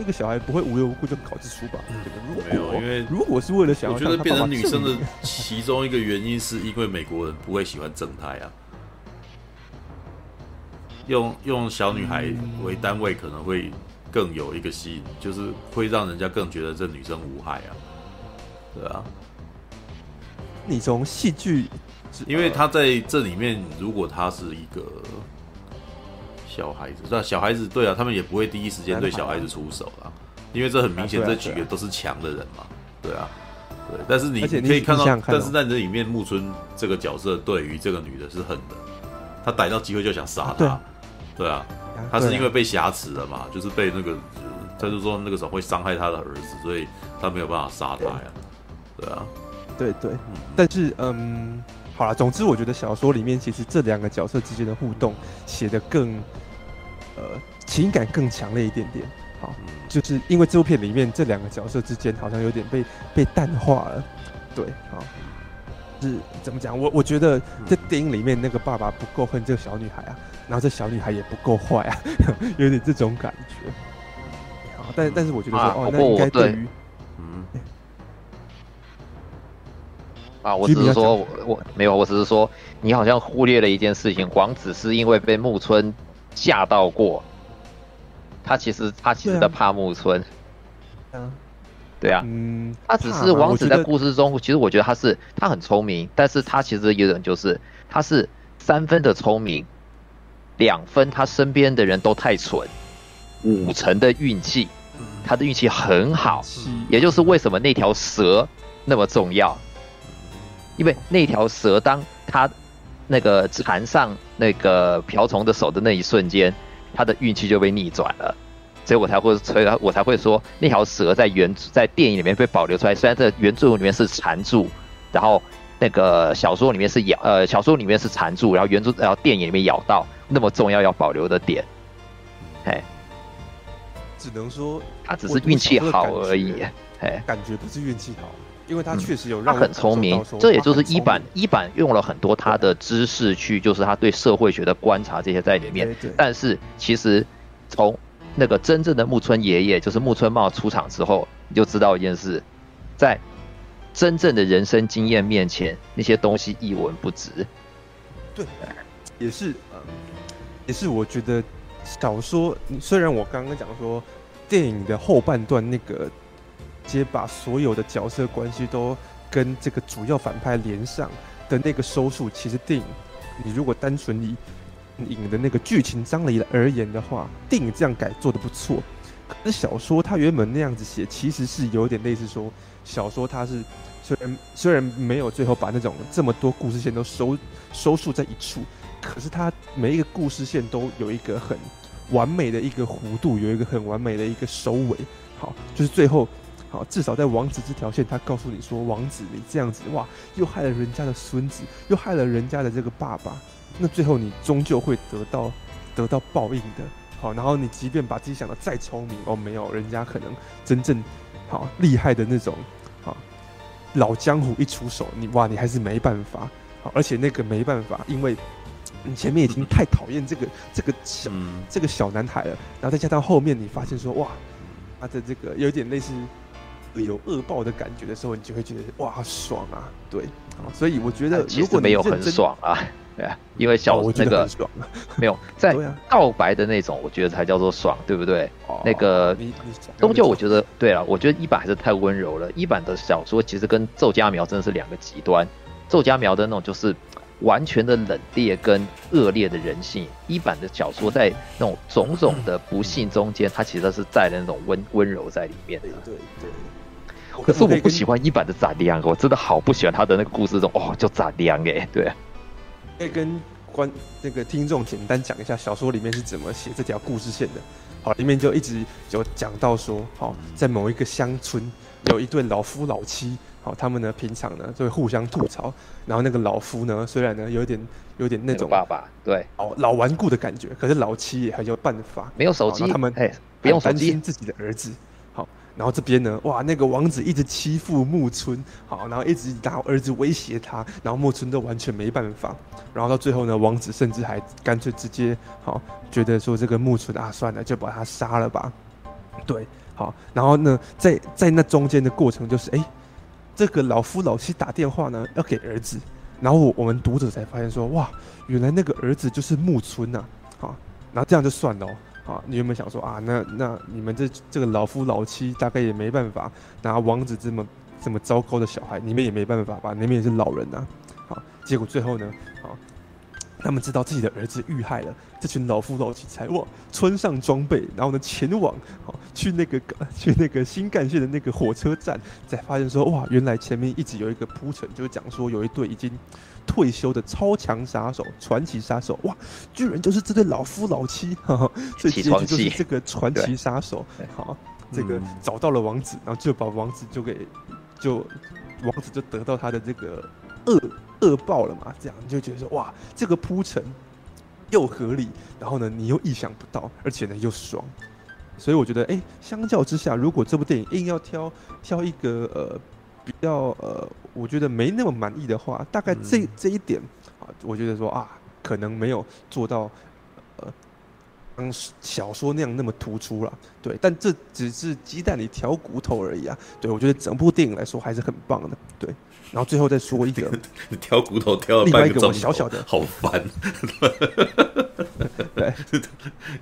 那个小孩不会无缘无故就考这书吧？”如果
没有，因为
如果是为了想要，
我觉得变成女生的其中一个原因，是因为美国人不会喜欢正太啊，用用小女孩为单位可能会更有一个吸引，就是会让人家更觉得这女生无害啊，对啊。
你从戏剧，
因为他在这里面，如果他是一个小孩子，那小孩子对啊，他们也不会第一时间对小孩子出手啊，因为这很明显，这几个都是强的人嘛，对啊，对。但是你可以看到，但是在这里面，木村这个角色对于这个女的是狠的，他逮到机会就想杀她，对。啊，他是因为被挟持了嘛，就是被那个，他就说那个时候会伤害他的儿子，所以他没有办法杀他呀。对。啊，
对对，但是嗯，好了，总之我觉得小说里面其实这两个角色之间的互动写得更，呃，情感更强烈一点点。好，就是因为这部片里面这两个角色之间好像有点被被淡化了。对，好。是怎么讲？我我觉得在电影里面那个爸爸不够恨这个小女孩啊，然后这小女孩也不够坏啊，有点这种感觉。好，但但是我觉得说，啊、哦，那应该对于，嗯，
啊，我只是说我，我没有，我只是说你好像忽略了一件事情，王子是因为被木村吓到过，他其实他其实在帕木村，嗯。对啊，嗯，他只是王子在故事中，其实我觉得他是他很聪明，但是他其实有点就是他是三分的聪明，两分他身边的人都太蠢，五成的运气，他的运气很好，也就是为什么那条蛇那么重要，因为那条蛇当他那个缠上那个瓢虫的手的那一瞬间，他的运气就被逆转了。所以我才会，所以我才会说那条蛇在原在电影里面被保留出来。虽然在原著里面是缠住，然后那个小说里面是咬，呃，小说里面是缠住，然后原著然后电影里面咬到，那么重要要保留的点，哎，
只能说
他只是运气好而已，哎，
感觉不是运气好，因为他确实有让、嗯、
他很聪明，这也就是一版一版用了很多他的知识去，就是他对社会学的观察这些在里面，对对对，但是其实从那个真正的木村爷爷，就是木村茂出场之后，你就知道一件事，在真正的人生经验面前，那些东西一文不值。
对，也是，呃，也是。我觉得小说虽然我刚刚讲说，电影的后半段那个，直接把所有的角色关系都跟这个主要反派连上的那个收束，其实电影你如果单纯以影的那个剧情张力而言的话，电影这样改做的不错。可是小说它原本那样子写，其实是有点类似说，小说它是虽然虽然没有最后把那种这么多故事线都收收束在一处，可是它每一个故事线都有一个很完美的一个弧度，有一个很完美的一个收尾。好，就是最后好，至少在王子这条线，他告诉你说，王子你这样子哇，又害了人家的孙子，又害了人家的这个爸爸。那最后你终究会得到得到报应的，好，然后你即便把自己想的再聪明哦，没有人家可能真正好厉害的那种，好老江湖一出手，你哇，你还是没办法，好，而且那个没办法，因为你前面已经太讨厌这个这个小、嗯、这个小男孩了，然后再加上后面你发现说哇，他的这个有点类似有恶报的感觉的时候，你就会觉得哇爽啊，对，好，所以我觉得如果
没有很爽啊。对啊，因为小那个没有在 告白的那种，我觉得才叫做爽，对不对？那个终究我觉得对了，我觉得一版还是太温柔了。一版的小说其实跟奏家苗真的是两个极端，奏家苗的那种就是完全的冷冽跟恶劣的人性，一版的小说在那种种种的不幸中间，它其实是带了那种温温柔在里面的。对对。可是我不喜欢一版的斩亮，我真的好不喜欢他的那个故事中哦，就斩亮哎，对。
可以跟观那个听众简单讲一下小说里面是怎么写这条故事线的。好，里面就一直有讲到说，好，在某一个乡村有一对老夫老妻，好，他们呢平常呢就会互相吐槽，然后那个老夫呢虽然呢有点有点那种
爸爸对
老老顽固的感觉，可是老妻也很有办法，
没有手机，
他们哎不用担心自己的儿子。然后这边呢，哇，那个王子一直欺负木村，好，然后一直拿儿子威胁他，然后木村都完全没办法。然后到最后呢，王子甚至还干脆直接，好，觉得说这个木村啊，算了，就把他杀了吧。对，好，然后呢，在在那中间的过程就是，哎，这个老夫老妻打电话呢，要给儿子，然后我我们读者才发现说，哇，原来那个儿子就是木村呐，好，然后这样就算了哦。啊，你有没有想说啊？那那你们这这个老夫老妻大概也没办法，拿王子这么这么糟糕的小孩，你们也没办法吧？你们也是老人呐、好，结果最后呢，好，他们知道自己的儿子遇害了，这群老夫老妻才哇穿上装备，然后呢前往好去那个去那个新干线的那个火车站，才发现说哇原来前面一直有一个铺陈，就是讲说有一对已经退休的超强杀手，传奇杀手哇，居然就是这对老夫老妻，哈哈，所以结局就是这个传奇杀手好，这个找到了王子，然后就把王子就给就王子就得到他的这个恶。恶报了嘛？这样你就觉得说哇，这个铺陈又合理，然后呢，你又意想不到，而且呢又爽，所以我觉得，哎、欸，相较之下，如果这部电影硬要挑挑一个呃比较呃，我觉得没那么满意的话，大概这、嗯、这一点啊，我觉得说啊，可能没有做到呃，像小说那样那么突出了，对，但这只是鸡蛋里挑骨头而已啊，对，我觉得整部电影来说还是很棒的，对。然后最后再说一个，
你挑骨头挑了半个，
另外一个我小小的，
好烦。对，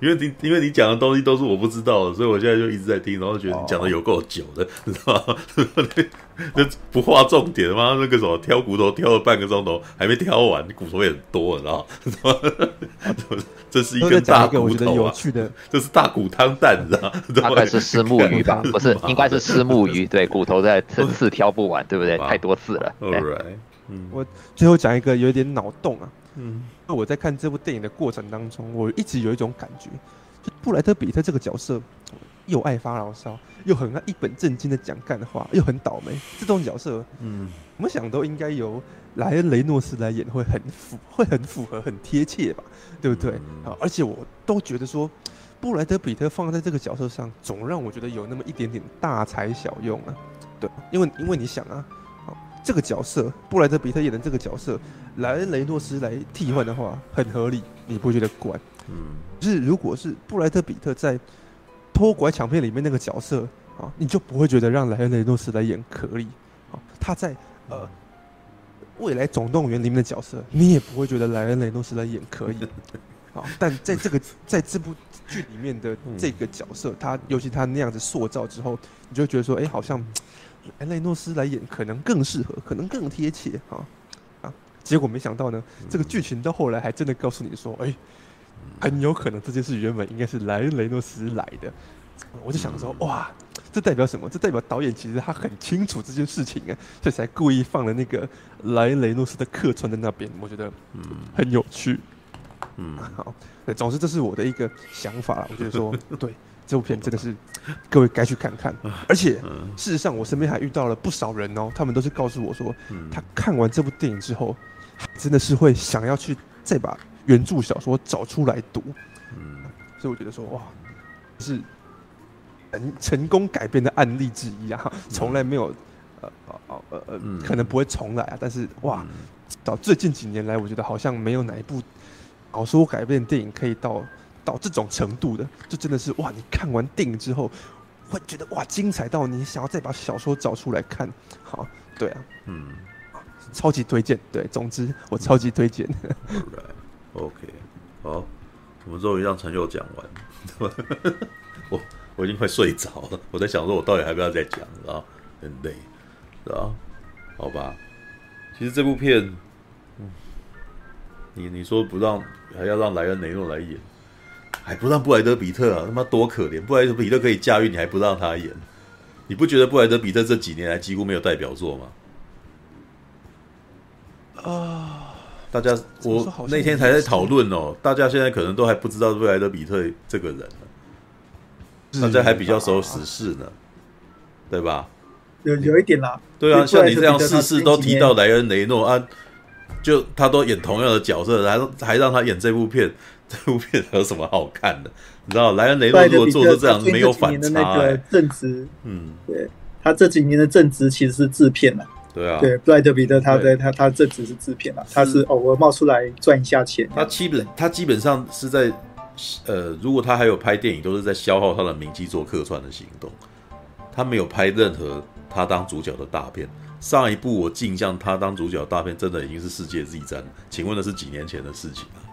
因为你因为你讲的东西都是我不知道的，所以我现在就一直在听，然后觉得你讲的有够久的，你知道吗？就不画重点吗？那个什么挑骨头挑了半个钟头还没挑完，骨头也很多，你知道吗？这是一个大骨头啊！这是大骨汤蛋，你知道吗？
大概是虱目鱼吧？不是，应该是虱目鱼。对，骨头在次次挑不完，对不对？太多次了。
All right，
嗯，我最后讲一个有点脑洞啊。嗯，那我在看这部电影的过程当中，我一直有一种感觉，就布莱特比特这个角色又爱发牢骚，又很爱一本正经的讲干话，又很倒霉。这种角色，嗯，我们想都应该由莱恩·雷诺斯来演，会很符，会很符合，很贴切吧？对不对？啊，而且我都觉得说，布莱德比特放在这个角色上，总让我觉得有那么一点点大材小用啊。对，因为因为你想啊。这个角色，布莱德比特演的这个角色，莱恩雷诺斯来替换的话，很合理，你不会觉得怪？嗯，就是如果是布莱德比特在偷拐抢骗里面那个角色啊，你就不会觉得让莱恩雷诺斯来演可以啊。他在呃未来总动员里面的角色，你也不会觉得莱恩雷诺斯来演可以 啊。但在这个在这部剧里面的这个角色，他尤其他那样子塑造之后，你就觉得说，哎，好像。莱恩雷诺斯来演可能更适合，可能更贴切啊啊！结果没想到呢，这个剧情到后来还真的告诉你说，哎，很有可能这件事原本应该是莱恩雷诺斯来的。我就想说，哇，这代表什么？这代表导演其实他很清楚这件事情啊，所以才故意放了那个莱恩雷诺斯的客串在那边。我觉得嗯很有趣。嗯，好，对，总之这是我的一个想法。我觉得说，对。这部片真的是各位该去看看，而且事实上我身边还遇到了不少人哦，他们都是告诉我说，他看完这部电影之后，真的是会想要去再把原著小说找出来读。嗯，所以我觉得说哇，是成成功改编的案例之一啊，从来没有呃呃呃呃，可能不会重来啊，但是哇，到最近几年来，我觉得好像没有哪一部小说改编电影可以到。到这种程度的，就真的是哇！你看完电影之后，会觉得哇，精彩到你想要再把小说找出来看。好，对啊，嗯，超级推荐。对，总之我超级推荐。
OK，好，我们终于让陈佑讲完。我我已经快睡着了，我在想说，我到底还不要再讲啊？很累，然后？好吧。其实这部片，你你说不让，还要让莱恩雷诺来演。还不让布莱德彼特啊，他妈多可怜！布莱德彼特可以驾驭，你还不让他演？你不觉得布莱德彼特这几年来几乎没有代表作吗？啊、大家，我那天才在讨论哦，大家现在可能都还不知道布莱德比特这个人，大家还比较熟史事呢，对吧？
有有一点啦，
对啊，像你这样事事都提到莱恩雷诺啊，就他都演同样的角色，还还让他演这部片。这部片有什么好看的？你知道莱恩雷诺如果做的这样，没有反差、欸。
正职，嗯，对，他这几年的正职其实是制片了。
对啊，
对，布莱德彼特他在他他这只是制片啊，他是偶尔冒出来赚一下钱。
他基本他基本上是在呃，如果他还有拍电影，都是在消耗他的名气做客串的行动。他没有拍任何他当主角的大片。上一部我印象他当主角的大片，真的已经是世界 Z 战。请问的是几年前的事情了？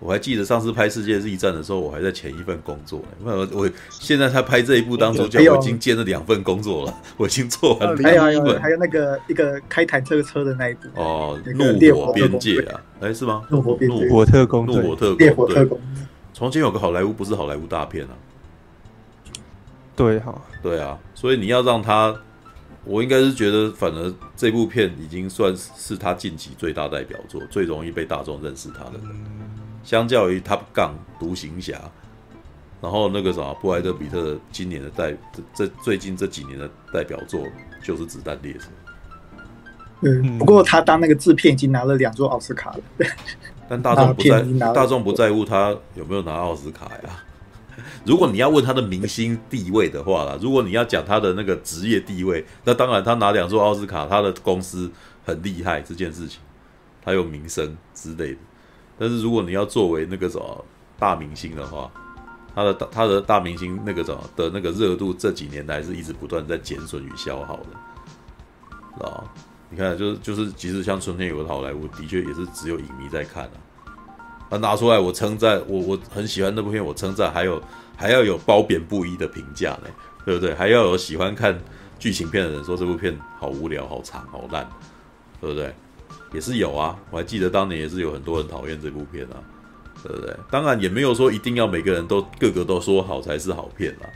我还记得上次拍《世界驿战》的时候，我还在前一份工作。我我现在他拍这一部当主角，我已经兼了两份工作了，我已经做完了第一
本。还有还有那个一个开坦克车的那一部
哦，《怒火边界》啊，哎是吗？
怒火边
怒火特工，
怒火特工，
烈火特工。
从前有个好莱坞，不是好莱坞大片啊。
对哈，
对啊，所以你要让他。我应该是觉得，反而这部片已经算是他近期最大代表作，最容易被大众认识他的。相较于《Top Gun》《独行侠》，然后那个什么布莱德比特今年的代这这最近这几年的代表作就是《子弹列车》。
嗯，不过他当那个制片已经拿了两座奥斯卡了。
但大众不在，大众不在乎他有没有拿奥斯卡呀。如果你要问他的明星地位的话啦，如果你要讲他的那个职业地位，那当然他拿两座奥斯卡，他的公司很厉害这件事情，他有名声之类的。但是如果你要作为那个什么大明星的话，他的他的大明星那个什么的那个热度这几年来是一直不断在减损与消耗的，啊，你看就是就是，即使像春天有个好莱坞，的确也是只有影迷在看啊。他拿出来我称赞，我我很喜欢那部片，我称赞还有。还要有褒贬不一的评价呢，对不对？还要有喜欢看剧情片的人说这部片好无聊、好长、好烂，对不对？也是有啊，我还记得当年也是有很多人讨厌这部片啊，对不对？当然也没有说一定要每个人都个个都说好才是好片啊，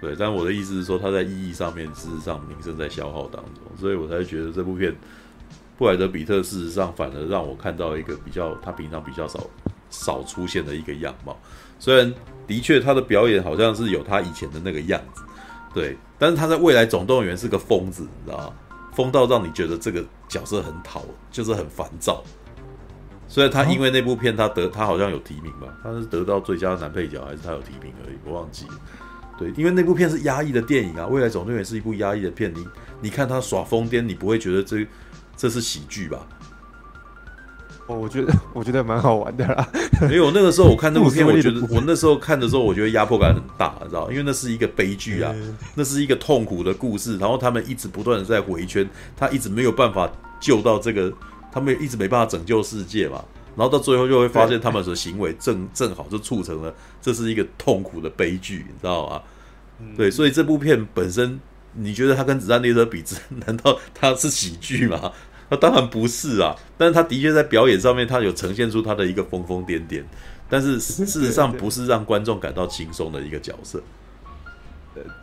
对。但我的意思是说，它在意义上面事实上名声在消耗当中，所以我才觉得这部片布莱德彼特事实上反而让我看到一个比较他平常比较少少出现的一个样貌，虽然。的确，他的表演好像是有他以前的那个样子，对。但是他在《未来总动员》是个疯子，你知道吗？疯到让你觉得这个角色很讨，就是很烦躁。所以他因为那部片，他得他好像有提名吧，他是得到最佳男配角还是他有提名而已，我忘记了。对，因为那部片是压抑的电影啊，《未来总动员》是一部压抑的片，你你看他耍疯癫，你不会觉得这这是喜剧吧？
哦，我觉得我觉得蛮好玩的啦。
因为我那个时候我看那部片，我觉得我那时候看的时候，我觉得压迫感很大，你知道？因为那是一个悲剧啊，那是一个痛苦的故事，然后他们一直不断的在回圈，他一直没有办法救到这个，他们一直没办法拯救世界嘛。然后到最后就会发现他们的行为正正好就促成了这是一个痛苦的悲剧，你知道吗？对，所以这部片本身，你觉得它跟《子弹列车》比，难道它是喜剧吗？那当然不是啊，但是他的确在表演上面，他有呈现出他的一个疯疯癫癫，但是 事实上不是让观众感到轻松的一个角色。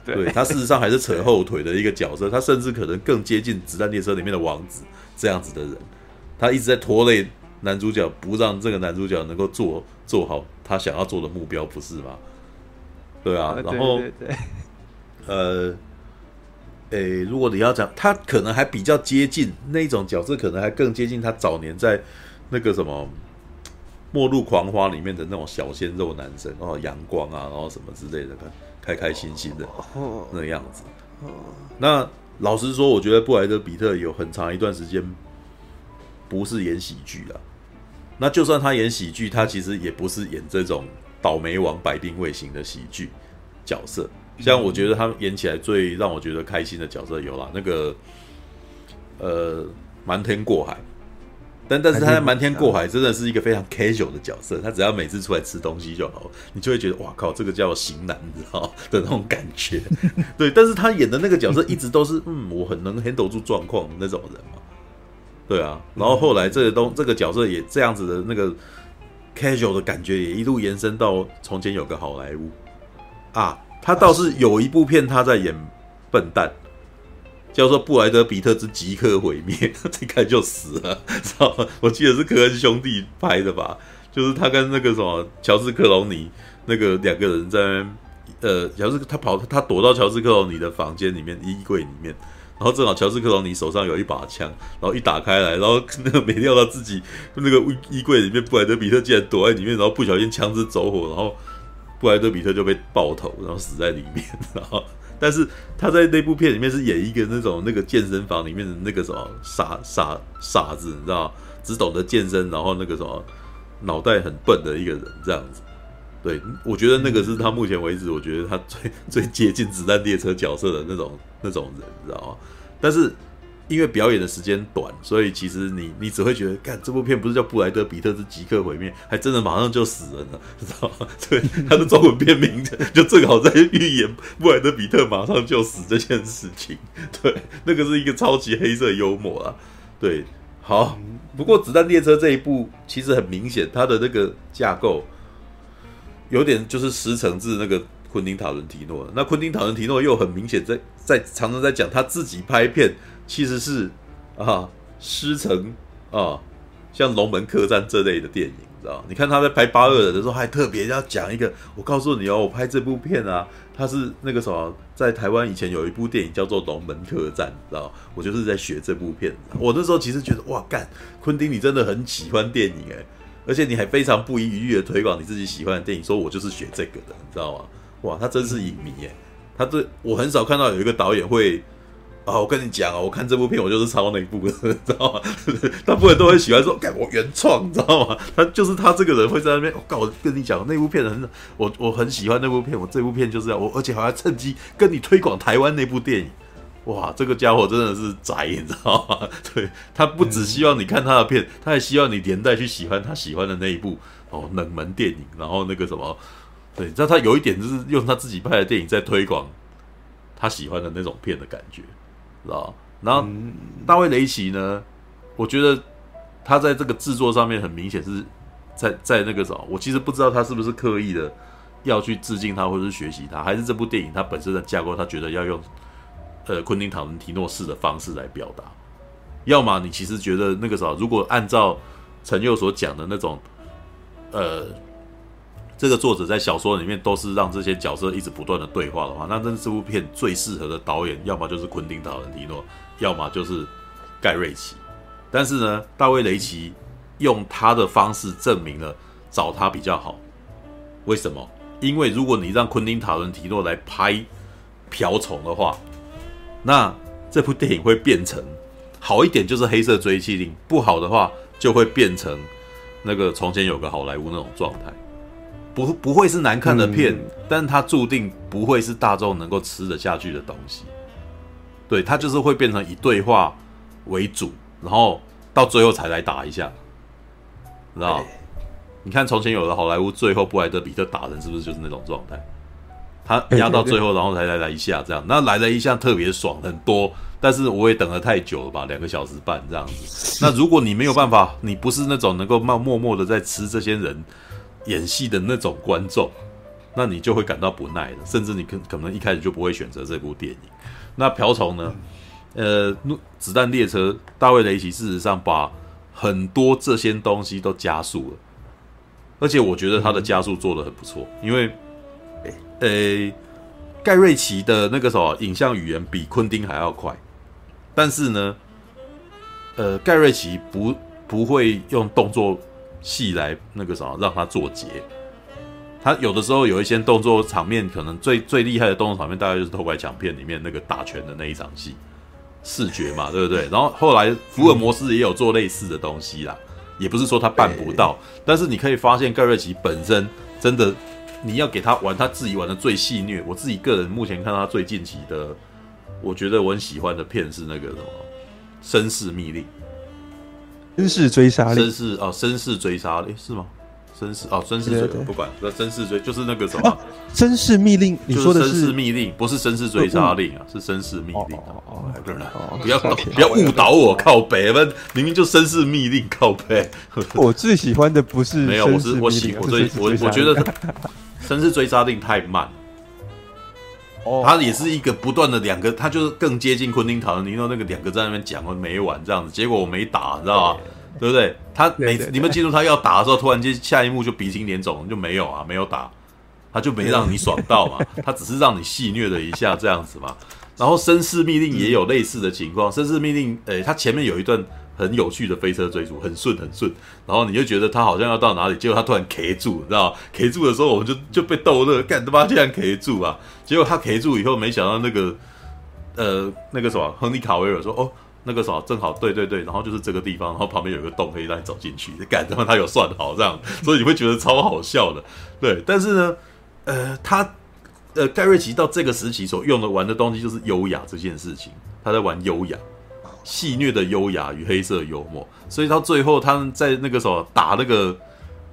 对，他事实上还是扯后腿的一个角色，他甚至可能更接近《子弹列车》里面的王子这样子的人，他一直在拖累男主角，不让这个男主角能够做做好他想要做的目标，不是吗？对啊，然后呃。诶，如果你要讲，他可能还比较接近那种角色，可能还更接近他早年在那个什么《末路狂花》里面的那种小鲜肉男生，哦阳光啊，然后什么之类的，开开心心的那样子。那老实说，我觉得布莱德彼特有很长一段时间不是演喜剧啊。那就算他演喜剧，他其实也不是演这种倒霉王百病卫型的喜剧角色。像我觉得他们演起来最让我觉得开心的角色有啦，那个呃瞒天过海，但但是他在瞒天过海真的是一个非常 casual 的角色，他只要每次出来吃东西就好，你就会觉得哇靠，这个叫型男，你知道的那种感觉。对，但是他演的那个角色一直都是 嗯，我很能 handle 住状况的那种人嘛。对啊，然后后来这个东这个角色也这样子的那个 casual 的感觉也一路延伸到从前有个好莱坞啊。他倒是有一部片，他在演笨蛋，叫做《布莱德彼特之即刻毁灭》，这看就死了，知道吗？我记得是科恩兄弟拍的吧？就是他跟那个什么乔治克隆尼那个两个人在，呃，乔治他跑，他躲到乔治克隆尼的房间里面衣柜里面，然后正好乔治克隆尼手上有一把枪，然后一打开来，然后那个没料到自己那个衣柜里面布莱德彼特竟然躲在里面，然后不小心枪支走火，然后。布莱德彼特就被爆头，然后死在里面。然后，但是他在那部片里面是演一个那种那个健身房里面的那个什么傻傻傻子，你知道只懂得健身，然后那个什么脑袋很笨的一个人，这样子。对，我觉得那个是他目前为止，我觉得他最 最接近子弹列车角色的那种那种人，你知道吗？但是因为表演的时间短，所以其实你你只会觉得，干这部片不是叫布莱德彼特之即刻毁灭，还真的马上就死人了，知道吗？对，他的中文片名就正好在预言布莱德彼特马上就死这件事情。对，那个是一个超级黑色幽默啊。对，好，不过《子弹列车》这一部其实很明显，它的那个架构有点就是师承自那个昆汀塔伦提诺。那昆汀塔伦提诺又很明显在在常常在讲他自己拍片。其实是啊，师承啊，像《龙门客栈》这类的电影，你知道？你看他在拍《八二人》的时候，还特别要讲一个。我告诉你哦，我拍这部片啊，他是那个什么，在台湾以前有一部电影叫做《龙门客栈》，知道？我就是在学这部片。我那时候其实觉得，哇，干，昆汀你真的很喜欢电影诶，而且你还非常不遗余力的推广你自己喜欢的电影，说我就是学这个的，你知道吗？哇，他真是影迷诶，他对我很少看到有一个导演会。啊，我跟你讲啊，我看这部片，我就是抄那一部的，知道吗？大部分都会喜欢说，改我原创，你知道吗？他就是他这个人会在那边，我告我跟你讲，那部片很，我我很喜欢那部片，我这部片就是要我，而且还要趁机跟你推广台湾那部电影。哇，这个家伙真的是宅，你知道吗？对，他不只希望你看他的片，他还希望你连带去喜欢他喜欢的那一部哦冷门电影，然后那个什么，对，那他有一点就是用他自己拍的电影在推广他喜欢的那种片的感觉。知道，然后大卫雷奇呢？我觉得他在这个制作上面很明显是在在那个什么，我其实不知道他是不是刻意的要去致敬他，或者是学习他，还是这部电影它本身的架构，他觉得要用呃昆汀塔伦提诺式的方式来表达。要么你其实觉得那个时候，如果按照陈佑所讲的那种，呃。这个作者在小说里面都是让这些角色一直不断的对话的话，那这这部片最适合的导演，要么就是昆汀·塔伦提诺，要么就是盖瑞奇。但是呢，大卫·雷奇用他的方式证明了找他比较好。为什么？因为如果你让昆汀·塔伦提诺来拍《瓢虫》的话，那这部电影会变成好一点就是黑色追击令，不好的话就会变成那个从前有个好莱坞那种状态。不不会是难看的片，嗯、但它注定不会是大众能够吃得下去的东西。对，它就是会变成以对话为主，然后到最后才来打一下，知道？欸、你看从前有的好莱坞，最后布莱德比特打人是不是就是那种状态？他压到最后，然后才来来一下这样，那来了一下特别爽，很多。但是我也等了太久了吧，两个小时半这样子。那如果你没有办法，你不是那种能够默默默的在吃这些人。演戏的那种观众，那你就会感到不耐了，甚至你可可能一开始就不会选择这部电影。那瓢虫呢？呃，子弹列车，大卫雷奇事实上把很多这些东西都加速了，而且我觉得他的加速做的很不错，因为，呃，盖瑞奇的那个什么影像语言比昆汀还要快，但是呢，呃，盖瑞奇不不会用动作。戏来那个什么，让他做结。他有的时候有一些动作场面，可能最最厉害的动作场面，大概就是《偷拐抢骗》里面那个打拳的那一场戏，视觉嘛，对不对？然后后来福尔摩斯也有做类似的东西啦，也不是说他办不到，但是你可以发现盖瑞奇本身真的，你要给他玩他自己玩的最戏虐。我自己个人目前看他最近期的，我觉得我很喜欢的片是那个什么《绅士密令》。
绅士追杀令，
绅士哦，绅士追杀令是吗？绅士哦，绅士追不管，那绅士追就是那个什么？
绅士密令，你说的
是绅士密令，不是绅士追杀令啊，是绅士密令。哦，不要不要误导我，靠北，明明就绅士密令，靠北。
我最喜欢的不是
没有，我是我喜我最我我觉得绅士追杀令太慢。哦，他也是一个不断的两个，他就是更接近昆汀塔伦尼诺那个两个在那边讲，没完这样子，结果我没打，你知道吗？对不对？他每次你们记住他要打的时候，突然间下一幕就鼻青脸肿，就没有啊，没有打，他就没让你爽到嘛，他只是让你戏虐了一下这样子嘛。然后绅士密令也有类似的情况，绅士密令，诶，他前面有一段。很有趣的飞车追逐，很顺很顺，然后你就觉得他好像要到哪里，结果他突然 K 住，你知道吗？K 住的时候，我们就就被逗乐，干他妈竟然 K 住啊！结果他 K 住以后，没想到那个呃那个什么，亨利卡维尔说：“哦，那个什么，正好对对对，然后就是这个地方，然后旁边有一个洞可以让你走进去。”干他妈他有算好这样，所以你会觉得超好笑的。对，但是呢，呃，他呃盖瑞奇到这个时期所用的玩的东西就是优雅这件事情，他在玩优雅。戏谑的优雅与黑色幽默，所以到最后他们在那个时候打那个，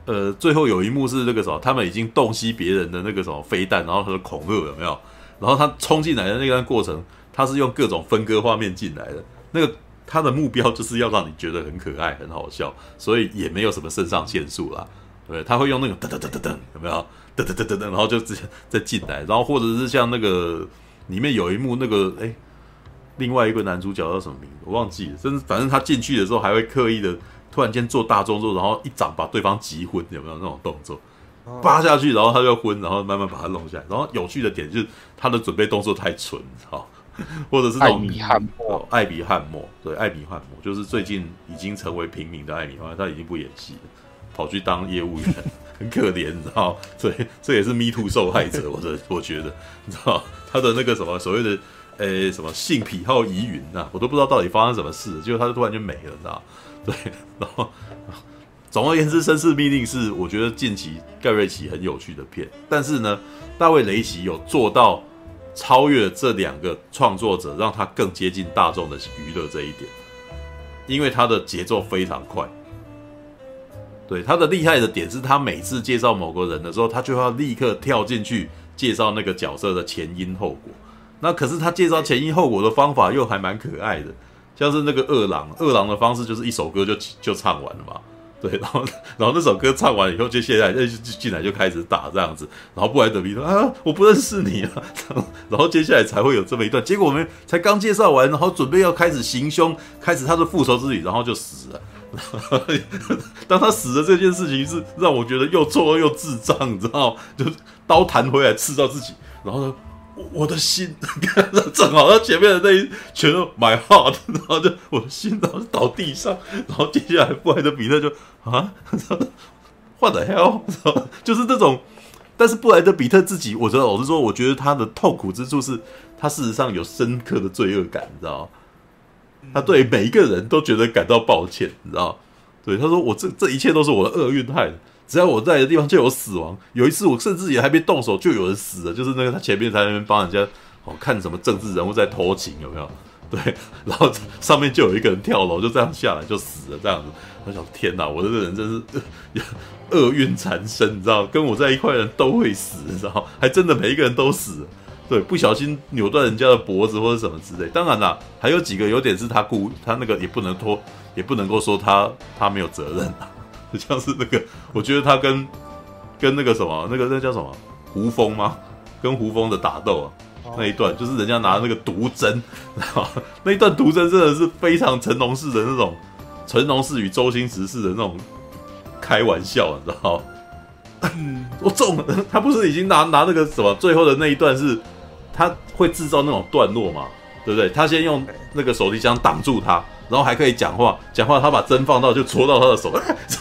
呃，最后有一幕是那个什么，他们已经洞悉别人的那个什么飞弹，然后他的恐吓有没有？然后他冲进来的那段过程，他是用各种分割画面进来的，那个他的目标就是要让你觉得很可爱、很好笑，所以也没有什么肾上腺素啦，对，他会用那个噔噔噔噔噔，有没有？噔噔噔噔噔，然后就直接再进来，然后或者是像那个里面有一幕那个哎。另外一个男主角叫什么名字？我忘记了。真是，反正他进去的时候还会刻意的突然间做大动作，然后一掌把对方击昏，有没有那种动作？扒下去，然后他就昏，然后慢慢把他弄下来。然后有趣的点就是他的准备动作太蠢，好，或者是那种
艾米汉默，
艾米汉默，对，艾米汉默就是最近已经成为平民的艾米汉默，他已经不演戏了，跑去当业务员，很可怜，你知道？所以，这也是 Me Too 受害者，我的我觉得，你知道他的那个什么所谓的。诶、什么性癖好疑云啊？我都不知道到底发生什么事，结果他就突然就没了，你知道？对，然后 总而言之，《绅士密令》是我觉得近期盖瑞奇很有趣的片，但是呢，大卫雷奇有做到超越这两个创作者，让他更接近大众的娱乐这一点，因为他的节奏非常快。对，他的厉害的点是他每次介绍某个人的时候，他就要立刻跳进去介绍那个角色的前因后果。那可是他介绍前因后果的方法又还蛮可爱的，像是那个二郎，二郎的方式就是一首歌就就唱完了嘛，对，然后然后那首歌唱完以后，就现在就就进来就开始打这样子，然后布莱德彼特啊，我不认识你啊，然后接下来才会有这么一段，结果我们才刚介绍完，然后准备要开始行凶，开始他的复仇之旅，然后就死了。当他死的这件事情是让我觉得又错愕又智障，你知道，就刀弹回来刺到自己，然后呢。我的心，正好他前面的那一全都 my heart，然后就我的心，然后就倒地上，然后接下来布莱德比特就啊，what the hell，就是这种。但是布莱德比特自己，我觉得老实说，我觉得他的痛苦之处是，他事实上有深刻的罪恶感，你知道吗？他对每一个人都觉得感到抱歉，你知道？对，他说我这这一切都是我的厄运害的。只要我在的地方就有死亡。有一次我甚至也还没动手就有人死了，就是那个他前面在那边帮人家哦看什么政治人物在偷情有没有？对，然后上面就有一个人跳楼就这样下来就死了这样子。我想天哪，我这个人真是呃 厄运缠身，你知道？跟我在一块人都会死，你知道？还真的每一个人都死。对，不小心扭断人家的脖子或者什么之类。当然啦，还有几个有点是他故他那个也不能拖，也不能够说他他没有责任啊。像是那个，我觉得他跟跟那个什么，那个那叫什么胡蜂吗？跟胡蜂的打斗啊，那一段就是人家拿那个毒针，那一段毒针真的是非常成龙式的那种，成龙式与周星驰式的那种开玩笑，你知道吗？我中了，他不是已经拿拿那个什么，最后的那一段是他会制造那种段落嘛，对不对？他先用那个手提箱挡住他。然后还可以讲话，讲话他把针放到就戳到他的手，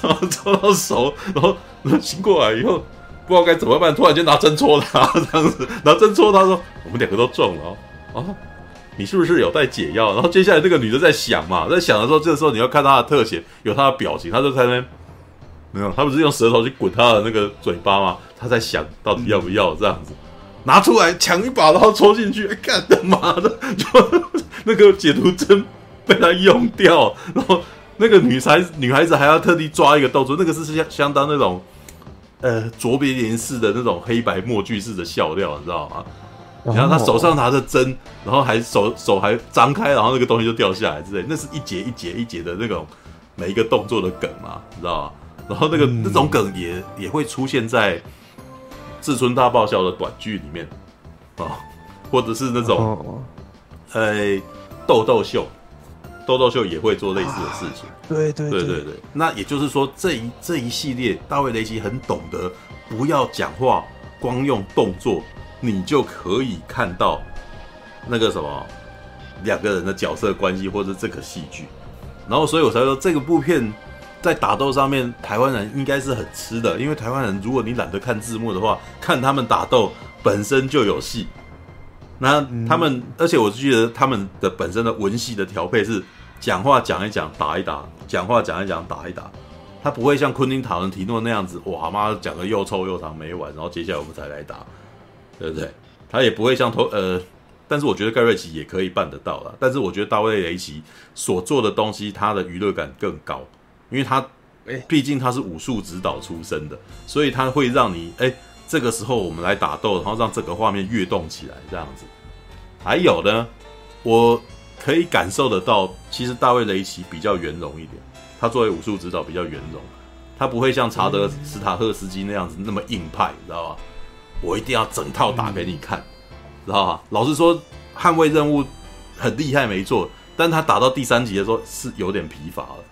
然 后戳到手，然后醒过来以后不知道该怎么办，突然间拿针戳他 这样子，拿针戳他说：“我们两个都中了哦，啊，你是不是有带解药？”然后接下来这个女的在想嘛，在想的时候，这个时候你要看她的特写，有她的表情，她就在那边没有，她不是用舌头去滚她的那个嘴巴吗？她在想到底要不要这样子，拿出来抢一把，然后戳进去，干他妈的，就 那个解毒针。被他用掉，然后那个女孩女孩子还要特地抓一个动作，那个是相相当那种，呃，卓别林式的那种黑白默剧式的笑料，你知道吗？然后他手上拿着针，然后还手手还张开，然后那个东西就掉下来之类，那是一节一节一节的那种每一个动作的梗嘛，你知道吗？然后那个、嗯、那种梗也也会出现在《志村大爆笑》的短剧里面啊，或者是那种，呃，豆豆秀。豆豆秀也会做类似的事情，啊、对对对对对。那也就是说，这一这一系列，大卫雷奇很懂得不要讲话，光用动作，你就可以看到那个什么两个人的角色关系，或者这个戏剧。然后，所以我才说这个部片在打斗上面，台湾人应该是很吃的，因为台湾人如果你懒得看字幕的话，看他们打斗本身就有戏。那他们，而且我记得他们的本身的文戏的调配是讲话讲一讲，打一打，讲话讲一讲，打一打。他不会像昆汀塔伦提诺那样子，哇妈讲的又臭又长没完，然后接下来我们才来打，对不对？他也不会像头呃但是我觉得盖瑞奇也可以办得到啦。但是我觉得大卫雷奇所做的东西，他的娱乐感更高，因为他，毕竟他是武术指导出身的，所以他会让你，哎，这个时候我们来打斗，然后让这个画面跃动起来，这样子。还有呢，我可以感受得到，其实大卫雷奇比较圆融一点，他作为武术指导比较圆融，他不会像查德斯塔赫斯基那样子那么硬派，你知道吧？我一定要整套打给你看。知道吧？老实说，捍卫任务很厉害，没错。但他打到第三集的时候是有点疲乏了，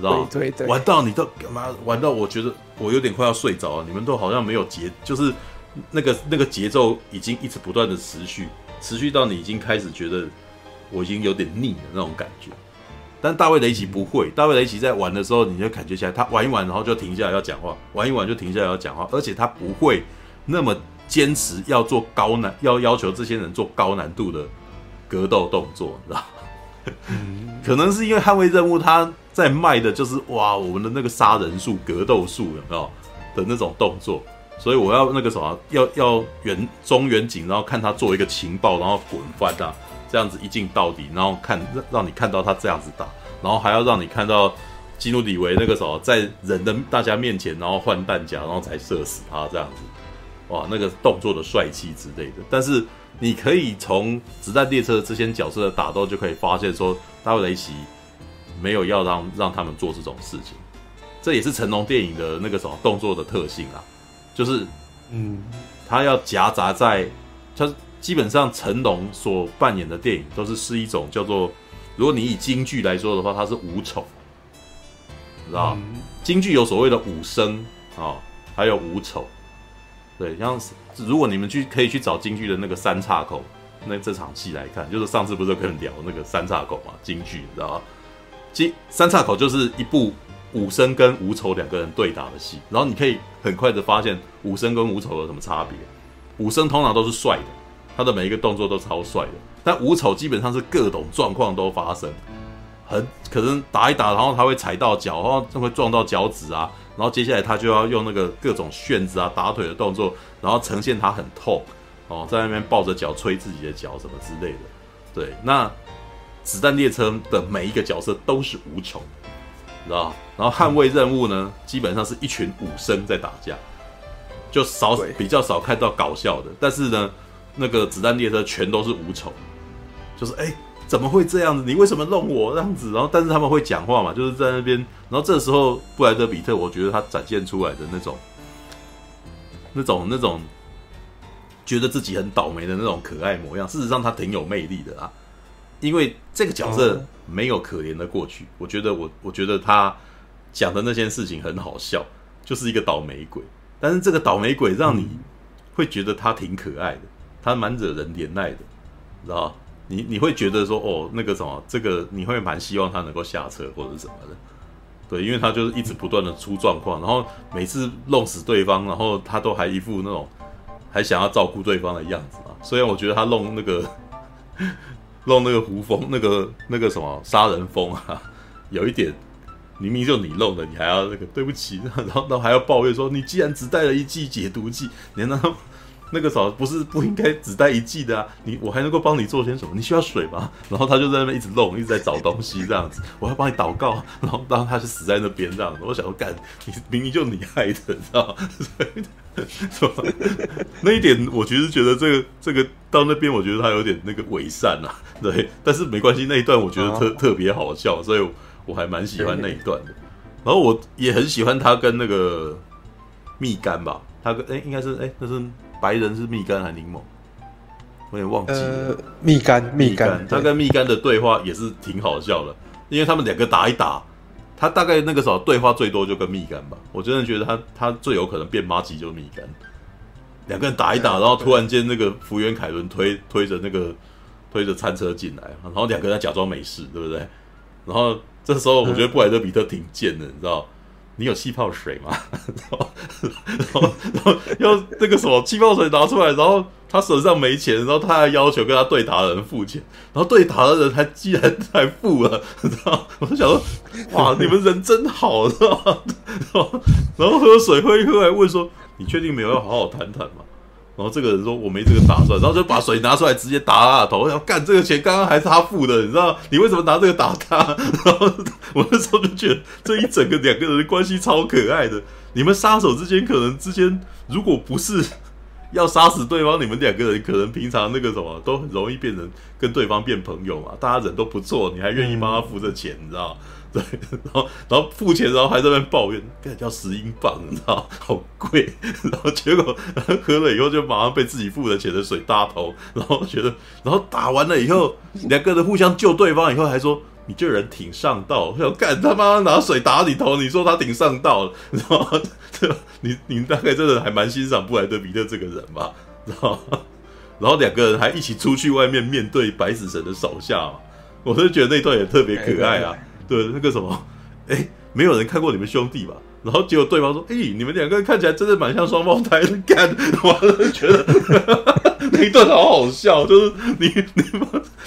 知道吗？
对对对，
玩到你都干嘛？玩到我觉得我有点快要睡着了。你们都好像没有节，就是那个那个节奏已经一直不断的持续，持续到你已经开始觉得我已经有点腻的那种感觉。但大卫雷奇不会，大卫雷奇在玩的时候，你就感觉起来他玩一玩，然后就停下来要讲话，玩一玩就停下来要讲话，而且他不会那么。坚持要做高难，要要求这些人做高难度的格斗动作，你知道？可能是因为捍卫任务他在卖的就是哇，我们的那个杀人术、格斗术有没有的那种动作，所以我要那个什么，要要远中远景，然后看他做一个情报，然后滚翻啊，这样子一镜到底，然后看让让你看到他这样子打，然后还要让你看到基努里维那个什么在人的大家面前，然后换弹夹，然后才射死他这样子。哇，那个动作的帅气之类的，但是你可以从子弹列车这些角色的打斗就可以发现，说大卫雷奇没有要让让他们做这种事情，这也是成龙电影的那个什么动作的特性啊，就是，嗯，他要夹杂在，他基本上成龙所扮演的电影都是是一种叫做，如果你以京剧来说的话，它是武丑，知道吗？京剧有所谓的武生啊，还有武丑。对，像如果你们去可以去找京剧的那个三岔口，那这场戏来看，就是上次不是跟人聊那个三岔口嘛？京剧你知道吗？京三岔口就是一部武生跟武丑两个人对打的戏，然后你可以很快的发现武生跟武丑有什么差别。武生通常都是帅的，他的每一个动作都超帅的，但武丑基本上是各种状况都发生，很可能打一打，然后他会踩到脚，然后会撞到脚趾啊。然后接下来他就要用那个各种旋子啊、打腿的动作，然后呈现他很痛哦，在那边抱着脚吹自己的脚什么之类的。对，那子弹列车的每一个角色都是无丑，知道？然后捍卫任务呢，基本上是一群武生在打架，就少比较少看到搞笑的。但是呢，那个子弹列车全都是无丑，就是哎。诶怎么会这样子？你为什么弄我这样子？然后，但是他们会讲话嘛，就是在那边。然后这时候，布莱德比特，我觉得他展现出来的那种、那种、那种，觉得自己很倒霉的那种可爱模样，事实上他挺有魅力的啊。因为这个角色没有可怜的过去，我觉得我我觉得他讲的那件事情很好笑，就是一个倒霉鬼。但是这个倒霉鬼让你会觉得他挺可爱的，他蛮惹人怜爱的，知道吗？你你会觉得说哦，那个什么，这个你会蛮希望他能够下车或者什么的，对，因为他就是一直不断的出状况，然后每次弄死对方，然后他都还一副那种还想要照顾对方的样子嘛。虽然我觉得他弄那个弄那个胡风，那个那个什么杀人风啊，有一点明明就你弄的，你还要那个对不起，然后然后还要抱怨说你既然只带了一剂解毒剂，你让他。那个时候不是不应该只带一剂的啊？你我还能够帮你做些什么？你需要水吗？然后他就在那边一直弄，一直在找东西这样子。我要帮你祷告，然后然后他就死在那边这样子。我想说，干，你明明就你害的，知道吗？是吧？那一点我其实觉得这个这个到那边，我觉得他有点那个伪善啊。对，但是没关系，那一段我觉得特、啊、特别好笑，所以我还蛮喜欢那一段的。然后我也很喜欢他跟那个蜜柑吧，他跟哎应该是哎那是。白人是蜜柑还是柠檬？我也忘记了。
呃、蜜柑，蜜柑，
他跟蜜柑的对话也是挺好笑的，因为他们两个打一打，他大概那个时候对话最多就跟蜜柑吧。我真的觉得他他最有可能变麻吉就是蜜柑。两个人打一打，然后突然间那个福原凯伦推推着那个推着餐车进来，然后两个人假装没事，对不对？然后这时候我觉得布莱德比特挺贱的，你知道。你有气泡水吗？然后，然后，然后要那个什么气泡水拿出来，然后他手上没钱，然后他还要求跟他对打的人付钱，然后对打的人还竟然还付了，然后我就想说，哇，你们人真好，知道吗？然后，喝水喝一喝，还问说，你确定没有要好好谈谈吗？然后这个人说我没这个打算，然后就把水拿出来直接打他的头。然后干这个钱刚刚还是他付的，你知道？你为什么拿这个打他？然后我那时候就觉得这一整个两个人的关系超可爱的。你们杀手之间可能之间如果不是要杀死对方，你们两个人可能平常那个什么都很容易变成跟对方变朋友嘛。大家人都不错，你还愿意帮他付这钱，你知道？对，然后然后付钱，然后还在那边抱怨，干叫十英镑，你知道，好贵。然后结果喝了以后，就马上被自己付的钱的水搭头，然后觉得，然后打完了以后，两个人互相救对方以后，还说你这人挺上道。要干他妈拿水打你头，你说他挺上道，你知道吗？你你大概真的还蛮欣赏布莱德比特这个人吧？然后 然后两个人还一起出去外面面对白死神的手下嘛，我就觉得那段也特别可爱啊。对，那个什么，哎，没有人看过你们兄弟吧？然后结果对方说：“哎，你们两个人看起来真的蛮像双胞胎的。”干，完了觉得 那一段好好笑，就是你你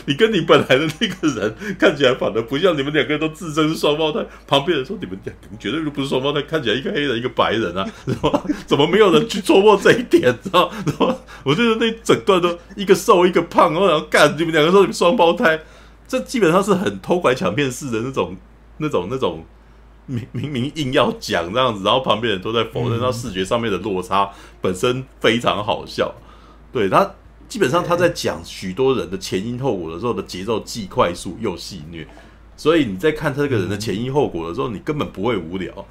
你跟你本来的那个人看起来反而不像，你们两个人都自称是双胞胎。旁边人说：“你们两个绝对就不是双胞胎，看起来一个黑人一个白人啊，是吧？怎么没有人去琢磨这一点？知道？然后我就是那整段都一个瘦一个胖，然后干你们两个说你们双胞胎。”这基本上是很偷拐抢骗式的那种、那种、那种，明明明硬要讲这样子，然后旁边人都在否认，他视觉上面的落差本身非常好笑。对，他基本上他在讲许多人的前因后果的时候的节奏既快速又戏谑，所以你在看他这个人的前因后果的时候，你根本不会无聊，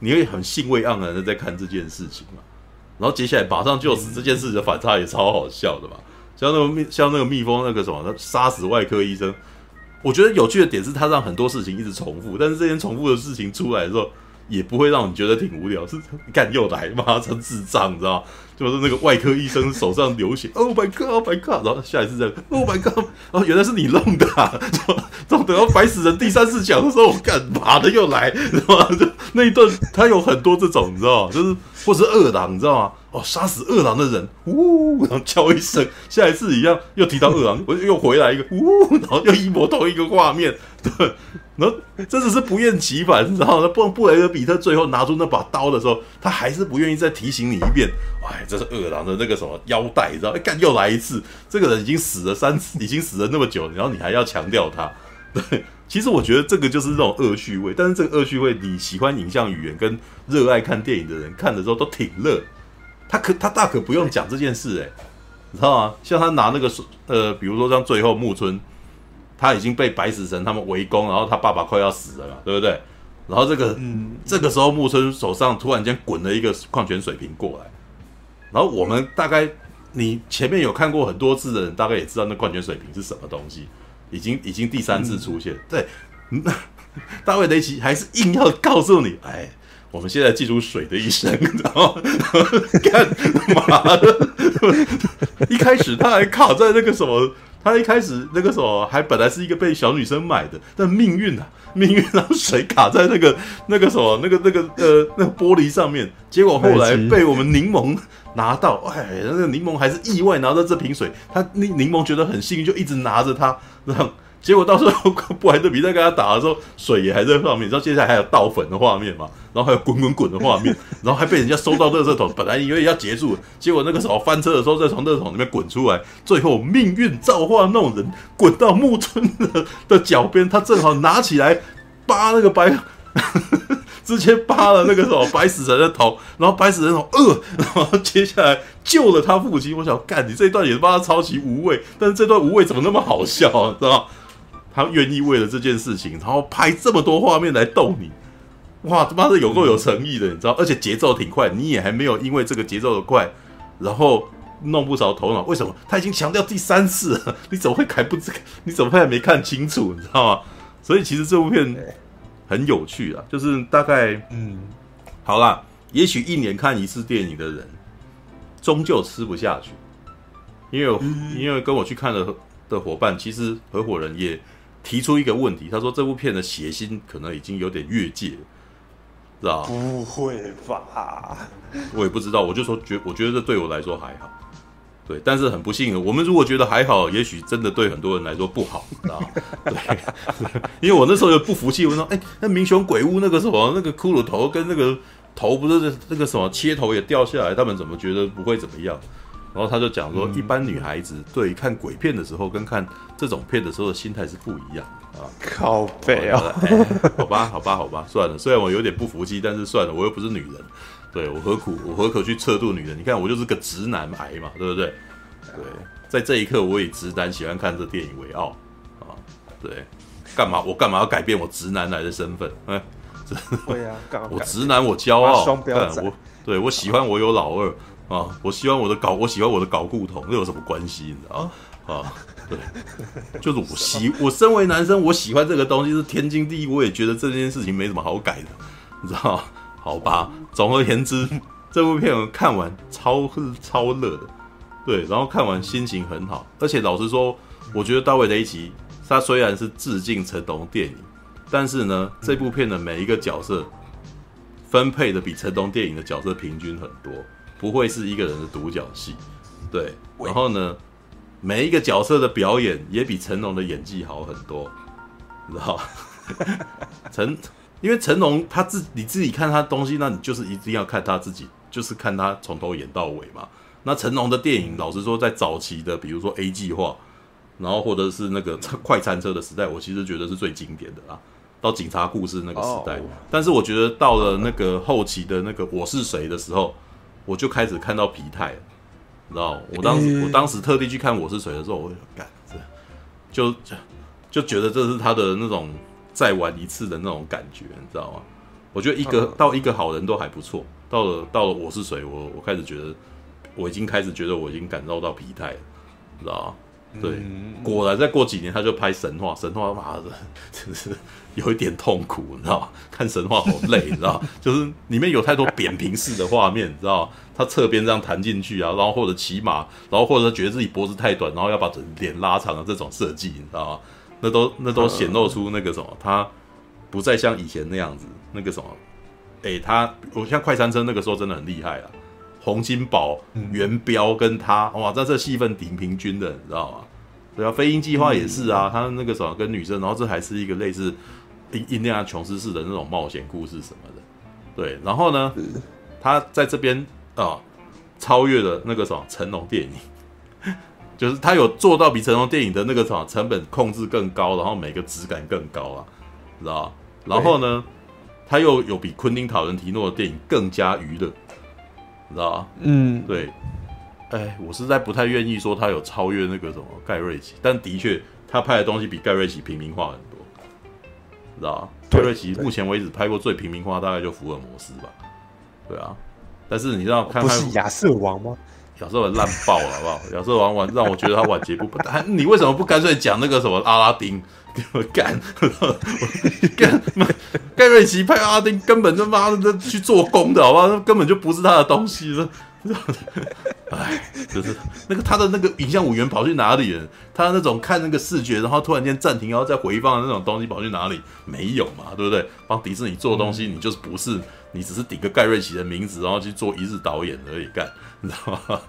你会很兴味盎然的在看这件事情嘛。然后接下来马上就死这件事的反差也超好笑的嘛。像那个蜜，像那个蜜蜂，那个什么，他杀死外科医生。我觉得有趣的点是他让很多事情一直重复，但是这些重复的事情出来的时候，也不会让你觉得挺无聊。是，干又来，妈成智障，你知道？就是那个外科医生手上流血，Oh my God，Oh my God，然后下一次这样，Oh my God，哦原来是你弄的，啊，然后等到白死人第三次讲的时候，我干嘛的又来，知道吗？就那一段他有很多这种，你知道？就是或是二郎，你知道吗？哦，杀死二郎的人，呜，然后叫一声，下一次一样又提到二郎，我又回来一个，呜，然后又一模同一个画面，对，然后真的是不厌其烦，你知道吗？布布莱德彼特最后拿出那把刀的时候，他还是不愿意再提醒你一遍，哎，这是二郎的那个什么腰带，你知道？哎，干又来一次，这个人已经死了三次，已经死了那么久，然后你还要强调他，对，其实我觉得这个就是这种恶趣味，但是这个恶趣味，你喜欢影像语言跟热爱看电影的人看的时候都挺乐。他可他大可不用讲这件事哎，你知道吗？像他拿那个呃，比如说像最后木村，他已经被白死神他们围攻，然后他爸爸快要死了嘛，对不对？然后这个嗯，这个时候木村手上突然间滚了一个矿泉水瓶过来，然后我们大概你前面有看过很多次的人，大概也知道那矿泉水瓶是什么东西，已经已经第三次出现，嗯、对，那大卫雷奇还是硬要告诉你，哎。我们现在记住水的一生，然后干嘛的？一开始他还卡在那个什么，他一开始那个什么还本来是一个被小女生买的，但命运啊，命运让水卡在那个 那个什么那个那个呃那个玻璃上面，结果后来被我们柠檬拿到，哎，那个柠檬还是意外拿到这瓶水，他柠柠檬觉得很幸运，就一直拿着它，让。结果到时候布莱德彼特跟他打的时候，水也还在上面，你知道接下来还有倒粉的画面嘛？然后还有滚滚滚的画面，然后还被人家收到垃圾桶。本来以为要结束，结果那个时候翻车的时候再从垃圾桶里面滚出来。最后命运造化弄人，滚到木村的的脚边，他正好拿起来扒那个白，直接扒了那个什么白死神的头，然后白死神说呃，然后接下来救了他父亲。我想干，你这一段也是帮他抄袭无味，但是这段无味怎么那么好笑，知道吗？他愿意为了这件事情，然后拍这么多画面来逗你，哇，他妈的有够有诚意的，你知道？而且节奏挺快，你也还没有因为这个节奏的快，然后弄不着头脑。为什么？他已经强调第三次了，你怎么会还不这个？你怎么会还没看清楚？你知道吗？所以其实这部片很有趣啊，就是大概嗯，好啦，也许一年看一次电影的人，终究吃不下去，因为因为跟我去看了的伙伴，其实合伙人也。提出一个问题，他说这部片的血腥可能已经有点越界，是吧？
不会吧？
我也不知道，我就说觉，我觉得这对我来说还好，对。但是很不幸，我们如果觉得还好，也许真的对很多人来说不好，知道 对，因为我那时候就不服气，我说，哎，那民雄鬼屋那个什么，那个骷髅头跟那个头不是那个什么切头也掉下来，他们怎么觉得不会怎么样？然后他就讲说，一般女孩子对于看鬼片的时候跟看这种片的时候的心态是不一样的啊。
靠背啊、
欸！好吧，好吧，好吧，算了。虽然我有点不服气，但是算了，我又不是女人，对，我何苦我何可去测度女人？你看我就是个直男癌嘛，对不对？对，在这一刻我以直男喜欢看这电影为傲啊。对，干嘛我干嘛要改变我直男癌的身份？哎，
对呀，
我直男我骄傲，我对我喜欢我有老二。啊，我希望我的搞，我喜欢我的搞固酮，这有什么关系？你知道啊？啊，对，就是我喜，我身为男生，我喜欢这个东西是天经地义，我也觉得这件事情没什么好改的，你知道？好吧，总而言之，这部片我看完超超乐的，对，然后看完心情很好，而且老实说，我觉得大卫雷奇他虽然是致敬成龙电影，但是呢，这部片的每一个角色分配的比成龙电影的角色平均很多。不会是一个人的独角戏，对。然后呢，每一个角色的表演也比成龙的演技好很多，你知道吗？成，因为成龙他自你自己看他东西，那你就是一定要看他自己，就是看他从头演到尾嘛。那成龙的电影，老实说，在早期的，比如说 A 计划，然后或者是那个快餐车的时代，我其实觉得是最经典的啦。到警察故事那个时代，但是我觉得到了那个后期的那个我是谁的时候。我就开始看到疲态了，你知道？我当时、欸、我当时特地去看《我是谁》的时候，我感这就就就觉得这是他的那种再玩一次的那种感觉，你知道吗？我觉得一个到一个好人都还不错，到了到了《我是谁》，我我开始觉得我已经开始觉得我已经感受到疲态了，你知道吗？对，果然再过几年他就拍神话，神话妈的，真是有一点痛苦，你知道吗？看神话好累，你知道？就是里面有太多扁平式的画面，你知道？他侧边这样弹进去啊，然后或者骑马，然后或者觉得自己脖子太短，然后要把脸拉长的这种设计，你知道吗？那都那都显露出那个什么，他不再像以前那样子，那个什么，哎、他我像快餐车那个时候真的很厉害啊。洪金宝、元彪跟他哇，在这戏份挺平均的，你知道吗？对啊，飞鹰计划也是啊，他那个什么跟女生，然后这还是一个类似印印第安琼斯式的那种冒险故事什么的。对，然后呢，他在这边啊超越了那个什么成龙电影，就是他有做到比成龙电影的那个什么成本控制更高，然后每个质感更高啊，知道？然后呢，他又有比昆汀塔伦提诺的电影更加娱乐。知道吧？嗯，对，哎，我实在不太愿意说他有超越那个什么盖瑞奇，但的确他拍的东西比盖瑞奇平民化很多，知道吧？盖瑞奇目前为止拍过最平民化大概就福尔摩斯吧，对啊，但是你知道看看，不
是亚瑟王吗？
亚瑟王烂爆了，好不好？亚瑟王完让我觉得他晚节不保，你为什么不干脆讲那个什么阿拉丁？给我干！干！盖瑞奇拍阿拉丁根本就妈的去做工的，好不好？根本就不是他的东西。哎，就是那个他的那个影像五元跑去哪里了？他那种看那个视觉，然后突然间暂停，然后再回放的那种东西跑去哪里？没有嘛，对不对？帮迪士尼做东西，你就是不是？你只是顶个盖瑞奇的名字，然后去做一日导演而已，干，你知道吗？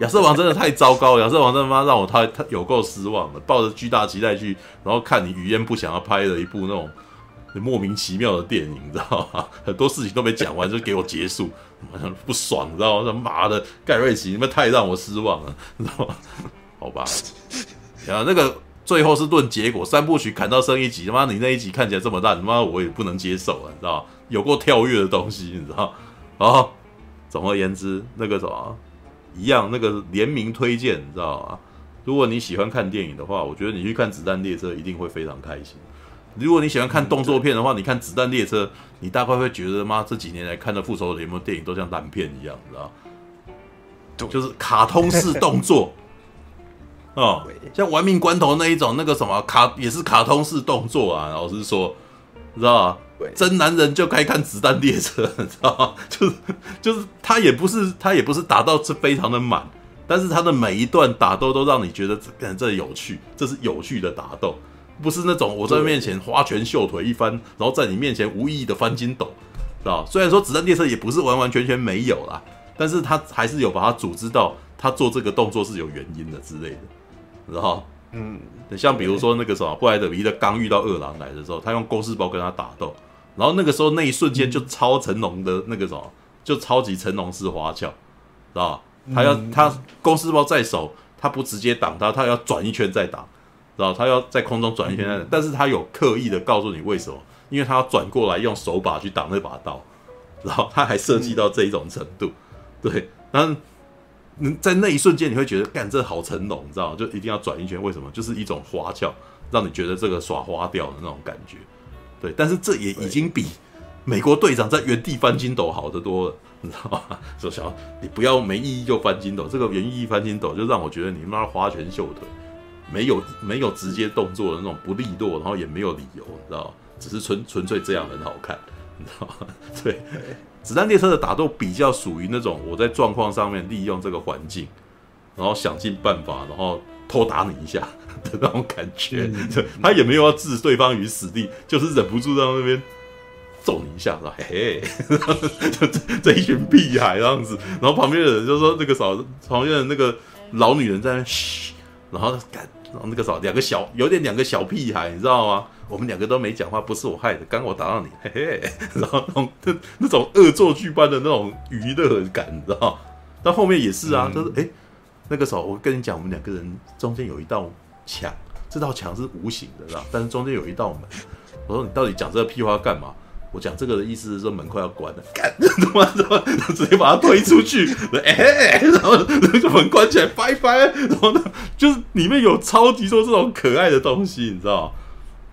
亚瑟王真的太糟糕，亚瑟王真的妈让我太太有够失望了。抱着巨大期待去，然后看你语言不想要拍的一部那种莫名其妙的电影，你知道吗？很多事情都没讲完就给我结束，不爽，你知道吗？妈的，盖瑞奇，你们太让我失望了，你知道吗？好吧，然后那个。最后是论结果，三部曲砍到剩一集，他妈你那一集看起来这么烂，他妈我也不能接受啊，你知道吗有过跳跃的东西，你知道啊？总而言之，那个什么一样，那个联名推荐，你知道吗？如果你喜欢看电影的话，我觉得你去看《子弹列车》一定会非常开心。如果你喜欢看动作片的话，你看《子弹列车》，你大概会觉得妈这几年来看的复仇者联盟电影都像烂片一样，你知道？就是卡通式动作。哦，像玩命关头那一种，那个什么卡也是卡通式动作啊。老实说，你知道吧？真男人就该看子弹列车，你知道吗？就是就是他也不是他也不是打到是非常的满，但是他的每一段打斗都让你觉得这这有趣，这是有趣的打斗，不是那种我在面前花拳绣腿一番，然后在你面前无意义的翻筋斗，知道？虽然说子弹列车也不是完完全全没有啦，但是他还是有把它组织到他做这个动作是有原因的之类的。然后，嗯，像比如说那个什么，布莱德彼特刚遇到二郎来的时候，他用公事包跟他打斗，然后那个时候那一瞬间就超成龙的那个什么，就超级成龙式花俏，知道他要他公司包在手，他不直接挡他，他要转一圈再挡，知道他要在空中转一圈但是他有刻意的告诉你为什么，因为他要转过来用手把去挡那把刀，然后他还设计到这一种程度，对，然后在那一瞬间你会觉得干这好成龙，你知道吗？就一定要转一圈，为什么？就是一种花俏，让你觉得这个耍花掉的那种感觉，对，但是这也已经比美国队长在原地翻筋斗好得多了。你知道吗？说小你不要没意义就翻筋斗，这个原意义翻筋斗就让我觉得你妈花拳绣腿，没有没有直接动作的那种不利落，然后也没有理由，你知道只是纯纯粹这样很好看，你知道吗？对，子弹列车的打斗比较属于那种我在状况上面利用这个环境，然后想尽办法，然后偷打你一下 的那种感觉。嗯、他也没有要置对方于死地，就是忍不住在那边。揍你一下，说嘿，嘿，就这 这一群屁孩这样子，然后旁边的人就说那个嫂子，旁边的那个老女人在那嘘，然后干，然后那个嫂两个小有点两个小屁孩，你知道吗？我们两个都没讲话，不是我害的，刚我打到你，嘿嘿，然后那种那种恶作剧般的那种娱乐感，你知道？到后面也是啊，嗯、就是哎，那个时候我跟你讲，我们两个人中间有一道墙，这道墙是无形的，知道？但是中间有一道门，我说你到底讲这个屁话干嘛？我讲这个的意思是说门快要关了，干，他妈的，直接把他推出去，哎、欸，然后就门关起来，拜拜，然后呢，就是里面有超级多这种可爱的东西，你知道？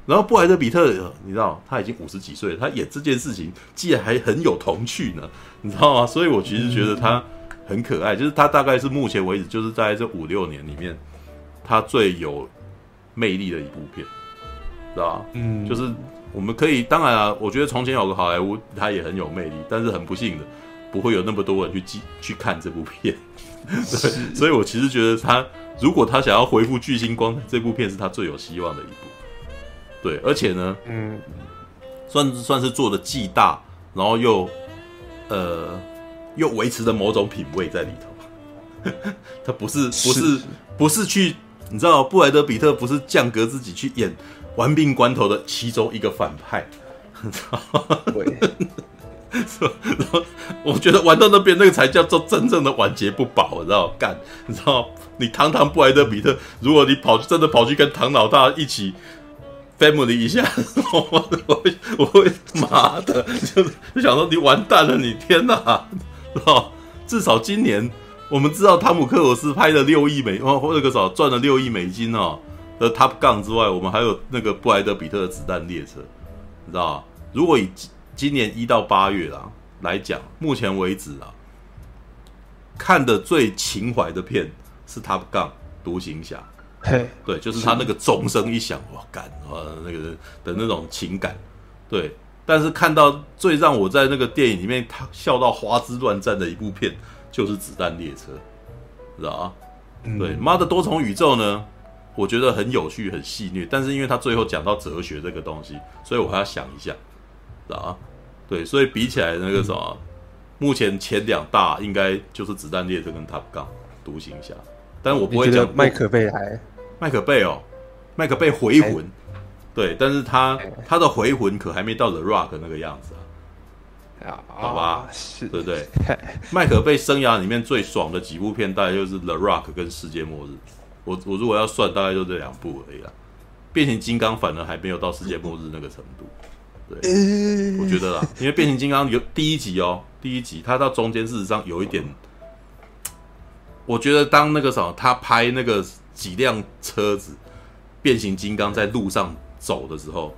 然后布莱德比特，你知道他已经五十几岁了，他演这件事情竟然还很有童趣呢，你知道吗？所以我其实觉得他很可爱，就是他大概是目前为止就是在这五六年里面，他最有魅力的一部片，知道吧？嗯，就是。我们可以，当然啊，我觉得从前有个好莱坞，它也很有魅力，但是很不幸的，不会有那么多人去记去看这部片。对，所以我其实觉得他，如果他想要恢复巨星光，这部片是他最有希望的一部。对，而且呢，嗯，算算是做的既大，然后又呃又维持着某种品味在里头。他不是不是不是去，你知道，布莱德比特不是降格自己去演。玩命关头的其中一个反派，对，然 后我觉得玩到那边那个才叫做真正的晚节不保，你知道？干，你知道？你堂堂布莱德比特，如果你跑真的跑去跟唐老大一起 family 一下，我 我会我会妈的，就就想说你完蛋了，你天哪，是吧？至少今年我们知道汤姆克鲁斯拍了六亿美，或者个少赚了六亿美金哦。的 Top Gun 之外，我们还有那个布莱德比特的子弹列车，你知道吗？如果以今年一到八月啦来讲，目前为止啊，看的最情怀的片是 Top Gun 独行侠，嘿，对，就是他那个钟声一响，哇，干，啊，那个的那种情感，对。但是看到最让我在那个电影里面他笑到花枝乱颤的一部片，就是子弹列车，知道啊？嗯、对，妈的多重宇宙呢？我觉得很有趣，很戏谑，但是因为他最后讲到哲学这个东西，所以我还要想一下，啊，对，所以比起来那个什么，嗯、目前前两大应该就是子弹列车跟 Top Gun 独行侠，但我不会讲
麦克贝还？
麦克贝哦，麦克贝回魂，欸、对，但是他、欸、他的回魂可还没到 The Rock 那个样子啊，好吧，是。对不对？麦、克、贝生涯里面最爽的几部片，大概就是 The Rock 跟世界末日。我我如果要算，大概就这两部而已啦。变形金刚反而还没有到世界末日那个程度，对，我觉得啦，因为变形金刚有第一集哦，第一集它到中间事实上有一点，我觉得当那个什么，他拍那个几辆车子变形金刚在路上走的时候，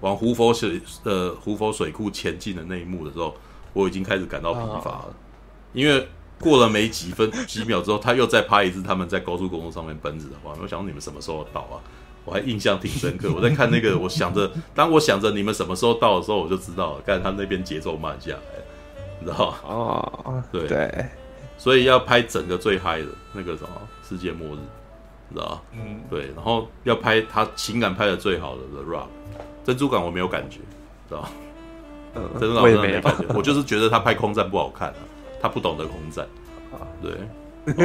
往胡佛水呃胡佛水库前进的那一幕的时候，我已经开始感到疲乏了，因为。过了没几分几秒之后，他又再拍一次他们在高速公路上面奔驰的画面，我想说你们什么时候到啊？我还印象挺深刻。我在看那个，我想着，当我想着你们什么时候到的时候，我就知道了，看他那边节奏慢下来，你知道吗？哦，对对，所以要拍整个最嗨的那个什么世界末日，知道吗？嗯，对，然后要拍他情感拍的最好的 The Rock，珍珠港我没有感觉，知道吗？嗯，珍珠港真的没感觉，我就是觉得他拍空战不好看啊。他不懂得空战，对，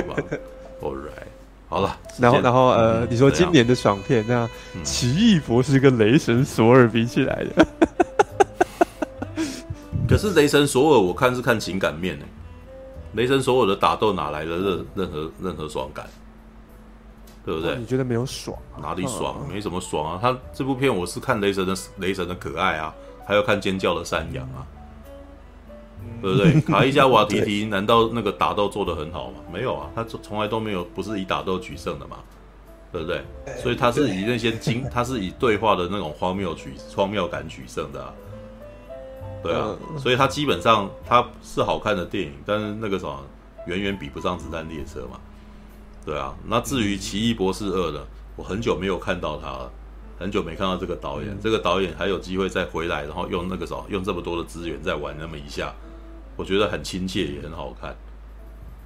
好吧，All right，好了，
然后然后呃，你说今年的爽片，那奇异博士跟雷神索尔比起来的，
可是雷神索尔我看是看情感面呢，雷神索尔的打斗哪来的任任何任何爽感？对不对？
你觉得没有爽？
哪里爽？没什么爽啊！他这部片我是看雷神的雷神的可爱啊，还有看尖叫的山羊啊，对不对？卡伊加瓦提提难道那个打斗做得很好吗？没有啊，他从来都没有不是以打斗取胜的嘛，对不对？所以他是以那些经，他是以对话的那种荒谬取荒谬感取胜的啊。对啊，所以他基本上他是好看的电影，但是那个什么远远比不上《子弹列车》嘛。对啊，那至于《奇异博士二》呢，我很久没有看到他了，很久没看到这个导演，这个导演还有机会再回来，然后用那个什么用这么多的资源再玩那么一下，我觉得很亲切也很好看。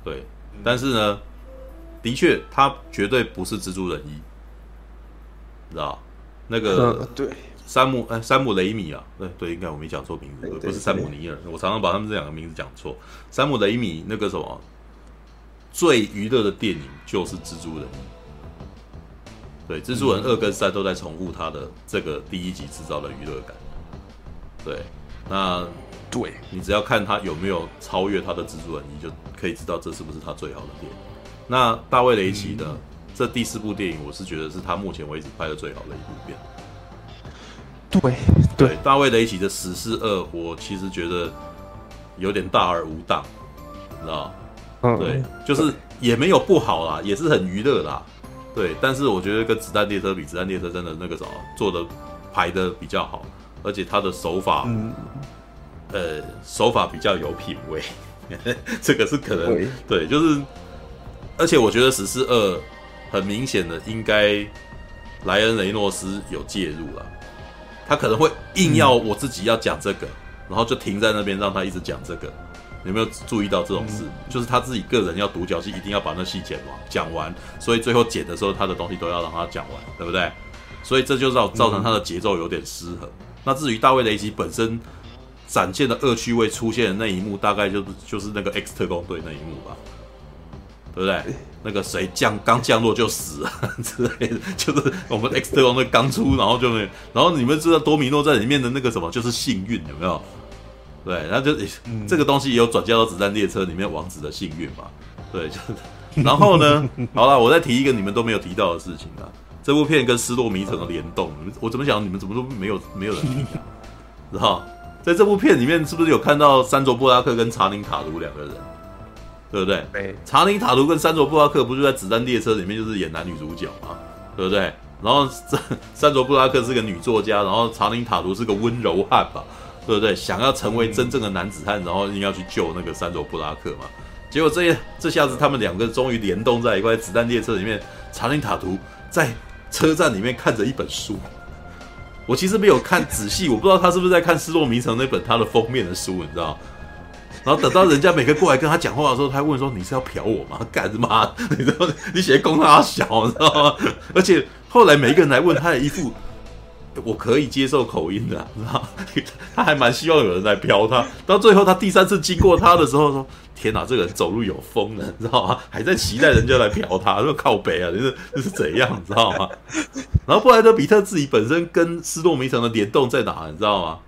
对，但是呢，的确他绝对不是蜘蛛人一，知道那个
对。
山姆，哎，山姆雷米啊，对对，应该我没讲错名字，不是山姆尼尔，我常常把他们这两个名字讲错。山姆雷米那个什么最娱乐的电影就是蜘蛛人，对，蜘蛛人二跟三都在重复他的这个第一集制造的娱乐感。对，那
对
你只要看他有没有超越他的蜘蛛人，你就可以知道这是不是他最好的电影。那大卫雷奇的这第四部电影，我是觉得是他目前为止拍的最好的一部片。
对
对，大卫雷奇的《死侍二》，我其实觉得有点大而无当，你知道？嗯，对，就是也没有不好啦，也是很娱乐啦。对，但是我觉得跟《子弹列车》比，《子弹列车》真的那个什么做的排的比较好，而且他的手法，嗯，呃，手法比较有品味，这个是可能对，就是，而且我觉得《十四二》很明显的应该莱恩雷诺斯有介入了。他可能会硬要我自己要讲这个，嗯、然后就停在那边让他一直讲这个。有没有注意到这种事？嗯、就是他自己个人要独角戏，一定要把那戏剪完讲完，所以最后剪的时候，他的东西都要让他讲完，对不对？所以这就造造成他的节奏有点失衡。嗯、那至于大卫雷吉本身展现的恶趣味出现的那一幕，大概就是就是那个 X 特工队那一幕吧。对不对？那个谁降刚降落就死啊 之类的，就是我们 X 特工队刚出，然后就没，然后你们知道多米诺在里面的那个什么，就是幸运有没有？对，然后就、嗯、这个东西也有转嫁到子弹列车里面王子的幸运嘛？对，就是，然后呢，好了，我再提一个你们都没有提到的事情啊，这部片跟失落迷城的联动，我怎么想你们怎么都没有没有人提啊？然后在这部片里面是不是有看到山卓布拉克跟查宁塔图两个人？对不对？对，查宁塔图跟山卓布拉克不就在子弹列车里面就是演男女主角嘛？对不对？然后珊珊卓布拉克是个女作家，然后查宁塔图是个温柔汉吧？对不对？想要成为真正的男子汉，然后一定要去救那个山卓布拉克嘛？结果这这下子他们两个终于联动在一块子弹列车里面。查宁塔图在车站里面看着一本书，我其实没有看仔细，我不知道他是不是在看《失落迷城》那本他的封面的书，你知道？然后等到人家每个过来跟他讲话的时候，他还问说：“你是要嫖我吗？干什么？你知道你写供他小，你知道吗？而且后来每一个人来问，他的一副我可以接受口音的，知道 他还蛮希望有人来嫖他。到最后他第三次经过他的时候说：天哪，这个人走路有风的，你知道吗？还在期待人家来嫖他，说靠北啊，你是这是怎样，你知道吗？然后布莱德比特自己本身跟失落迷城的联动在哪，你知道吗？”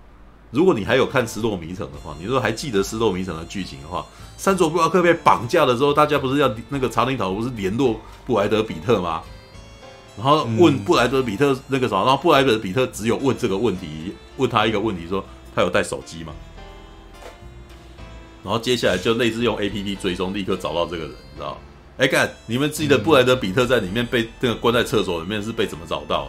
如果你还有看《失落迷城》的话，你如果还记得《失落迷城》的剧情的话，三卓布拉克被绑架的时候，大家不是要那个查宁塔不是联络布莱德比特吗？然后问布莱德比特那个啥，然后布莱德比特只有问这个问题，问他一个问题，说他有带手机吗？然后接下来就类似用 APP 追踪，立刻找到这个人，你知道？哎，干，你们记得布莱德比特在里面被那个关在厕所里面是被怎么找到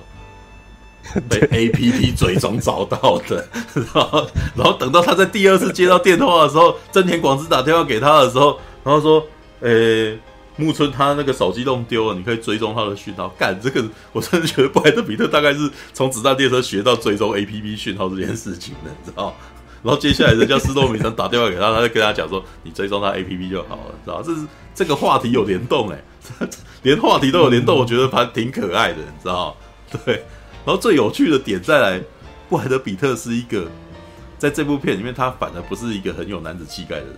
的？被 A P P 追踪找到的，然后，然后等到他在第二次接到电话的时候，真田广之打电话给他的时候，然后说：“诶、欸，木村他那个手机弄丢了，你可以追踪他的讯号。”干这个，我真的觉得布莱德比特大概是从子弹列车学到追踪 A P P 讯号这件事情的，你知道？然后接下来人家失落迷城打电话给他，他就跟他讲说：“你追踪他 A P P 就好了，知道？”这是这个话题有联动哎，连话题都有联动，我觉得反正挺可爱的，你知道？对。然后最有趣的点再来，布莱德比特是一个在这部片里面，他反而不是一个很有男子气概的人，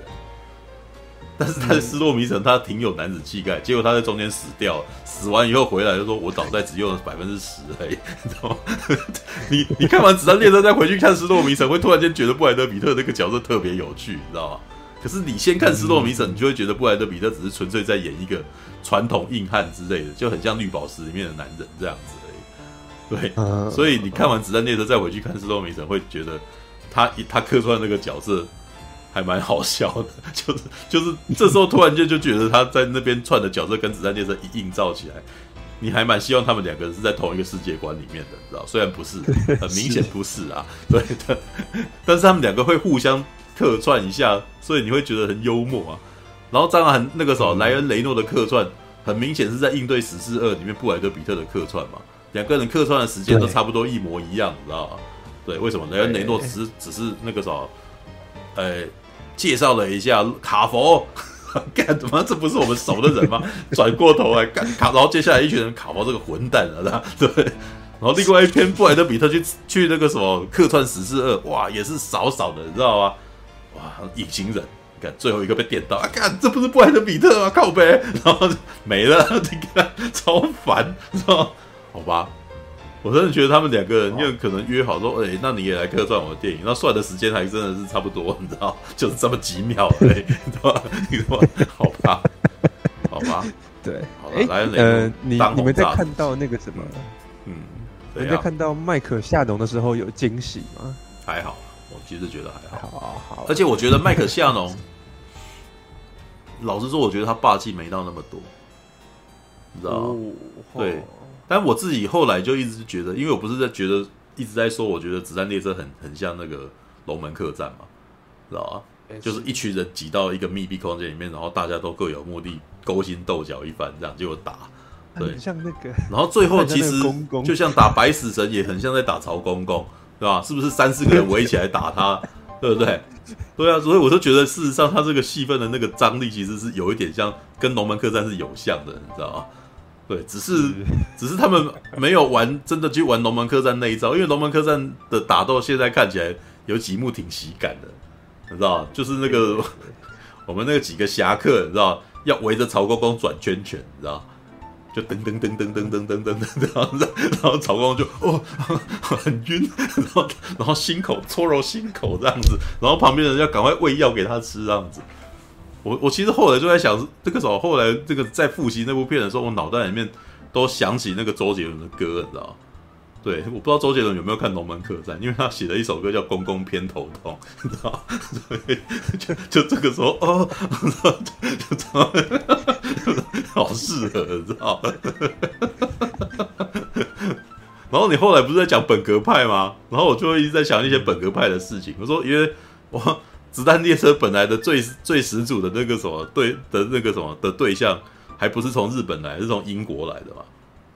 但是他的失落迷城他挺有男子气概，结果他在中间死掉，死完以后回来就说：“我脑袋只用了百分之十而已。”你知道吗？你你看完子弹列车再回去看失落迷城，会突然间觉得布莱德比特那个角色特别有趣，你知道吗？可是你先看斯洛米森，你就会觉得布莱德比特只是纯粹在演一个传统硬汉之类的，就很像绿宝石里面的男人这样子而已。对，所以你看完子弹列车再回去看斯洛米森，会觉得他他客串那个角色还蛮好笑的，就是就是这时候突然间就觉得他在那边串的角色跟子弹列车一映照起来，你还蛮希望他们两个人是在同一个世界观里面的，知道？虽然不是，很明显不是啊，对的，但是他们两个会互相。客串一下，所以你会觉得很幽默啊。然后当然那个时候，莱恩雷诺的客串很明显是在应对《死侍二》里面布莱德比特的客串嘛。两个人客串的时间都差不多一模一样，你知道吗？对，为什么？莱恩雷诺只是只是那个时候，呃，介绍了一下卡佛，干什么？这不是我们熟的人吗？转过头来干卡，然后接下来一群人卡佛这个混蛋了，对。然后另外一篇布莱德比特去去那个什么客串《死侍二》，哇，也是少少的，你知道吗？哇，隐形人，你看最后一个被电到啊！看这不是布莱德比特吗？靠呗，然后没了，你看超烦，知道好吧，我真的觉得他们两个人，因为可能约好说，哎、欸，那你也来客串我的电影，那算的时间还真的是差不多，你知道，就是这么几秒，对，对吧？好吧，好吧，
对，
好了，来，
呃，你你们在看到那个什么，
嗯，
你在看到麦克夏农的时候有惊喜吗？
还好。我其实觉得还好，
好，好，
而且我觉得麦克夏农，老实说，我觉得他霸气没到那么多，你知道吗？哦、对，但我自己后来就一直觉得，因为我不是在觉得一直在说，我觉得子弹列车很很像那个龙门客栈嘛，知道吧？就是一群人挤到一个密闭空间里面，然后大家都各有目的，勾心斗角一番，这样就打，对，
像那个，
然后最后其实 就像打白死神，也很像在打曹公公。对吧？是不是三四个人围起来打他？对不对？对啊，所以我就觉得，事实上他这个戏份的那个张力，其实是有一点像跟《龙门客栈》是有像的，你知道吗？对，只是只是他们没有玩真的去玩《龙门客栈》那一招，因为《龙门客栈》的打斗现在看起来有几幕挺喜感的，你知道就是那个我们那个几个侠客，你知道要围着曹公公转圈圈，你知道？就噔噔噔噔噔噔噔噔噔，然后然后曹公就哦 很晕，然后然后心口搓揉心口这样子，然后旁边的人要赶快喂药给他吃这样子。我我其实后来就在想，这个时候后来这个在复习那部片的时候，我脑袋里面都想起那个周杰伦的歌，你知道。对，我不知道周杰伦有没有看《龙门客栈》，因为他写了一首歌叫《公公偏头痛》，你知道？所以就就这个时候哦，就这样，好适合，你知道？然后你后来不是在讲本格派吗？然后我就一直在想一些本格派的事情。我说，因为我子弹列车本来的最最始祖的那个什么对的那个什么的对象，还不是从日本来，是从英国来的嘛？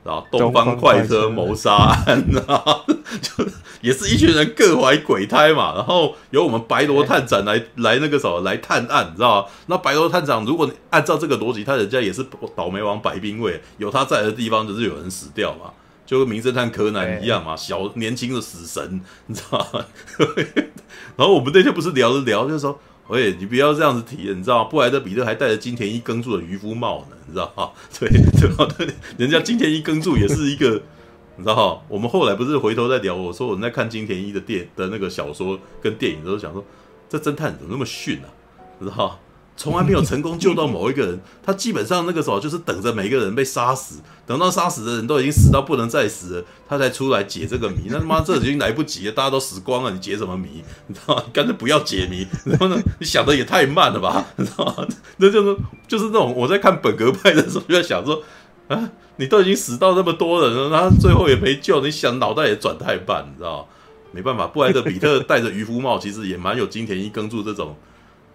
然后东方快车谋杀案，然后就也是一群人各怀鬼胎嘛。然后由我们白罗探长来来那个什么来探案，你知道吗？那白罗探长如果按照这个逻辑，他人家也是倒霉王白冰卫，有他在的地方就是有人死掉嘛，就跟名侦探柯南一样嘛，小年轻的死神，你知道吗？然后我们那天不是聊着聊，就说。喂，你不要这样子提，你知道吗？布莱德彼特还戴着金田一耕助的渔夫帽呢，你知道吗？对对对，人家金田一耕助也是一个，你知道吗？我们后来不是回头在聊，我说我们在看金田一的电的那个小说跟电影的时候，想说这侦探怎么那么逊啊，你知道吗？从来没有成功救到某一个人，他基本上那个时候就是等着每个人被杀死，等到杀死的人都已经死到不能再死了，他才出来解这个谜。那他妈这已经来不及了，大家都死光了，你解什么谜？你知道吗？干脆不要解谜。然后呢，你想的也太慢了吧？你知道吗？那就是就是那种我在看本格派的时候就在想说啊，你都已经死到那么多人了，然后最后也没救，你想脑袋也转太慢，你知道吗？没办法，布莱德比特戴着渔夫帽，其实也蛮有金田一耕助这种。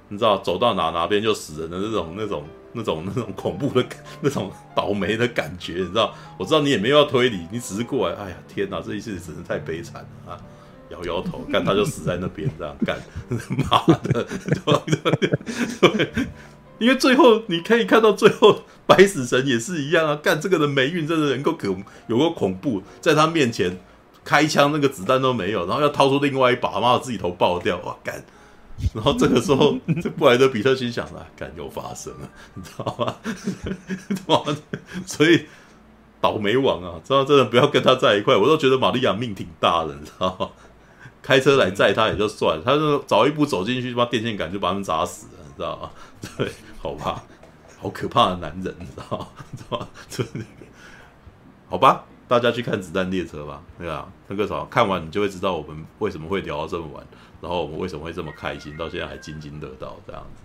你知道走到哪哪边就死人的那种那种那种那种恐怖的那种倒霉的感觉，你知道？我知道你也没有要推理，你只是过来。哎呀，天哪，这一次真的太悲惨了啊！摇摇头，干他就死在那边，这样干，妈的，对对对，因为最后你可以看到，最后白死神也是一样啊！干这个人霉运真的能够可有个恐怖，在他面前开枪那个子弹都没有，然后要掏出另外一把，妈的自己头爆掉，哇干！然后这个时候，这布莱德彼特心想了，干又发生了，你知道吗？他 妈所以倒霉王啊，知道真的不要跟他在一块。我都觉得玛利亚命挺大的，你知道吗？开车来载他也就算了，他就早一步走进去，把电线杆就把他们砸死了，你知道吗？对，好吧，好可怕的男人，你知道吗？知道吗？好吧，大家去看《子弹列车》吧，对啊，那个啥，看完你就会知道我们为什么会聊到这么晚，然后我们为什么会这么开心，到现在还津津乐道这样子。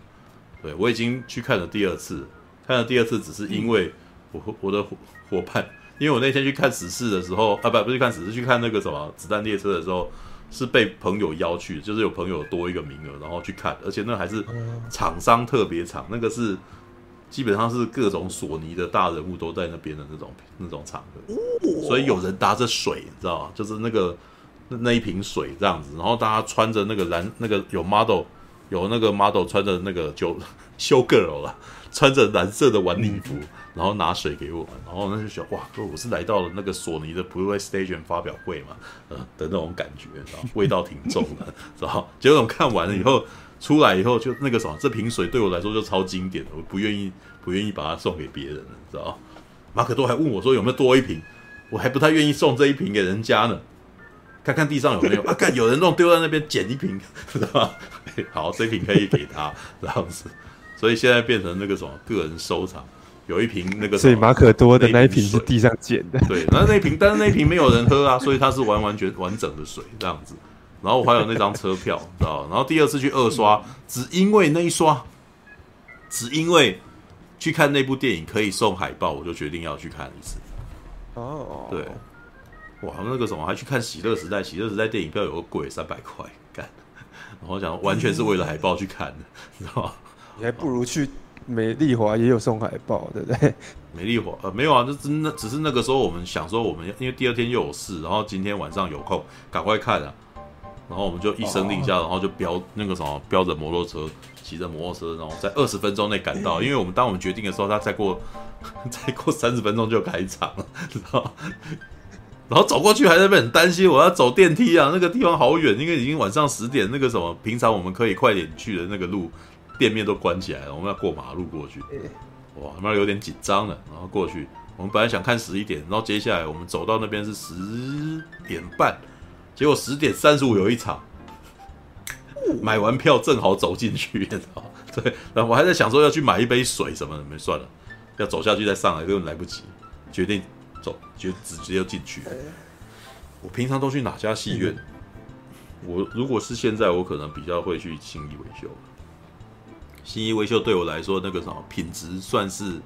对，我已经去看了第二次，看了第二次只是因为我我的伙伴，因为我那天去看死侍的时候啊，不不是看死侍，去看那个什么《子弹列车》的时候。是被朋友邀去，就是有朋友多一个名额，然后去看，而且那还是厂商特别场，那个是基本上是各种索尼的大人物都在那边的那种那种场合，所以有人拿着水，你知道吗？就是那个那那一瓶水这样子，然后大家穿着那个蓝那个有 model 有那个 model 穿着那个就 show girl 了，穿着蓝色的晚礼服。然后拿水给我们，然后那就想哇，我是来到了那个索尼的 Blu-ray Station 发表会嘛，呃的那种感觉，然后 味道挺重的，知道结果我们看完了以后，出来以后就那个什么，这瓶水对我来说就超经典的，我不愿意不愿意把它送给别人了，知道马可多还问我说有没有多一瓶，我还不太愿意送这一瓶给人家呢，看看地上有没有啊，看有人弄丢在那边捡一瓶，知道吧？好，这瓶可以给他 这样子，所以现在变成那个什么个人收藏。有一瓶那个，
所以马可多的那一瓶是地上捡的。
对，那那一瓶，但是那一瓶没有人喝啊，所以它是完完全完整的水这样子。然后我还有那张车票，知道？然后第二次去二刷，只因为那一刷，只因为去看那部电影可以送海报，我就决定要去看一次。
哦，
对，哇，那个什么还去看《喜乐时代》，《喜乐时代》电影票有个贵三百块，干。然后讲完全是为了海报去看的，知道吗？
你还不如去。美丽华也有送海报，对不对？
美丽华呃没有啊，就真的只是那个时候我们想说，我们因为第二天又有事，然后今天晚上有空，赶快看啊。然后我们就一声令下，然后就飙那个什么，飙着摩托车，骑着摩托车，然后在二十分钟内赶到。因为我们当我们决定的时候，他再过再过三十分钟就开场了，知道？然后走过去还在那边很担心，我要走电梯啊，那个地方好远，因为已经晚上十点，那个什么平常我们可以快点去的那个路。店面都关起来了，我们要过马路过去。哇，他妈有点紧张了。然后过去，我们本来想看十一点，然后接下来我们走到那边是十点半，结果十点三十五有一场。买完票正好走进去，你知道？对，然后我还在想说要去买一杯水什么的，没算了，要走下去再上来根本来不及，决定走，就直接就进去。我平常都去哪家戏院？我如果是现在，我可能比较会去新一维修。新一维修对我来说，那个什么品质算是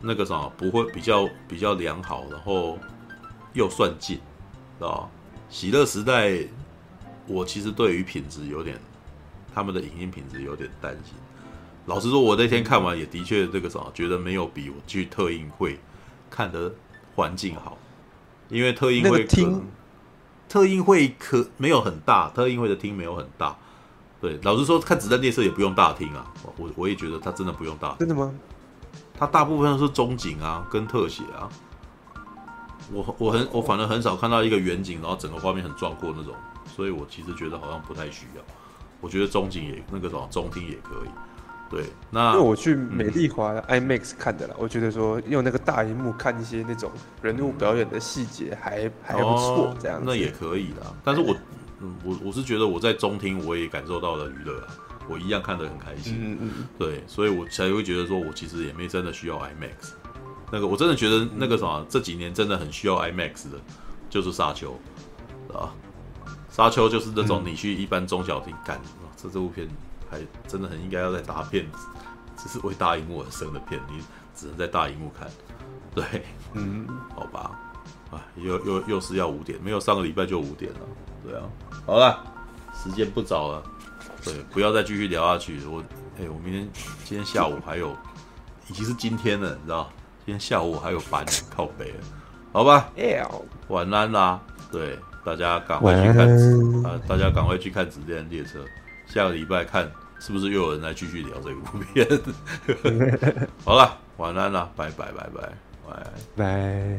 那个什么不会比较比较良好，然后又算近，知道喜乐时代，我其实对于品质有点，他们的影音品质有点担心。老实说，我那天看完也的确这个什么，觉得没有比我去特映会看的环境好，因为特映会厅，特映会可没有很大，特映会的厅没有很大。对，老实说，看《子弹列车》也不用大厅啊，我我也觉得它真的不用大厅。
真的吗？
它大部分都是中景啊，跟特写啊。我我很我反正很少看到一个远景，然后整个画面很壮阔那种，所以我其实觉得好像不太需要。我觉得中景也那个什么中厅也可以。对，那
因为我去美丽华 IMAX 看的啦，嗯、我觉得说用那个大荧幕看一些那种人物表演的细节还、嗯、还不错，这样
那也可以的。但是我。嗯，我我是觉得我在中厅我也感受到了娱乐啊，我一样看得很开心。嗯嗯，对，所以我才会觉得说，我其实也没真的需要 IMAX。那个我真的觉得那个什么，这几年真的很需要 IMAX 的，就是沙丘啊。沙丘就是那种你去一般中小厅看，这这部片还真的很应该要在大片，只是为大荧幕而生的片，你只能在大荧幕看。对，嗯，好吧，啊，又又又是要五点，没有上个礼拜就五点了。对啊，好了，时间不早了，对，不要再继续聊下去。我，哎、欸，我明天今天下午还有，已经是今天了，你知道？今天下午我还有班靠北了，好吧？晚安啦，对，大家赶快去看，啊，大家赶快去看《子弹列车》，下个礼拜看是不是又有人来继续聊这个部片？好了，晚安啦，拜拜拜拜拜
拜。